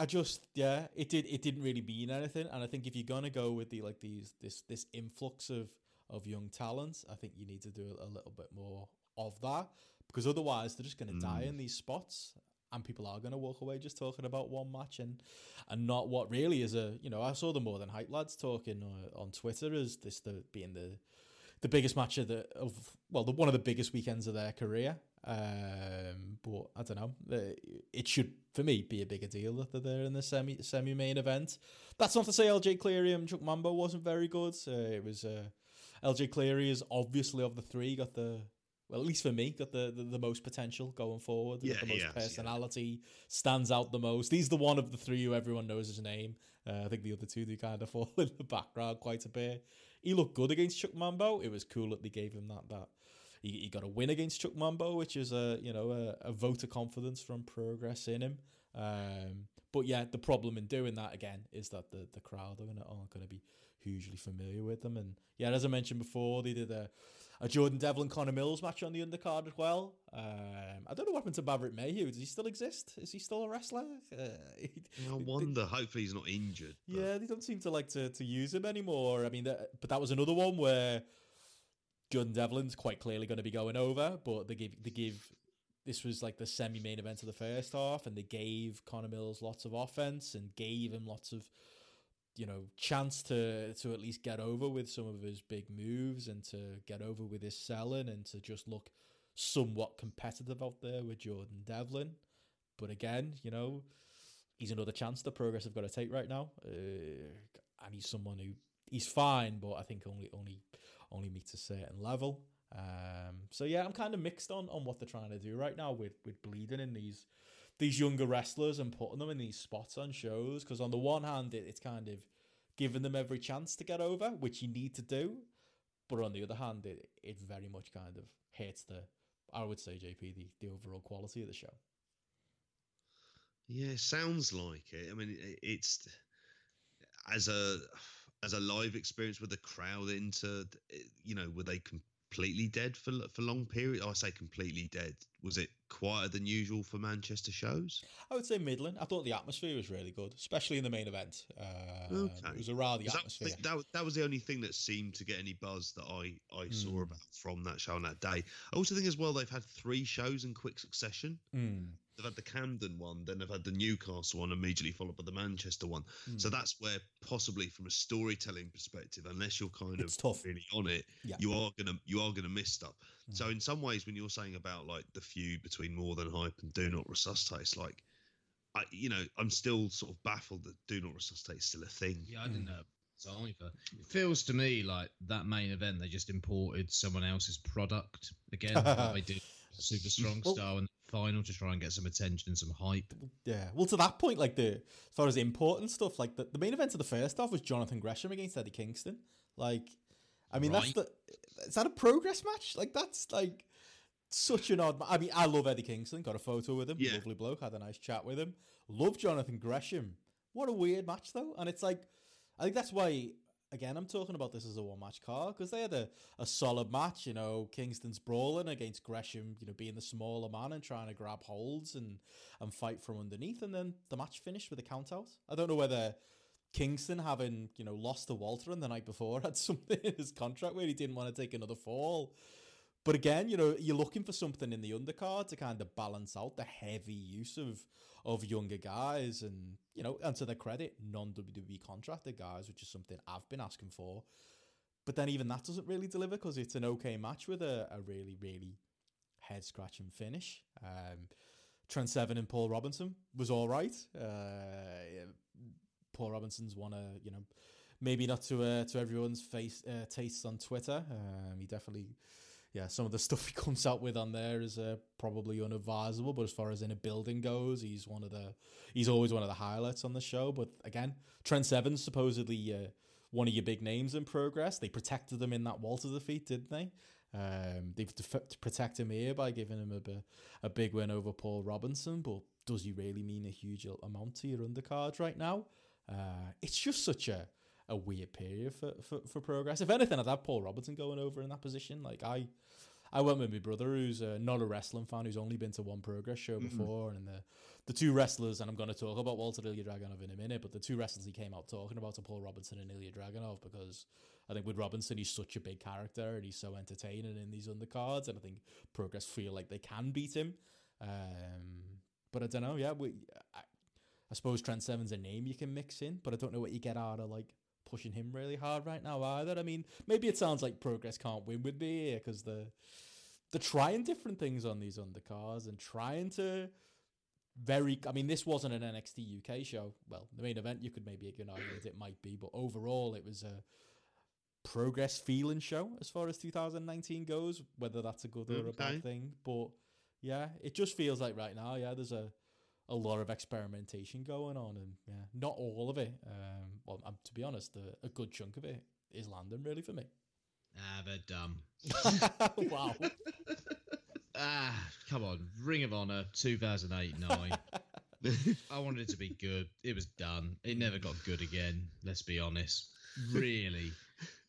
I just yeah, it did it didn't really mean anything, and I think if you're gonna go with the like these this this influx of of young talent. I think you need to do a little bit more of that because otherwise they're just going to die in these spots and people are going to walk away just talking about one match and and not what really is a you know I saw the more than hype lads talking uh, on Twitter as this the being the the biggest match of the of well the one of the biggest weekends of their career. Um but I don't know uh, it should for me be a bigger deal that they're there in the semi semi main event. That's not to say LJ Cleary and Chuck Mambo wasn't very good. Uh, it was uh LJ Cleary is obviously of the three got the well, at least for me, got the, the, the most potential going forward. Yeah, the he most yeah. personality, stands out the most. He's the one of the three who everyone knows his name. Uh, I think the other two do kind of fall in the background quite a bit. He looked good against Chuck Mambo. It was cool that they gave him that that he, he got a win against Chuck Mambo, which is a you know a, a vote of confidence from progress in him. Um, but yeah, the problem in doing that again is that the, the crowd are gonna aren't gonna be hugely familiar with them. And yeah, as I mentioned before, they did a, a Jordan Devlin Connor Mills match on the undercard as well. Um, I don't know what happened to Maverick Mayhew. Does he still exist? Is he still a wrestler? Uh, wonder. Hopefully, he's not injured. but- yeah, they don't seem to like to, to use him anymore. I mean, that, but that was another one where Jordan Devlin's quite clearly going to be going over, but they give they give this was like the semi main event of the first half, and they gave Connor Mills lots of offense and gave him lots of you know chance to to at least get over with some of his big moves and to get over with his selling and to just look somewhat competitive out there with Jordan Devlin. But again, you know, he's another chance the progress have got to take right now, uh, and he's someone who he's fine, but I think only only only meets a certain level. Um, so yeah, I'm kind of mixed on on what they're trying to do right now with with bleeding in these these younger wrestlers and putting them in these spots on shows. Because on the one hand, it, it's kind of giving them every chance to get over, which you need to do, but on the other hand, it it very much kind of hurts the I would say JP the the overall quality of the show. Yeah, sounds like it. I mean, it, it's as a as a live experience with the crowd into, you know, were they completely dead for for long period? I say completely dead. Was it quieter than usual for Manchester shows? I would say middling. I thought the atmosphere was really good, especially in the main event. Uh, Okay. It was a rowdy that, atmosphere. that, was- that was the only thing that seemed to get any buzz that I, I saw Hmm. about from that show on that day. I also think as well they've had three shows in quick succession. Mm. They've had the Camden one, then they've had the Newcastle one, immediately followed by the Manchester one. So Hmm. that's where possibly from a storytelling perspective, unless you're kind It's of tough. really on it, Yeah. you are gonna you are gonna miss stuff. So Mm. in some ways, when you're saying about like the feud between More Than Hype and Do Not Resuscitate, it's like I you know I'm still sort of baffled that Do Not Resuscitate is still a thing. Yeah, I didn't know. So either. It feels to me like that main event they just imported someone else's product again. they did Super Strong Well- Style in the final to try and get some attention and some hype. Yeah. Well, to that point, like the as far as import and stuff, like the, the main event of the first half was Jonathan Gresham against Eddie Kingston. Like, I mean, that's the is that a progress match? Like, that's like such an odd. I mean, I love Eddie Kingston. Got a photo with him. Yeah. Lovely bloke. Had a nice chat with him. Love Jonathan Gresham. What a weird match though. And it's like, I think that's why. Again, I'm talking about this as a one match card because they had a, a solid match. You know, Kingston's brawling against Gresham, you know, being the smaller man and trying to grab holds and, and fight from underneath. And then the match finished with a count out. I don't know whether Kingston, having, you know, lost to Walter on the night before, had something in his contract where he didn't want to take another fall. But again, you know, you're looking for something in the undercard to kind of balance out the heavy use of of younger guys, and you know, and to their credit, non WWE contracted guys, which is something I've been asking for. But then even that doesn't really deliver because it's an okay match with a, a really, really head scratching finish. Um, Trent Seven and Paul Robinson was all right. Uh, Paul Robinson's one of you know maybe not to uh, to everyone's face uh, tastes on Twitter. Um, he definitely yeah, some of the stuff he comes out with on there is uh, probably unadvisable. But as far as in a building goes, he's one of the he's always one of the highlights on the show. But again, Trent Seven's supposedly uh, one of your big names in progress. They protected them in that Walter defeat, didn't they? Um, they've def- to protect him here by giving him a, a big win over Paul Robinson. But does he really mean a huge amount to your undercards right now? Uh, it's just such a a weird period for, for, for progress. If anything, I'd have Paul Robinson going over in that position. Like I, I went with my brother, who's uh, not a wrestling fan, who's only been to one progress show before, and the the two wrestlers, and I'm going to talk about Walter Ilya Dragunov in a minute, but the two wrestlers he came out talking about are Paul Robinson and Ilya Dragunov because I think with Robinson, he's such a big character and he's so entertaining in these undercards, and I think Progress feel like they can beat him. Um, but I don't know. Yeah, we, I, I suppose Trent Seven's a name you can mix in, but I don't know what you get out of like pushing him really hard right now either. I mean, maybe it sounds like Progress can't win with me here because the they're trying different things on these undercards and trying to very. I mean, this wasn't an NXT UK show. Well, the main event you could maybe you argue it might be, but overall it was a progress feeling show as far as 2019 goes. Whether that's a good or a Okay. bad thing, but yeah, it just feels like right now, yeah, there's a a lot of experimentation going on, and yeah, not all of it. Um, well, um, to be honest, a, a good chunk of it is landing really for me. Ah, they're dumb. wow. Ah, come on. Ring of Honor 2008 9. I wanted it to be good. It was done. It never got good again. Let's be honest. Really,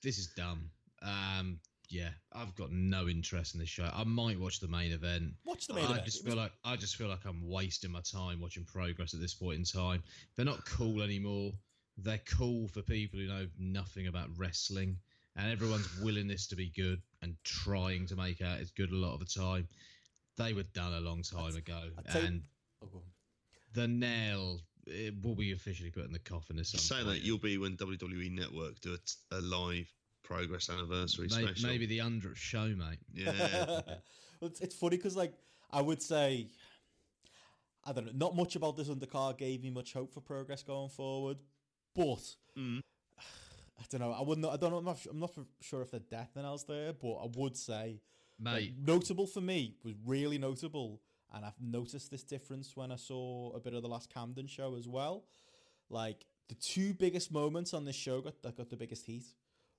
this is dumb. Um, yeah, I've got no interest in this show. I might watch the main event. Watch the main I event. just feel like I just feel like I'm wasting my time watching progress at this point in time. They're not cool anymore. They're cool for people who know nothing about wrestling, and everyone's willingness to be good and trying to make out it's good a lot of the time. They were done a long time ago, I'd say- and Oh, the nail it will be officially put in the coffin at some Say that you'll be when WWE Network do a, t- a live progress anniversary May- special. maybe the hundredth show, mate. Yeah. it's, it's funny because, like, I would say, I don't know, not much about this undercard gave me much hope for progress going forward, but Mm. I don't know. I wouldn't. I don't know. I'm not, I'm not sure if there's anything else there, but I would say like, Mate, notable for me was really notable, and I've noticed this difference when I saw a bit of the last Camden show as well. Like the two biggest moments on this show got that got the biggest heat.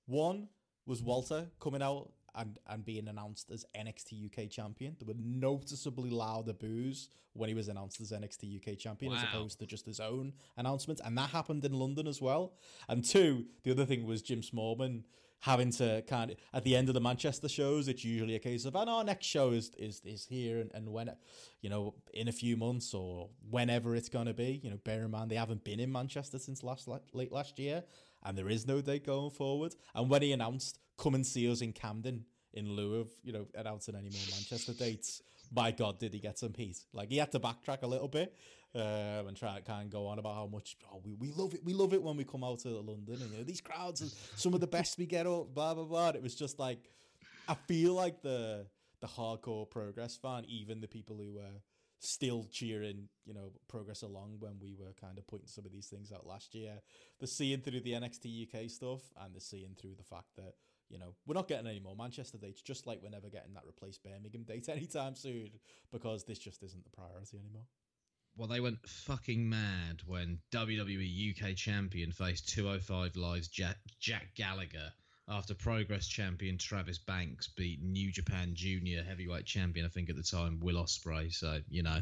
One was Walter coming out and, and being announced as NXT UK champion. There were noticeably louder boos when he was announced as NXT UK champion as opposed to just his own announcement. And that happened in London as well. And two, the other thing was Jim Smallman having to kind of at the end of the Manchester shows, it's usually a case of, and our next show is is, is here and, and when, you know, in a few months or whenever it's going to be. You know, bear in mind they haven't been in Manchester since last late last year, and there is no date going forward. And when he announced, come and see us in Camden in lieu of you know announcing any more Manchester dates. My God, did he get some heat? Like he had to backtrack a little bit um, and try to kind of go on about how much oh, we, we love it. We love it when we come out to London and you know these crowds are some of the best we get up. Blah blah blah. And it was just like I feel like the the hardcore progress fan, even the people who were still cheering, you know, progress along when we were kind of putting some of these things out last year. They're seeing through the NXT UK stuff and they're seeing through the fact that, you know, we're not getting any more Manchester dates, just like we're never getting that replaced Birmingham date anytime soon because this just isn't the priority anymore. well, they went fucking mad when WWE UK champion faced 205 Live's Jack, Jack Gallagher after Progress champion Travis Banks beat New Japan Junior Heavyweight champion, I think at the time, Will Ospreay. So, you know,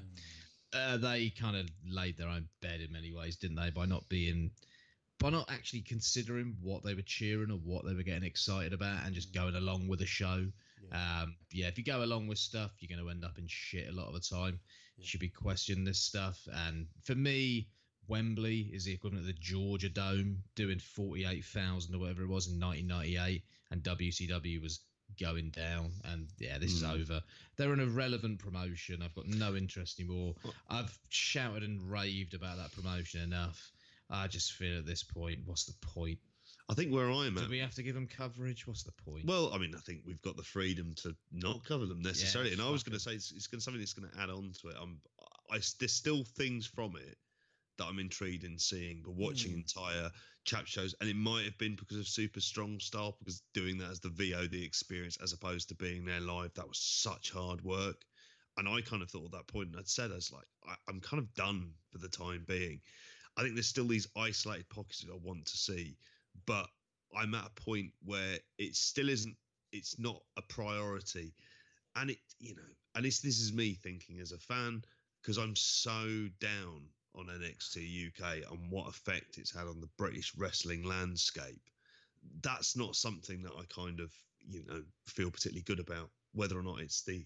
uh, they kind of laid their own bed in many ways, didn't they? By not being, by not actually considering what they were cheering or what they were getting excited about and just going along with the show. Um, yeah, if you go along with stuff, you're going to end up in shit a lot of the time. You should be questioning this stuff. And for me, Wembley is the equivalent of the Georgia Dome doing 48,000 or whatever it was in 1998, and WCW was going down. And yeah, this is Mm. over. They're an irrelevant promotion. I've got no interest anymore. I've shouted and raved about that promotion enough. I just feel at this point, what's the point? I think where I'm Do at. we have to give them coverage? What's the point? Well, I mean, I think we've got the freedom to not cover them necessarily, Yeah, and I was going to say it's, it's going to something that's going to add on to it. I'm, I there's still things from it that I'm intrigued in seeing, but watching Hmm. entire chap shows, and it might have been because of Super Strong Style, because doing that as the VOD experience as opposed to being there live, that was such hard work. And I kind of thought at that point, and I'd said, I was like, I, I'm kind of done for the time being. I think there's still these isolated pockets that I want to see, but I'm at a point where it still isn't. It's not a priority, and it, you know, and this this is me thinking as a fan because I'm so down on NXT UK and what effect it's had on the British wrestling landscape. That's not something that I kind of you know feel particularly good about whether or not it's the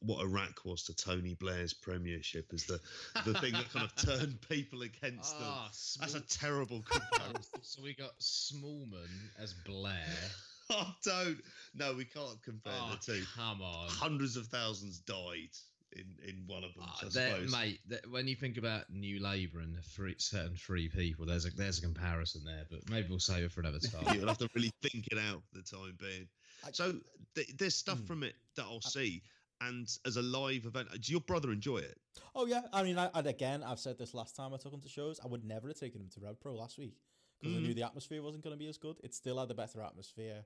what Iraq was to Tony Blair's premiership is the the thing that kind of turned people against them. Ah, That's a terrible comparison. so we got Smallman as Blair. oh, don't. No, we can't compare Oh, the two. come on. Hundreds of thousands died in, in one of them. Ah, I suppose. mate, that- when you think about New Labour and the three, certain three people, there's a there's a comparison there, but maybe we'll save it for another time. You'll have to really think it out for the time being. I- So th- there's stuff Hmm. from it that I'll see. And as a live event, does your brother enjoy it? Oh yeah, I mean, I, and again, I've said this last time I took him to shows. I would never have taken him to Rev Pro last week because I Mhm. knew the atmosphere wasn't going to be as good. It still had a better atmosphere.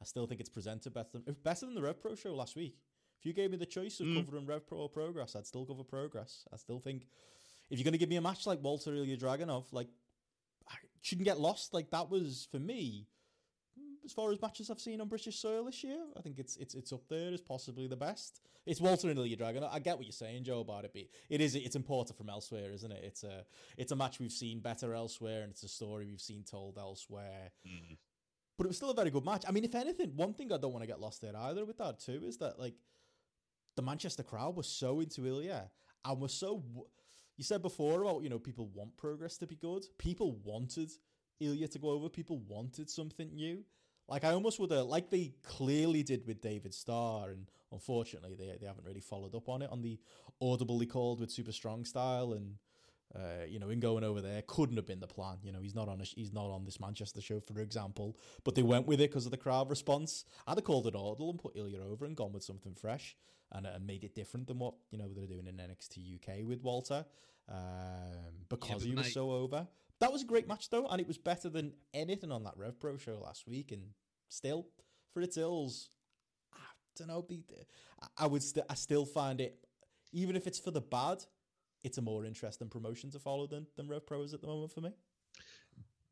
I still think it's presented better than better than the Rev Pro show last week. If you gave me the choice of Mm. covering Rev Pro or Progress, I'd still cover Progress. I still think if you're going to give me a match like Walter Ilya Dragunov, like I shouldn't get lost. Like that was for me. As far as matches I've seen on British soil this year, I think it's it's it's up there as possibly the best. It's Walter and Ilya Dragon. I get what you're saying, Joe, about it. But it is it's imported from elsewhere, isn't it? It's a it's a match we've seen better elsewhere, and it's a story we've seen told elsewhere. But it was still a very good match. I mean, if anything, one thing I don't want to get lost there either with that too is that like the Manchester crowd was so into Ilya and was so. You said before about you know people want progress to be good. People wanted Ilya to go over. People wanted something new. Like I almost would have, like they clearly did with David Starr, and unfortunately they they haven't really followed up on it on the audibly called with Super Strong Style, and uh, you know in going over there couldn't have been the plan. You know he's not on a, he's not on this Manchester show for example, but they went with it because of the crowd response. I'd have called it audible and put Ilya over and gone with something fresh and and made it different than what you know they're doing in NXT UK with Walter, um, because but he was mate- so over. That was a great match though, and it was better than anything on that Rev Pro show last week. And still, for its ills, I don't know. I- I would, st- I still find it, even if it's for the bad, it's a more interesting promotion to follow than than Rev Pro is at the moment for me.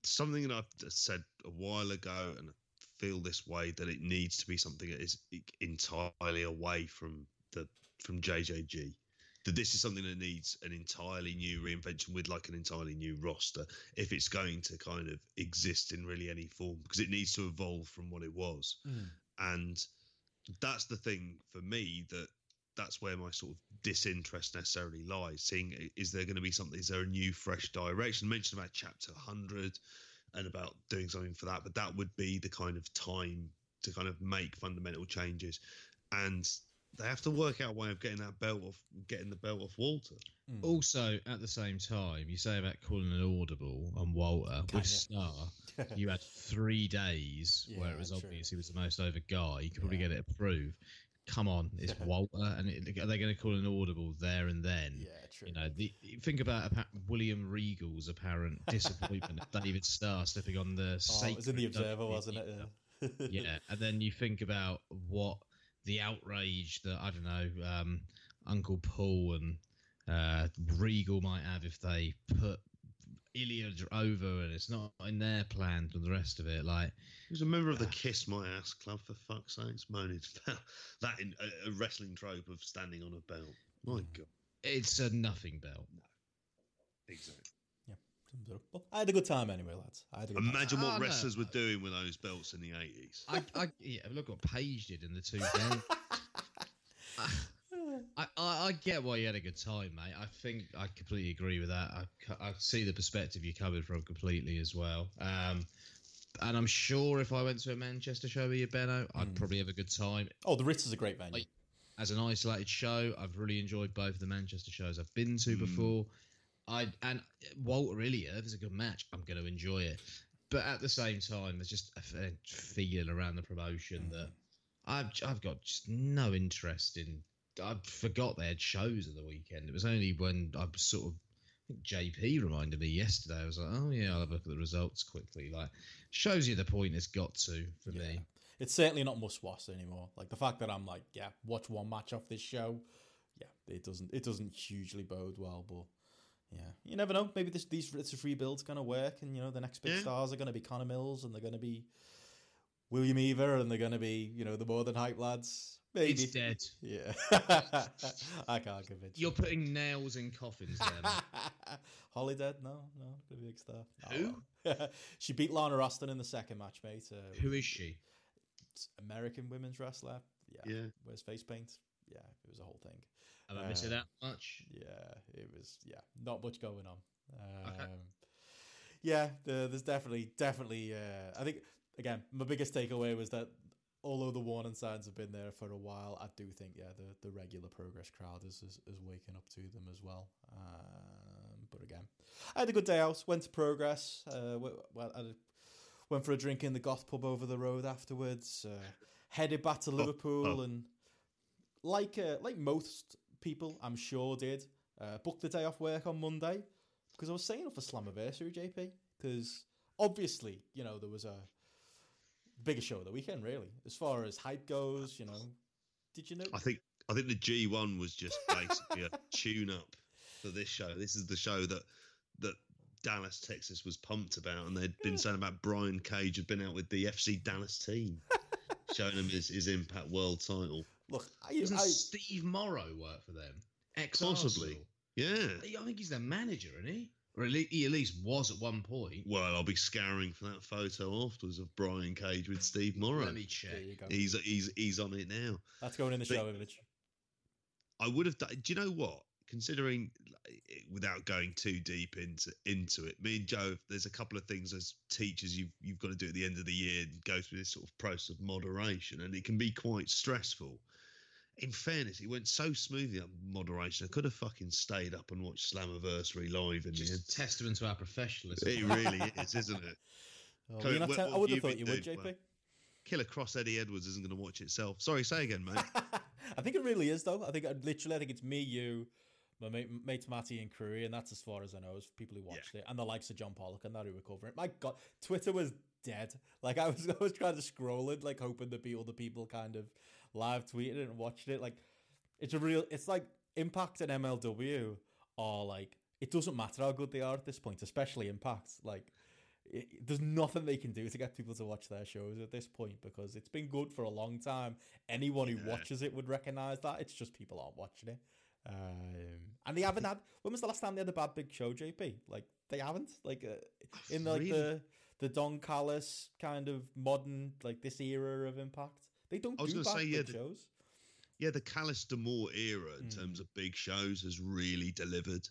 Something that I've said a while ago, and I feel this way that it needs to be something that is entirely away from the from JJG. That this is something that needs an entirely new reinvention with like an entirely new roster if it's going to kind of exist in really any form because it needs to evolve from what it was. Mm. and that's the thing for me that that's where my sort of disinterest necessarily lies seeing is there going to be something is there a new fresh direction I mentioned about chapter 100 and about doing something for that but that would be the kind of time to kind of make fundamental changes and they have to work out a way of getting that belt off getting the belt off walter hmm. Also, at the same time, you say about calling an audible on Walter Can with ya? Star. You had three days where it was true. obvious he was the most over guy. You could probably get it approved. Come on, it's Walter, and it, are they going to call an audible there and then? yeah, true. You know, the, think about William Regal's apparent disappointment at David Starr stepping on the. oh, it was in the Observer, wasn't it? Yeah. yeah, and then you think about what the outrage that I don't know, um, Uncle Paul and uh, Regal might have if they put Ilya over and it's not in their plans and the rest of it. Like, he was a member of the uh, kiss my ass club for fuck's sakes moaning about that in a, a wrestling trope of standing on a belt my mm. god it's a nothing belt. No, exactly Well, I had a good time anyway, lads. I had a good time. Imagine Oh, what ah, no. wrestlers were doing with those belts in the eighties. I, I yeah, look what Paige did in the two belts. I, I, I get why you had a good time, mate. I think I completely agree with that. I see the perspective you're coming from completely as well. Um, and I'm sure if I went to a Manchester show with you, Benno, I'd Mm. probably have a good time. Oh, the Ritz is a great venue. Like- As an isolated show, I've really enjoyed both of the Manchester shows I've been to Mm. before. I and Walter Ilya, if it's a good match, I'm going to enjoy it. But at the same time, there's just a feeling around the promotion that I've I've got just no interest in. I forgot they had shows at the weekend. It was only when I sort of. I think JP reminded me yesterday. I was like, oh yeah, I'll have a look at the results quickly. Like, shows you the point it's got to for Yeah. me. It's certainly not must watch anymore. Like the fact that I'm like, yeah, watch one match off this show. Yeah, it doesn't it doesn't hugely bode well, but yeah, you never know. Maybe this these it's a free build's gonna work, and you know the next big Yeah. stars are gonna be Connor Mills, and they're gonna be William Eaver, and they're gonna be you know the more than hype lads. Maybe It's dead. Yeah, I can't convince You're you. putting nails in coffins there. Holly dead? No, no, gonna be a big star. Oh, Who? well. she beat Lana Austin in the second match, mate. Uh, Who is she? American women's wrestler. yeah, Yeah. where's face paint? Yeah, it was a whole thing. Am I missing Uh, out much? Yeah, it was. Yeah, not much going on. Um, Okay. Yeah, the, there's definitely, definitely. Uh, I think again, my biggest takeaway was that although the warning signs have been there for a while, I do think yeah, the, the regular progress crowd is, is is waking up to them as well. Um, but again, I had a good day out. Went to progress. Uh, well, I went for a drink in the goth pub over the road afterwards. Uh, headed back to Liverpool oh. and like uh, like most people, I'm sure did uh, booked the day off work on Monday because I was saying up for Slammiversary, JP. Because obviously, you know, there was a bigger show of the weekend, really, as far as hype goes. You know, did you know? I think I think the G one was just basically a tune up for this show. This is the show that that Dallas, Texas was pumped about, and they'd been saying about Brian Cage had been out with the FC Dallas team, showing him his, his Impact World title. Look, I, Doesn't I, Steve Morrow work for them? Ex Possibly. Yeah. I think he's their manager, isn't he? Or at least, he at least was at one point. Well, I'll be scouring for that photo afterwards of Brian Cage with Steve Morrow. Let me check. there you go. He's he's he's on it now. That's going in the But- show image. I would have done. Do you know what? Considering, without going too deep into into it, me and Joe, there's a couple of things as teachers you've you've got to do at the end of the year and go through this sort of process of moderation, and it can be quite stressful. In fairness, it went so smoothly on moderation. I could have fucking stayed up and watched Slammiversary live in the end. Just testament to our professionalism. It really is, isn't it? Oh, Cody, you're not what- tell- I would have have thought you you would, JP. Will? Killer Kross Eddie Edwards isn't going to watch itself. Sorry, say again, mate. I think it really is though. I think uh, literally, I think it's me, you, my mate, mates Matty and Curry, and that's as far as I know. As people who watched it, and the likes of John Pollock and that who were covering it. My God, Twitter was dead. Like I was, I was trying to scroll it, like hoping to be other people kind of live tweeted it and watched it. Like it's a real. It's like Impact and MLW are like. It doesn't matter how good they are at this point, especially Impact. Like it, there's nothing they can do to get people to watch their shows at this point because it's been good for a long time. Anyone who Yeah. watches it would recognize that. It's just people aren't watching it. Um, and they haven't had. When was the last time they had a bad big show, JP? Like they haven't. Like uh, in like Really? the the Don Callis kind of modern like this era of Impact. They don't I was do gonna say, yeah, the- shows. yeah, the Callis Moore era in Mm. terms of big shows has really delivered,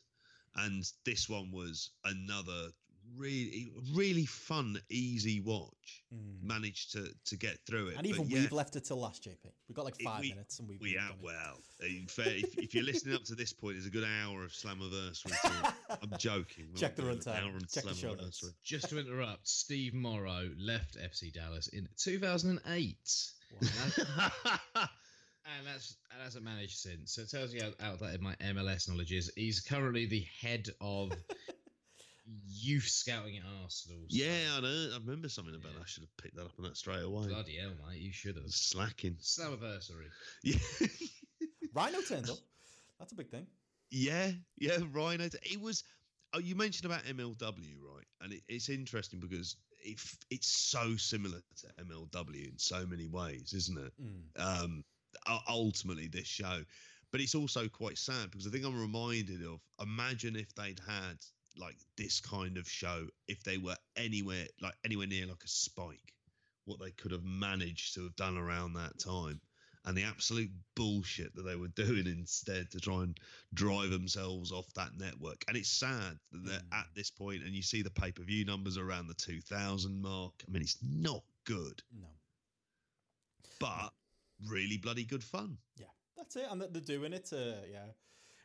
and this one was another really, really fun, easy watch. Mm. Managed to to get through it, And even but yeah, we've left it till last, JP. We've got like five we- minutes, and we've we we've out well. In fair, if, if you're listening up to this point, it's a good hour of Slammiversary. I'm joking. We're Check the doing runtime. of Check the show notes. Just to interrupt, Steve Morrow left FC Dallas in 2008. And that's and hasn't managed since. So it tells you how outdated my MLS knowledge is. He's currently the head of youth scouting at Arsenal. so yeah, I know. I remember something about Yeah. that. I should have picked that up on that straight away. Bloody hell, mate! You should have. Slacking. Slammiversary. Yeah. Rhino turned up. That's a big thing. Yeah, yeah, Rhino. It was. Oh, you mentioned about MLW, right? And it, it's interesting because it, it's so similar to MLW in so many ways, isn't it? Mm. Um, ultimately, this show, but it's also quite sad because I think I'm reminded of. Imagine if they'd had like this kind of show if they were anywhere like anywhere near like a Spike, what they could have managed to have done around that time. And the absolute bullshit that they were doing instead to try and drive themselves off that network. And it's sad that they're Mm. at this point and you see the pay per view numbers around the 2000 mark. I mean, it's not good, No. but really bloody good fun. Yeah, that's it. And that they're doing it. Uh, yeah,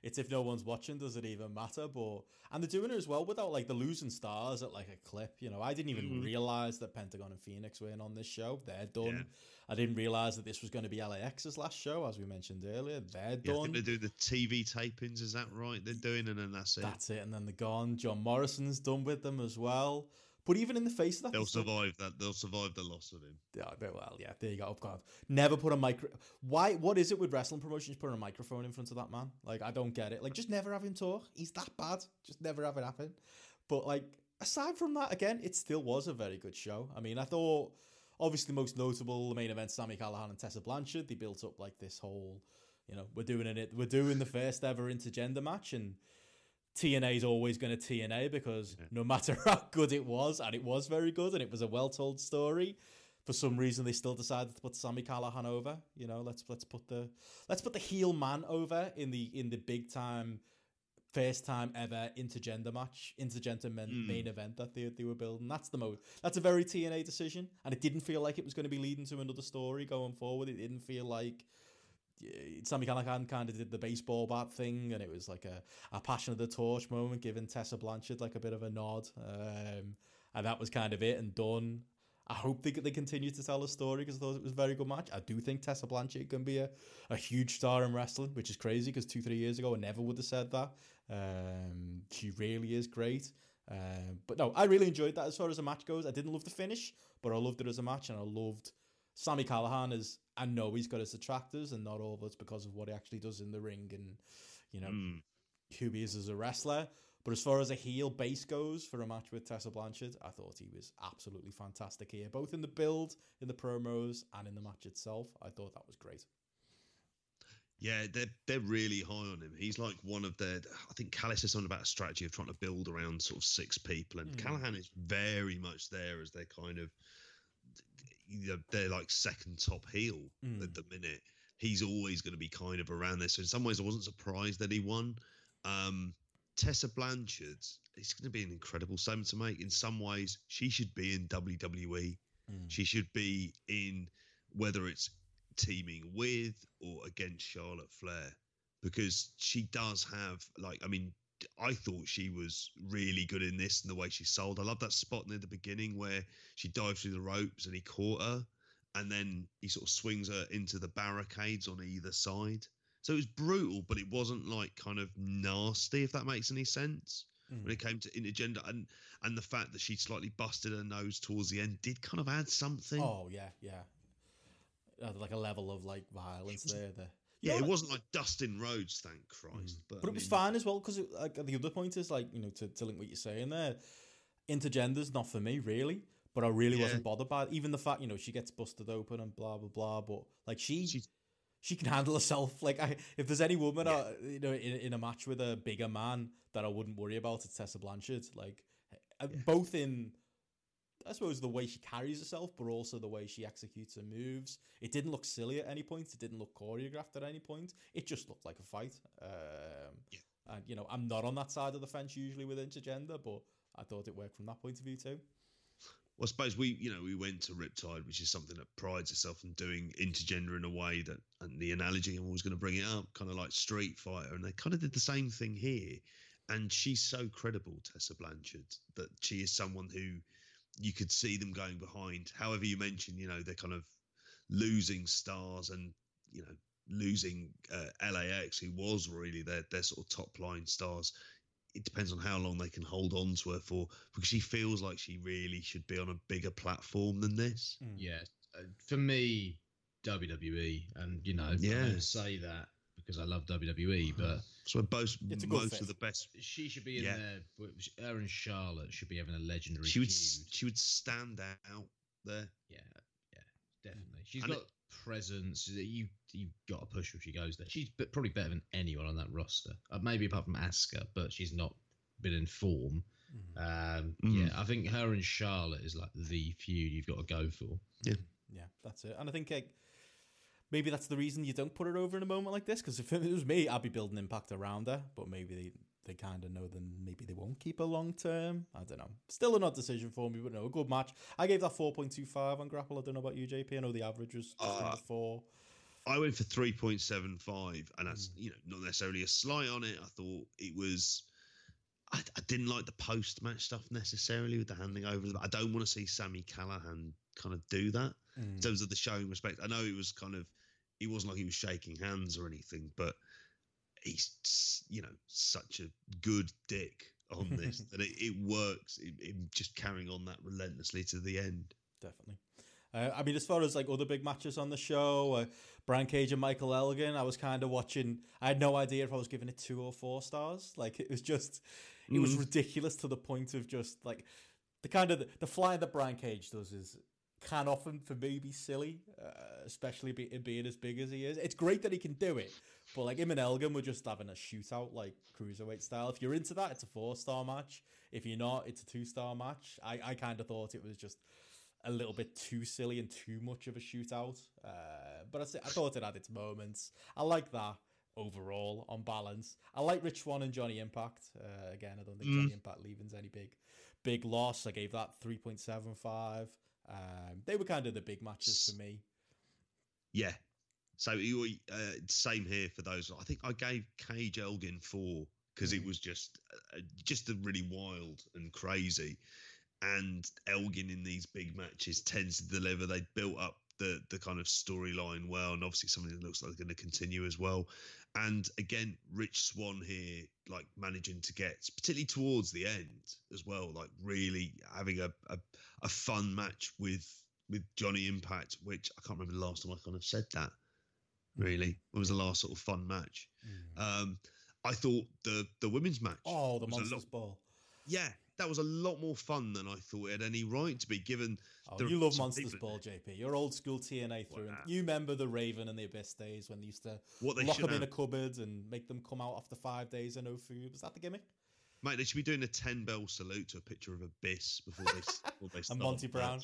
it's if no one's watching, does it even matter? But and they're doing it as well without like the losing stars at like a clip. You know, I didn't even Mhm. realize that Pentagon and Phoenix were in on this show. They're done. Yeah. I didn't realize that this was going to be LAX's last show, as we mentioned earlier. They're Yeah, done. they do the TV tapings. Is that right? They're doing, it and then that's it. That's it, and then they're gone. John Morrison's done with them as well. But even in the face of that, They'll still- survive that. They'll survive the loss of him. Yeah, they- well, yeah, there you go. Oh, God. Never put a micro. Why? What is it with wrestling promotions putting a microphone in front of that man? Like, I don't get it. Like, just never have him talk. He's that bad. Just never have it happen. But like, aside from that, again, it still was a very good show. I mean, I thought obviously the most notable the main event, Sami Callihan and Tessa Blanchard. They built up like this whole, you know, we're doing it. We're doing the first ever intergender match and. TNA is always going to TNA because no matter how good it was, and it was very good, and it was a well told story, for some reason they still decided to put Sami Callihan over. You know, let's let's put the let's put the heel man over in the in the big time first time ever intergender match, intergender men, Mm. main event that they, they were building. That's the most. That's a very TNA decision, and it didn't feel like it was going to be leading to another story going forward. It didn't feel like yeah, Sami Callihan kind of did the baseball bat thing, and it was like a, a passion of the torch moment, giving Tessa Blanchard like a bit of a nod, um, and that was kind of it and done. I hope they they continue to tell the story because I thought it was a very good match. I do think Tessa Blanchard can be a, a huge star in wrestling, which is crazy because two three years ago I never would have said that. Um, she really is great. Um, but no, I really enjoyed that as far as the match goes. I didn't love the finish, but I loved it as a match, and I loved Sami Callihan is, I know he's got his detractors, and not all of it's because of what he actually does in the ring and you know Mm. who he is as a wrestler. But as far as a heel base goes for a match with Tessa Blanchard, I thought he was absolutely fantastic here, both in the build, in the promos, and in the match itself. I thought that was great. Yeah, they're they're really high on him. He's like one of their. I think Callis is on about a strategy of trying to build around sort of six people, and Mm. Callihan is very much there as their kind of. They're, they're like second top heel Mm. at the minute. He's always going to be kind of around there. So in some ways, I wasn't surprised that he won. Um, Tessa Blanchard, it's going to be an incredible statement to make. In some ways, she should be in WWE. Mm. She should be in whether it's teaming with or against Charlotte Flair because she does have like I mean I thought she was really good in this and the way she sold. I love that spot near the beginning where she dives through the ropes and he caught her and then he sort of swings her into the barricades on either side. So it was brutal, but it wasn't like kind of nasty, if that makes any sense Mm. when it came to intergender and and the fact that she slightly busted her nose towards the end did kind of add something. Oh yeah, yeah. Uh, like a level of like violence there. there. Yeah, it wasn't like Dustin Rhodes, thank Christ. But, But I it was mean, fine as well because like the other point is like you know to, to link what you're saying there, intergender's not for me really. But I really Yeah. wasn't bothered by it. Even the fact you know she gets busted open and blah blah blah. But like she She's- she can handle herself. Like I, if there's any woman Yeah. uh, you know in, in a match with a bigger man that I wouldn't worry about, it's Tessa Blanchard. Like uh, both in. I suppose the way she carries herself, but also the way she executes her moves. It didn't look silly at any point. It didn't look choreographed at any point. It just looked like a fight. Um, Yeah. And you know, I'm not on that side of the fence usually with intergender, but I thought it worked from that point of view too. Well, I suppose we, you know, we went to Riptide, which is something that prides itself on doing intergender in a way that, and the analogy I'm always going to bring it up, kind of like Street Fighter, and they kind of did the same thing here. And she's so credible, Tessa Blanchard, that she is someone who you could see them going behind. However, you mentioned, you know, they're kind of losing stars and you know losing uh, LAX, who was really their their sort of top line stars. It depends on how long they can hold on to her for, because she feels like she really should be on a bigger platform than this. Yeah, uh, for me, WWE, and you know, Yeah. I say that because I love WWE, but So both It's a good most fit. of the best. she should be in Yeah. there. with- Her and Charlotte should be having a legendary. She would feud. she would stand out there. Yeah, yeah, definitely. She's And got presence. You you got to push her if she goes there. She's probably better than anyone on that roster. Uh, maybe apart from Asuka, but she's not been in form. Um, Mm. Yeah, I think her and Charlotte is like the feud you've got to go for. Yeah, yeah, that's it. And I think like, maybe that's the reason you don't put her over in a moment like this. Because if it was me, I'd be building impact around her. But maybe they, they kind of know then maybe they won't keep her long term. I don't know. Still a not decision for me, but no, a good match. I gave that 4.25 on Grapple. I don't know about you, JP. I know the average was just Uh, under four. I went for three point seven five, and that's Mm. you know not necessarily a slight on it. I thought it was. I, I didn't like the post match stuff necessarily with the handing over. I don't want to see Sami Callihan kind of do that Mm. in terms of the showing respect. I know it was kind of. It wasn't like he was shaking hands or anything, but he's you know such a good dick on this that it, it works. It, it just carrying on that relentlessly to the end. definitely. Uh, I mean, as far as like other big matches on the show, uh, Brian Cage and Michael Elgin, I was kind of watching. I had no idea if I was giving it two or four stars. Like it was just, it was Mm. ridiculous to the point of just like the kind of the fly that Brian Cage does is can often for me be silly, uh, especially be, being as big as he is. It's great that he can do it, but like him and Elgin were just having a shootout like cruiserweight style. If you're into that, it's a four star match. If you're not, it's a two star match. I, I kind of thought it was just a little bit too silly and too much of a shootout. Uh, but I thought it had its moments. I like that overall on balance. I like Rich Swan and Johnny Impact. Uh, again, I don't think Johnny Impact leaving's any big big loss. I gave that three point seven five. Um, they were kind of the big matches for me. Yeah. So uh, same here for those. I think I gave Cage Elgin four because it was just uh, just a really wild and crazy. And Elgin in these big matches tends to deliver. They built up the the kind of storyline well, and obviously something that looks like they're going to continue as well. And again, Rich Swan here, like managing to get, particularly towards the end as well, like really having a a, a fun match with with Johnny Impact, which I can't remember the last time I kind of said that. Really, it was the last sort of fun match. Um, I thought the the women's match. Oh, the Monsters lot- Ball. yeah, that was a lot more fun than I thought it had any right to be. Given Oh, you love Monsters Ball, JP. You're old school TNA through. and You remember the Raven and the Abyss days when they used to What they lock should them in a cupboard and make them come out after five days and no food. Was that the gimmick? Mate, they should be doing a ten bell salute to a picture of Abyss before they before they start. And Monty Brown.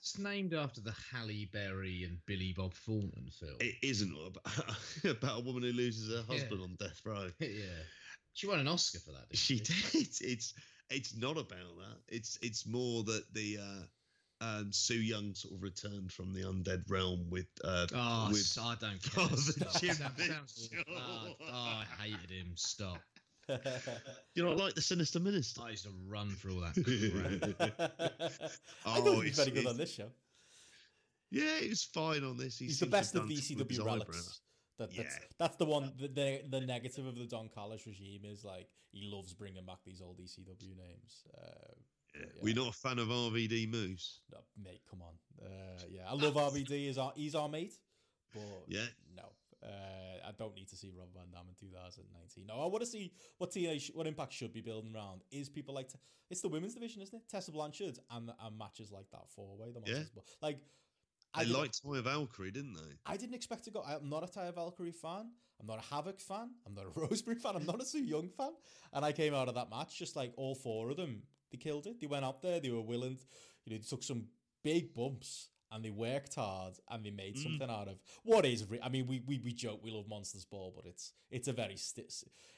It's named after the Halle Berry and Billy Bob Thornton film. It isn't about, about a woman who loses her husband Yeah. on death row. yeah, she won an Oscar for that. Didn't She she, did. It's it's not about that. It's it's more that the uh, um, Su Yung sort of returned from the undead realm with uh, Oh, with s- I don't care. Father Stop. Jim Sounds- Mitchell. oh, oh, I hated him. Stop. you know like the Sinister Minister. I used to run for all that crap. I thought Oh, he was it's- very good on this show. Yeah, he was fine on this. He He's the seems to have best of done something with ECW relics. That, that's, Yeah. that's the one. The, the the negative of the Don Callis regime is like he loves bringing back these old ECW names. Uh, Yeah. yeah. We're not a fan of RVD Moose. no, mate, come on. Uh, yeah, I love RVD. Is our he's our mate, but Yeah. no, uh, I don't need to see Rob Van Dam in 2019. No, I want to see what TNA, what Impact should be building around is people like it's the women's division, isn't it? Tessa Blanchard and and matches like that four way. The Yeah. Monsters Ball. like. They didn't- liked Taya Valkyrie, didn't they? I didn't expect to go. I'm not a Taya Valkyrie fan. I'm not a Havok fan. I'm not a Rosemary fan. I'm not a Su Yung fan. And I came out of that match just like all four of them. They killed it. They went up there. They were willing. To, you know, they took some big bumps and they worked hard and they made something out of what is. Re- I mean, we, we we joke we love Monsters Ball, but it's it's a very sti-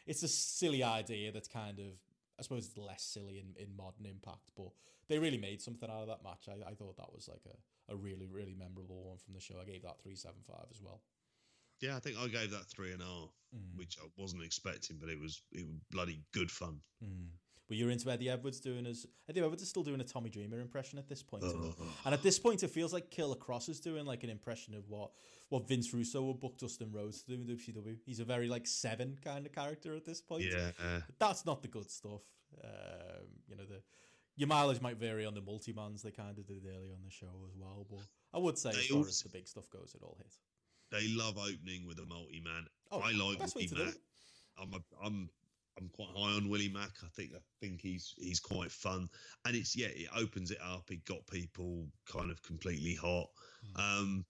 it's a silly idea that's kind of. I suppose it's less silly in, in modern impact, but they really made something out of that match. I, I thought that was like a, a really, really memorable one from the show. I gave that 375 as well. Yeah, I think I gave that three and a half, Mm. which I wasn't expecting, but it was it was bloody good fun. Mm. But you're into Eddie Edwards doing as Eddie Edwards is still doing a Tommy Dreamer impression at this point, and- Ugh. and at this point, it feels like Killer Kross is doing like an impression of what what Vince Russo would book Dustin Rhodes to do in WCW. He's a very like seven kind of character at this point. Yeah, uh, that's not the good stuff. Um, you know the. Your mileage might vary on the multi-mans they kind of did earlier on the show as well, but I would say as far as the big stuff goes, it all hit. they love opening with a multi man. Oh, I like best way Willie to do it. I'm a, I'm I'm quite high on Willie Mack. I think I think he's he's quite fun, and it's yeah, it opens it up. It got people kind of completely hot, Hmm. um,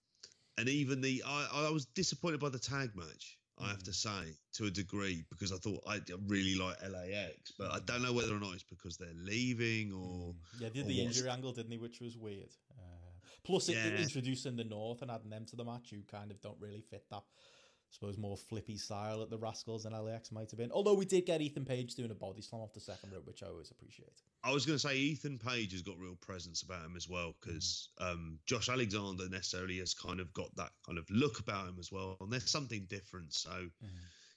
and even the I, I was disappointed by the tag match. I have to Hmm. say to a degree because I thought I really like LAX, but I don't know whether or not it's because they're leaving or Mm. Yeah, they did the injury angle, didn't they? Which was weird. Uh, plus, it, Yeah. introducing the North and adding them to the match, you kind of don't really fit that, suppose, more flippy style at the Rascalz than LAX might have been. Although we did get Ethan Page doing a body slam off the second rope, which I always appreciate. I was going to say Ethan Page has got real presence about him as well because um, Josh Alexander necessarily has kind of got that kind of look about him as well, and there's something different. So,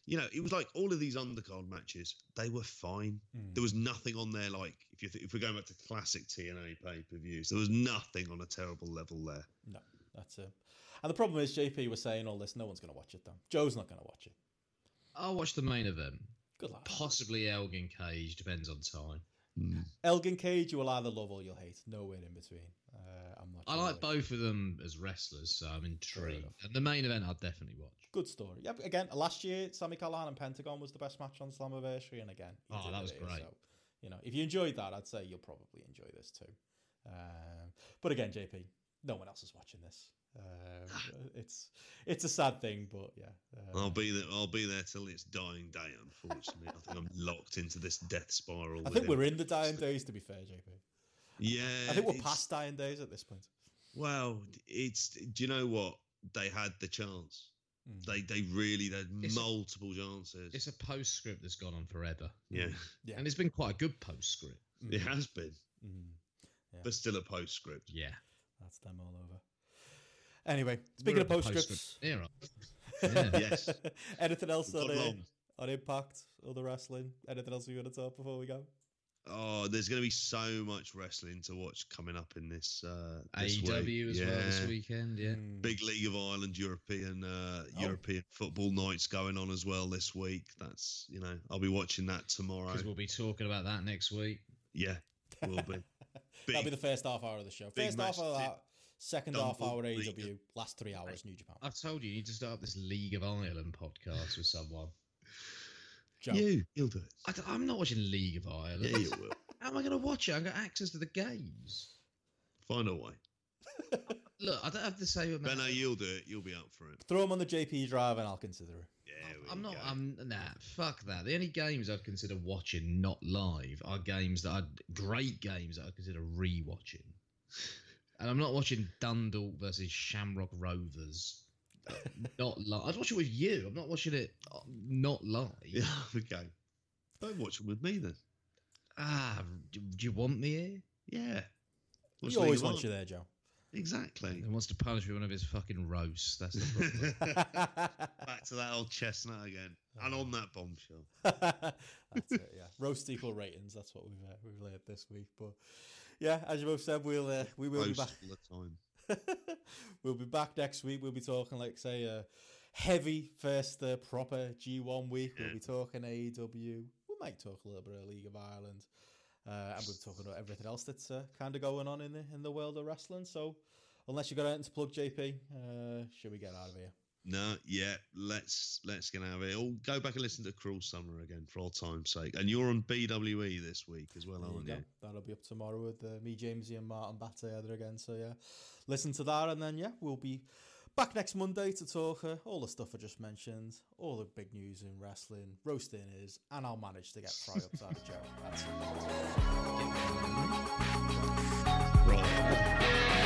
you know, it was like all of these undercard matches, they were fine. Mm. There was nothing on there like if you th- if we're going back to classic TNA pay per views, there was nothing on a terrible level there. No, that's it. And the problem is, JP was saying all this. No one's going to watch it though. Joe's not going to watch it. I'll watch the main event. Good lad. Possibly Elgin Cage, depends on time. Elgin Cage, you will either love or you'll hate. Nowhere in between. Uh, I'm not. I sure. like both of them as wrestlers, so I'm intrigued. And the main event, I'll definitely watch. Good story. Yeah, again, last year, Sami Callihan and Pentagon was the best match on Slammiversary, and again, Oh, that was here, great. So, you know, if you enjoyed that, I'd say you'll probably enjoy this too. Um, but again, JP, no one else is watching this. Um, it's it's a sad thing, but yeah. Uh, I'll be there. I'll be there till it's dying day. Unfortunately, I think I'm locked into this death spiral. I think we're in the dying days. To be fair, JP. Yeah, I think we're past dying days at this point. Well, it's. Do you know what? They had the chance. Mm. They they really they had It's a- multiple chances. It's a postscript that's gone on forever, yeah, Yeah. and it's been quite a good postscript. it has been, Mm. Yeah. but still a postscript. Yeah. That's them all over. Anyway, speaking We're of at the postscripts, era. Yeah. Yes. anything else God on, uh, long. on Impact, other wrestling? Anything else we want to talk before we go? Oh, there's going to be so much wrestling to watch coming up in this. Uh, this AEW week. As yeah. well this weekend. Yeah. Mm. Big League of Ireland European uh, Oh. European football nights going on as well this week. That's you know I'll be watching that tomorrow. Because we'll be talking about that next week. Yeah, will be. That'll be the first half hour of the show. First half match of that, second Dumble half hour League. AEW, last three hours New Japan. I've told you, you need to start this League of Ireland podcast with someone. Joe. You, you'll do it. I am not watching League of Ireland. Yeah, you will. How am I going to watch it? I've got access to the games. Find a way. Look, I don't have the same amount. Benno, you'll do it. You'll be up for it. Throw them on the JP drive and I'll consider it. Yeah, we I'm not. go. I'm nah. Fuck that. The only games I'd consider watching not live are games that I'd great games that I'd consider re-watching. And I'm not watching Dundalk versus Shamrock Rovers. not live. I'd watch it with you. I'm not watching it not live. Yeah, okay. Don't watch them with me then. Ah, do, do you want me here? Yeah. Watch he always League of wants you there, Joe. Exactly. He wants to punish me with one of his fucking roasts. That's the problem. Back to that old chestnut again, and on that bombshell. that's it, yeah. Roast equal ratings. That's what we've uh, we've laid this week. But yeah, as you both said, we'll uh, we will be back. time. we'll be back next week. We'll be talking like say a heavy first uh, proper G1 week. We'll be talking AEW. We might talk a little bit of League of Ireland. Uh, and we'll be talking about everything else that's uh, kind of going on in the in the world of wrestling. So, unless you've got anything to plug, JP, uh, should we get out of here? No, yeah, let's let's get out of it. Or go back and listen to Cruel Summer again for old time's sake. And you're on BWE this week as well, There aren't go. you? That'll be up tomorrow with uh, me, Jamesy, and Martin Batteheder again. So yeah, listen to that, and then yeah, we'll be back next Monday to talk uh, all the stuff I just mentioned, all the big news in wrestling, roasting is, and I'll manage to get fry ups out of Joe. That's it. Right.